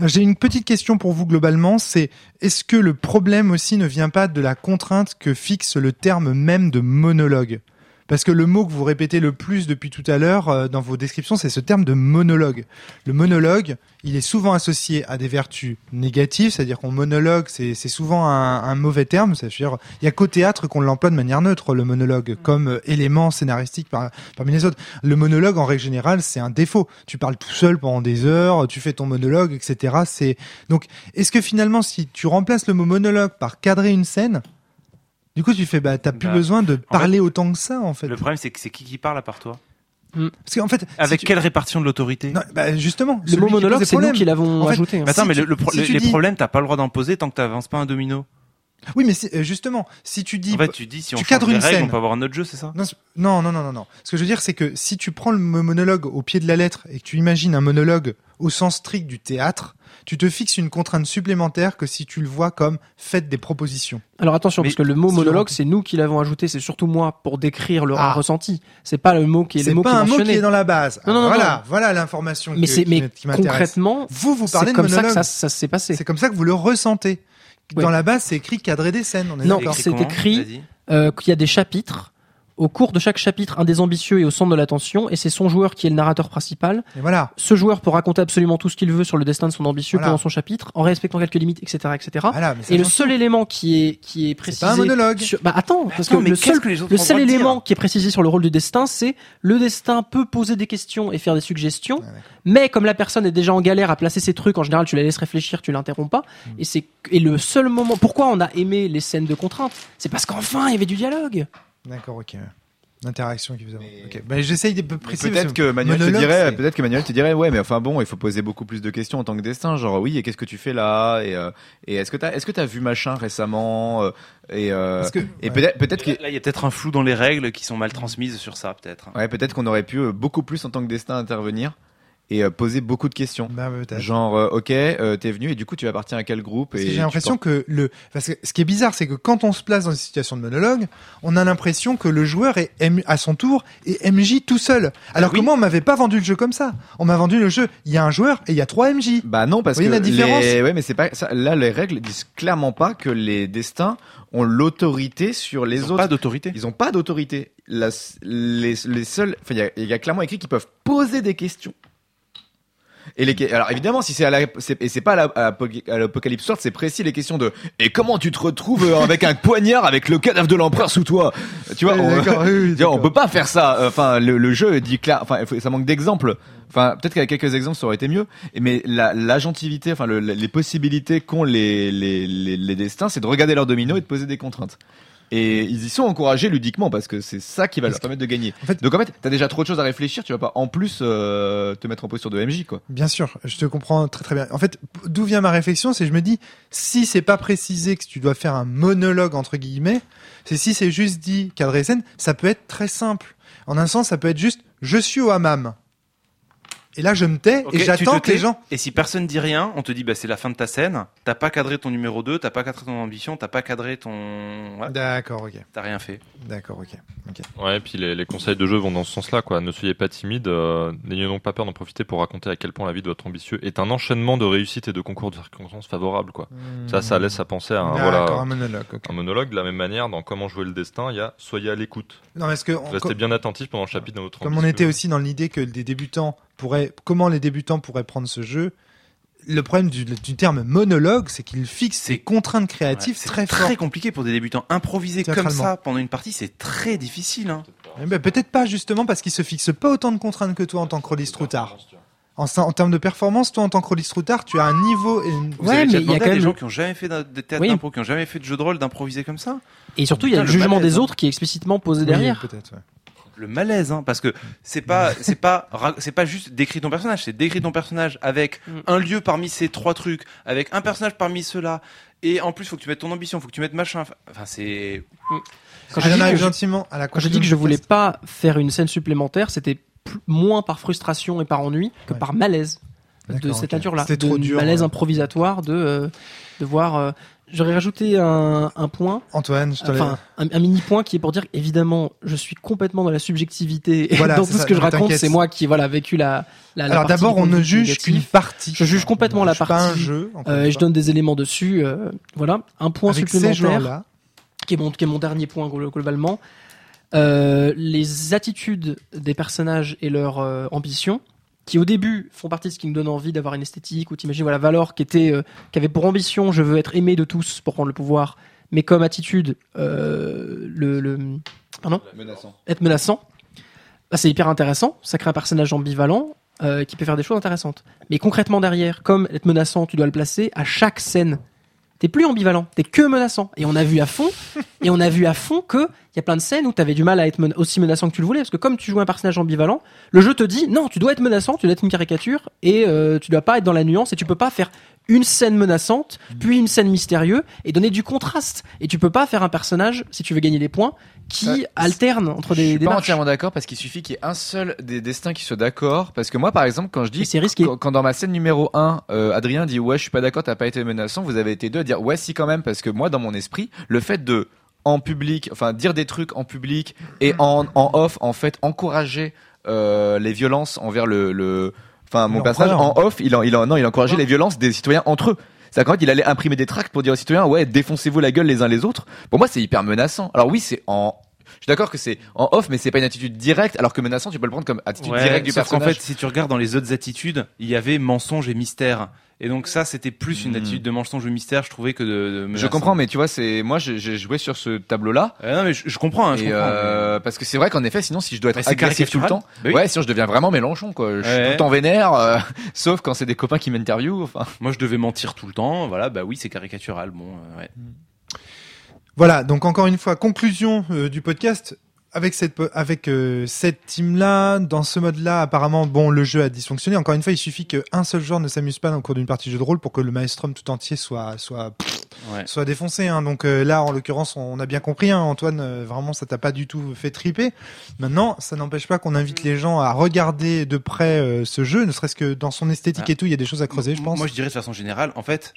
J'ai une petite question pour vous globalement, c'est est-ce que le problème aussi ne vient pas de la contrainte que fixe le terme même de monologue? Parce que le mot que vous répétez le plus depuis tout à l'heure euh, dans vos descriptions, c'est ce terme de monologue. Le monologue, il est souvent associé à des vertus négatives, c'est-à-dire qu'on monologue, c'est c'est souvent un, un mauvais terme. C'est-à-dire, il y a qu'au théâtre qu'on l'emploie de manière neutre, le monologue, comme euh, élément scénaristique par- parmi les autres. Le monologue, en règle générale, c'est un défaut. Tu parles tout seul pendant des heures, tu fais ton monologue, etc. C'est donc, est-ce que finalement, si tu remplaces le mot monologue par cadrer une scène, du coup, tu fais, bah, t'as plus Bah, besoin de parler autant que ça, en fait. Le problème, c'est que c'est qui qui parle à part toi Parce qu'en fait, Avec si tu- quelle répartition de l'autorité bah, justement, Le mot monologue, c'est nous qui l'avons En fait, ajouté. hein. Attends, Si mais tu- le, le pro- si les, tu les dis- problèmes, t'as pas le droit d'en poser tant que t'avances pas un domino. Oui, mais euh, justement, si tu dis, En fait, tu dis si tu cadres une règles, scène. on peut avoir un autre jeu, c'est ça Non, non, non, non, non. Ce que je veux dire, c'est que si tu prends le mo- monologue au pied de la lettre et que tu imagines un monologue au sens strict du théâtre, tu te fixes une contrainte supplémentaire que si tu le vois comme faites des propositions. Alors attention, Mais parce que le mot monologue, on- c'est nous qui l'avons ajouté, c'est surtout moi pour décrire le Ah. ressenti. C'est pas le mot qui est le C'est mot qui pas un mot qui est dans la base. Non, non, non, voilà, non. voilà l'information Mais qui mais qui concrètement, Vous, vous parlez c'est de comme ça que ça, ça s'est passé. C'est comme ça que vous le ressentez. Ouais. Dans la base, c'est écrit cadrer des scènes. On est Non, c'est écrit-. Euh, qu'il y a des chapitres. Au cours de chaque chapitre, un des ambitieux est au centre de l'attention et c'est son joueur qui est le narrateur principal. Et voilà. Ce joueur peut raconter absolument tout ce qu'il veut sur le destin de son ambitieux Voilà. pendant son chapitre, en respectant quelques limites, etc., etc. Voilà, mais ça, Et le seul élément qui est qui est précisé pas un monologue. sur- bah attends, parce attends, que le seul que les autres le seul élément qui est précisé sur le rôle du destin, c'est le destin peut poser des questions et faire des suggestions, Ah, mais comme la personne est déjà en galère à placer ses trucs, en général, tu la laisses réfléchir, tu l'interromps pas. Hmm. Et c'est et le seul moment. Pourquoi on a aimé les scènes de contrainte? C'est parce qu'enfin il y avait du dialogue. D'accord, ok. L'interaction qui vous a. Ok. Ben, j'essaye de préciser. Peut-être que Manuel te dirait, peut-être que Manuel te dirait, ouais, mais enfin bon, il faut poser beaucoup plus de questions en tant que destin, genre oui, et qu'est-ce que tu fais là, et, euh, et est-ce que est-ce que t'as vu machin récemment, euh, et euh, Parce que- et ouais. peut-être, peut-être que, Là, il y a peut-être un flou dans les règles qui sont mal transmises sur ça, peut-être. ouais, peut-être qu'on aurait pu euh, beaucoup plus en tant que destin intervenir et euh, poser beaucoup de questions. Ben, peut-être. Genre, euh, ok, euh, t'es venu et du coup tu appartiens à quel groupe Parce et que j'ai l'impression que le, parce que ce qui est bizarre, c'est que quand on se place dans une situation de monologue, on a l'impression que le joueur est M- à son tour et MJ tout seul. Alors oui. que moi, on m'avait pas vendu le jeu comme ça. On m'a vendu le jeu. Il y a un joueur et il y a trois MJ. Bah non, parce Vous voyez que la différence? les... ouais, mais c'est pas ça. Là, les règles disent clairement pas que les destins ont l'autorité sur les Ils ont autres. pas d'autorité. Ils ont pas d'autorité. La- Les, les seuls, enfin, il y a, il y a clairement écrit qu'ils peuvent poser des questions. Et les, alors évidemment, si c'est à la, c'est- et c'est pas à la- à l'Apoc- à l'Apocalypse Sword, c'est précis les questions de et comment tu te retrouves euh, avec un poignard avec le cadavre de l'empereur sous toi? Tu vois, on, oui, on peut pas faire ça. Enfin, le, le jeu dit clair. Enfin, ça manque d'exemples. Enfin, peut-être qu'avec quelques exemples, ça aurait été mieux. Mais la, l'agentivité, enfin, le- les possibilités qu'ont les, les, les, les destins, c'est de regarder leurs dominos et de poser des contraintes. Et ils y sont encouragés ludiquement parce que c'est ça qui va leur permettre de gagner. En fait- Donc en fait, t'as déjà trop de choses à réfléchir. Tu vas pas en plus euh, te mettre en posture de MJ, quoi. Bien sûr, je te comprends très très bien. En fait, d'où vient ma réflexion, c'est que je me dis, si c'est pas précisé que tu dois faire un monologue entre guillemets, c'est si c'est juste dit cadrer scène, ça peut être très simple. En un sens, ça peut être juste, je suis au hammam. Et là, je me tais et j'attends te que les gens. Et si personne dit rien, on te dit bah c'est la fin de ta scène. T'as pas cadré ton numéro 2, t'as pas cadré ton ambition, t'as pas cadré ton. Ouais, D'accord, ok. t'as rien fait. D'accord, ok. Ouais, et puis les, les conseils de jeu vont dans ce sens-là, quoi. Ne soyez pas timide, euh, n'ayez donc pas peur d'en profiter pour raconter à quel point la vie de votre ambitieux est un enchaînement de réussites et de concours de circonstances favorables, quoi. Ça, ça laisse à penser à un, voilà, un monologue. ok. un monologue. De la même manière, dans Comment jouer le destin, il y a Soyez à l'écoute. Non, parce que on- Restez bien attentif pendant le chapitre de votre Comme on était aussi dans l'idée que des débutants pourraient, comment les débutants pourraient prendre ce jeu, le problème du, du terme monologue, c'est qu'il fixe ses contraintes créatives Ouais, c'est très très compliqué pour des débutants. Improviser comme ça pendant une partie, c'est très difficile. Hein. Eh ben, peut-être pas justement parce qu'il se fixe pas autant de contraintes que toi en tant que rôliste routard. En, en termes de performance, toi, en tant que rôliste routard, tu as un niveau et une... Vous Ouais, avez mais il y a quand des gens qui ont jamais fait de théâtre Oui. d'impro, qui ont jamais fait de jeu de rôle, d'improviser comme ça. Et surtout, il y a le jugement des hein. autres qui est explicitement posé Oui, derrière. peut-être, ouais. Le malaise, hein, parce que c'est pas, c'est pas, c'est pas juste décrire ton personnage, c'est décrire ton personnage avec Mm. un lieu parmi ces trois trucs, avec un personnage parmi ceux-là, et en plus faut que tu mettes ton ambition, faut que tu mettes machin. Enfin, c'est. Quand J'en j'ai dit arrive que je- gentiment à la Quand conclusion dit que je du voulais pas faire une scène supplémentaire, c'était moins par frustration et par ennui que Ouais. par malaise de cette nature-là. C'était de trop dur, malaise ouais. improvisatoire de euh, de voir. euh, J'aurais rajouté un, un point, Antoine, je enfin un, un mini point qui est pour dire évidemment je suis complètement dans la subjectivité Voilà, dans tout ça, ce que je raconte, c'est moi qui voilà vécu la. la, Alors partie d'abord, on ne juge qu'une partie. Je juge complètement la suis Pas un partie. jeu. Euh, et je donne des éléments dessus. euh, voilà, un point Avec supplémentaire qui est mon, qui est mon dernier point glo- globalement. Euh, les attitudes des personnages et leur euh, ambition, qui au début font partie de ce qui nous donne envie d'avoir une esthétique, ou t'imagines voilà Valor qui était, euh, qui avait pour ambition, je veux être aimé de tous pour prendre le pouvoir, mais comme attitude, euh, le, le, pardon, Menaçant. être menaçant. Bah, c'est hyper intéressant, ça crée un personnage ambivalent euh, qui peut faire des choses intéressantes. Mais concrètement derrière, comme être menaçant, tu dois le placer à chaque scène. T'es plus ambivalent, t'es que menaçant. Et on a vu à fond, et on a vu à fond que il y a plein de scènes où t'avais du mal à être men- aussi menaçant que tu le voulais, parce que comme tu joues un personnage ambivalent, le jeu te dit non, tu dois être menaçant, tu dois être une caricature, et euh, tu dois pas être dans la nuance, et tu peux pas faire une scène menaçante, puis une scène mystérieuse, et donner du contraste. Et tu peux pas faire un personnage, si tu veux gagner des points, qui Ça, alterne entre Je des, suis des pas marches. entièrement d'accord parce qu'il suffit qu'il y ait un seul des destins qui soit d'accord. Parce que moi, par exemple, quand je dis c'est risqué. quand, quand dans ma scène numéro 1, euh, Adrien dit ouais, je suis pas d'accord, t'as pas été menaçant, vous avez été deux à dire ouais, si quand même, parce que moi, dans mon esprit, le fait de en public, enfin dire des trucs en public et en, en off, en fait, encourager euh, les violences envers le, le enfin mon personnage en off, il en, il en, non, il encourageait les violences des citoyens entre eux. C'est-à-dire qu'en fait, il allait imprimer des tracts pour dire aux citoyens, ouais, défoncez-vous la gueule les uns les autres. Pour moi, c'est hyper menaçant. Alors oui, c'est en, je suis d'accord que c'est en off, mais c'est pas une attitude directe, alors que menaçant, tu peux le prendre comme attitude Ouais, directe du sauf personnage. fait, si tu regardes dans les autres attitudes, il y avait mensonge et mystère. Et donc ça, c'était plus une Hmm. attitude de mensonge et mystère, je trouvais que de. de Je comprends, mais tu vois, c'est moi, j'ai j'ai joué sur ce tableau-là. Euh, non, mais je, je comprends. Hein, je comprends, euh, parce que c'est vrai qu'en effet, sinon, si je dois être agressif tout le temps. Bah oui. ouais, sinon je deviens vraiment Mélenchon, quoi. Je suis Ouais. tout le temps vénère, euh, sauf quand c'est des copains qui m'interviewent. Enfin, moi, je devais mentir tout le temps. Voilà, bah oui, c'est caricatural. Bon, euh, ouais. Voilà, donc encore une fois, conclusion euh, du podcast. Avec cette avec euh, cette team là, dans ce mode là, apparemment, bon, le jeu a dysfonctionné. Encore une fois, il suffit qu'un seul joueur ne s'amuse pas au cours d'une partie de jeu de rôle pour que le maelstrom tout entier soit soit Ouais. soit défoncé. Hein. Donc euh, là, en l'occurrence, on a bien compris, hein, Antoine, euh, vraiment, ça t'a pas du tout fait triper. Maintenant, ça n'empêche pas qu'on invite les gens à regarder de près euh, ce jeu, ne serait-ce que dans son esthétique Ah. et tout, il y a des choses à creuser, je pense. Moi, je dirais de façon générale, en fait,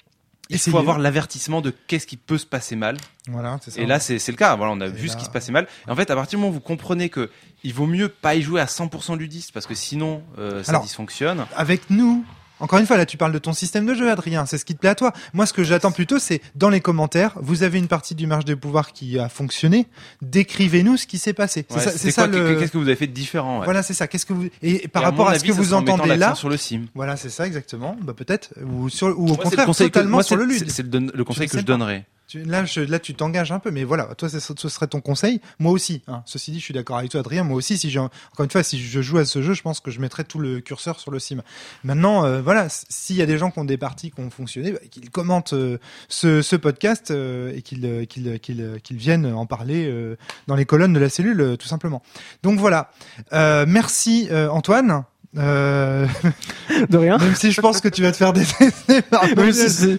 il faut avoir l'avertissement de qu'est-ce qui peut se passer mal. Voilà, c'est ça. Et là, c'est c'est le cas. Voilà, on a Et vu là- ce qui se passait mal. Et en fait, à partir du moment où vous comprenez que il vaut mieux pas y jouer à 100% ludiste parce que sinon, euh, ça Alors, dysfonctionne. avec nous. Encore une fois, là, tu parles de ton système de jeu, Adrien. C'est ce qui te plaît à toi. Moi, ce que j'attends plutôt, c'est dans les commentaires, vous avez une partie du marge des pouvoirs qui a fonctionné. Décrivez-nous ce qui s'est passé. C'est Ouais, ça, c'est ça quoi, le. Qu'est-ce que vous avez fait de différent ouais. Voilà, c'est ça. Qu'est-ce que vous et par Et rapport à ce que vous entendez là, sur le sim. voilà, c'est ça exactement. Bah peut-être ou sur ou au Moi, contraire que- totalement moi, sur le lude. C'est le, le conseil que je donnerais. Là, je, là, tu t'engages un peu, mais voilà, toi, ce, serait ton conseil. Moi aussi. Hein. Ceci dit, je suis d'accord avec toi, Adrien. Moi aussi, si j'ai encore une fois, si je joue à ce jeu, je pense que je mettrais tout le curseur sur le sim. Maintenant, euh, voilà, s'il y a des gens qui ont des parties qui ont fonctionné, bah, qu'ils commentent euh, ce, ce podcast euh, et qu'ils euh, qu'ils qu'ils euh, qu'ils viennent en parler euh, dans les colonnes de la cellule, euh, tout simplement. Donc voilà. Euh, merci euh, Antoine. Euh, De rien. même si je pense que tu vas te faire détester par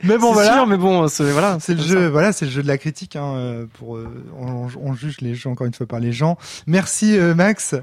mais bon voilà. sûr, mais bon, c'est voilà. C'est le jeu, ça. voilà, c'est le jeu de la critique. Hein, euh, pour, euh, on, on juge les jeux encore une fois par les gens. Merci euh, Max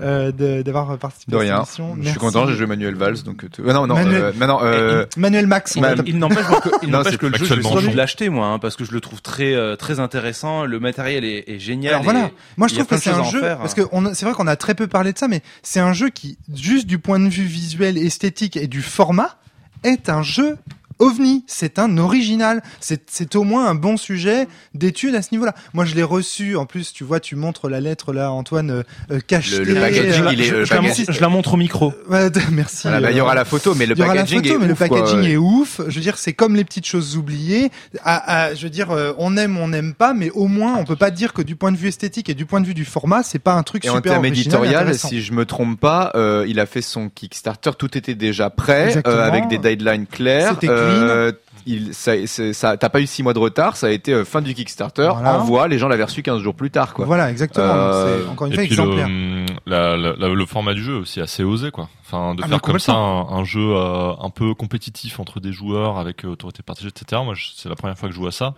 euh, d'avoir participé de à rien. cette émission. Je suis content, j'ai joué Manuel Valls, donc. euh, non, non, Manuel- euh, maintenant, euh, Manuel Max. Il n'empêche que, il Non, que le jeu, je chaud. l'acheter moi, hein, parce que je le trouve très très intéressant. Le matériel est, est génial. Alors voilà, moi je trouve que c'est un à jeu parce que c'est vrai qu'on a très peu parlé de ça, mais c'est un jeu qui, juste du point de vue visuel, esthétique et du format, est un jeu ovni, c'est un original. C'est c'est au moins un bon sujet d'étude à ce niveau-là. Moi, je l'ai reçu. En plus, tu vois, tu montres la lettre là, Antoine, euh, euh, cachetée. Le- le packaging, euh, il est- je- le je Je la, la montre, montre- je la montre au micro. Ouais, merci. Voilà, bah, il y euh, aura la photo, mais le il y aura la packaging photo, est mais le ouf, quoi, packaging ouais. est ouf. Je veux dire, c'est comme les petites choses oubliées. À, à- je veux dire, euh, on aime, on n'aime pas, mais au moins, on peut pas dire que du point de vue esthétique et du point de vue du format, c'est pas un truc Et en super termes original et éditorial, si je me trompe pas, euh, il a fait son Kickstarter, tout était déjà prêt, euh, avec des deadlines clairs. C'était Euh, il, ça, c'est- ça, t'as pas eu six mois de retard, ça a été euh, fin du Kickstarter, Voilà. envoi, les gens l'avaient reçu 15 jours plus tard, quoi. Voilà, exactement. Euh, c'est encore une fois le, exemplaire. hum, la- la- la- le format du jeu est aussi assez osé quoi. Enfin de Ah, faire comme ça un, un jeu euh, un peu compétitif entre des joueurs avec euh, autorité partagée etc. Moi c'est la première fois que je joue à ça.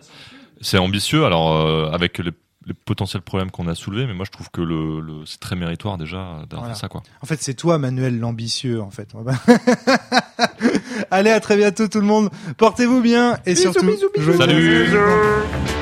C'est ambitieux alors euh, avec les, les potentiels problèmes qu'on a soulevés mais moi je trouve que le, le- c'est très méritoire déjà d'avoir Voilà. fait ça quoi. En fait, c'est toi, Manuel, l'ambitieux, en fait. Allez, à très bientôt, tout le monde. Portez-vous bien et surtout, joyeux Salut. anniversaire.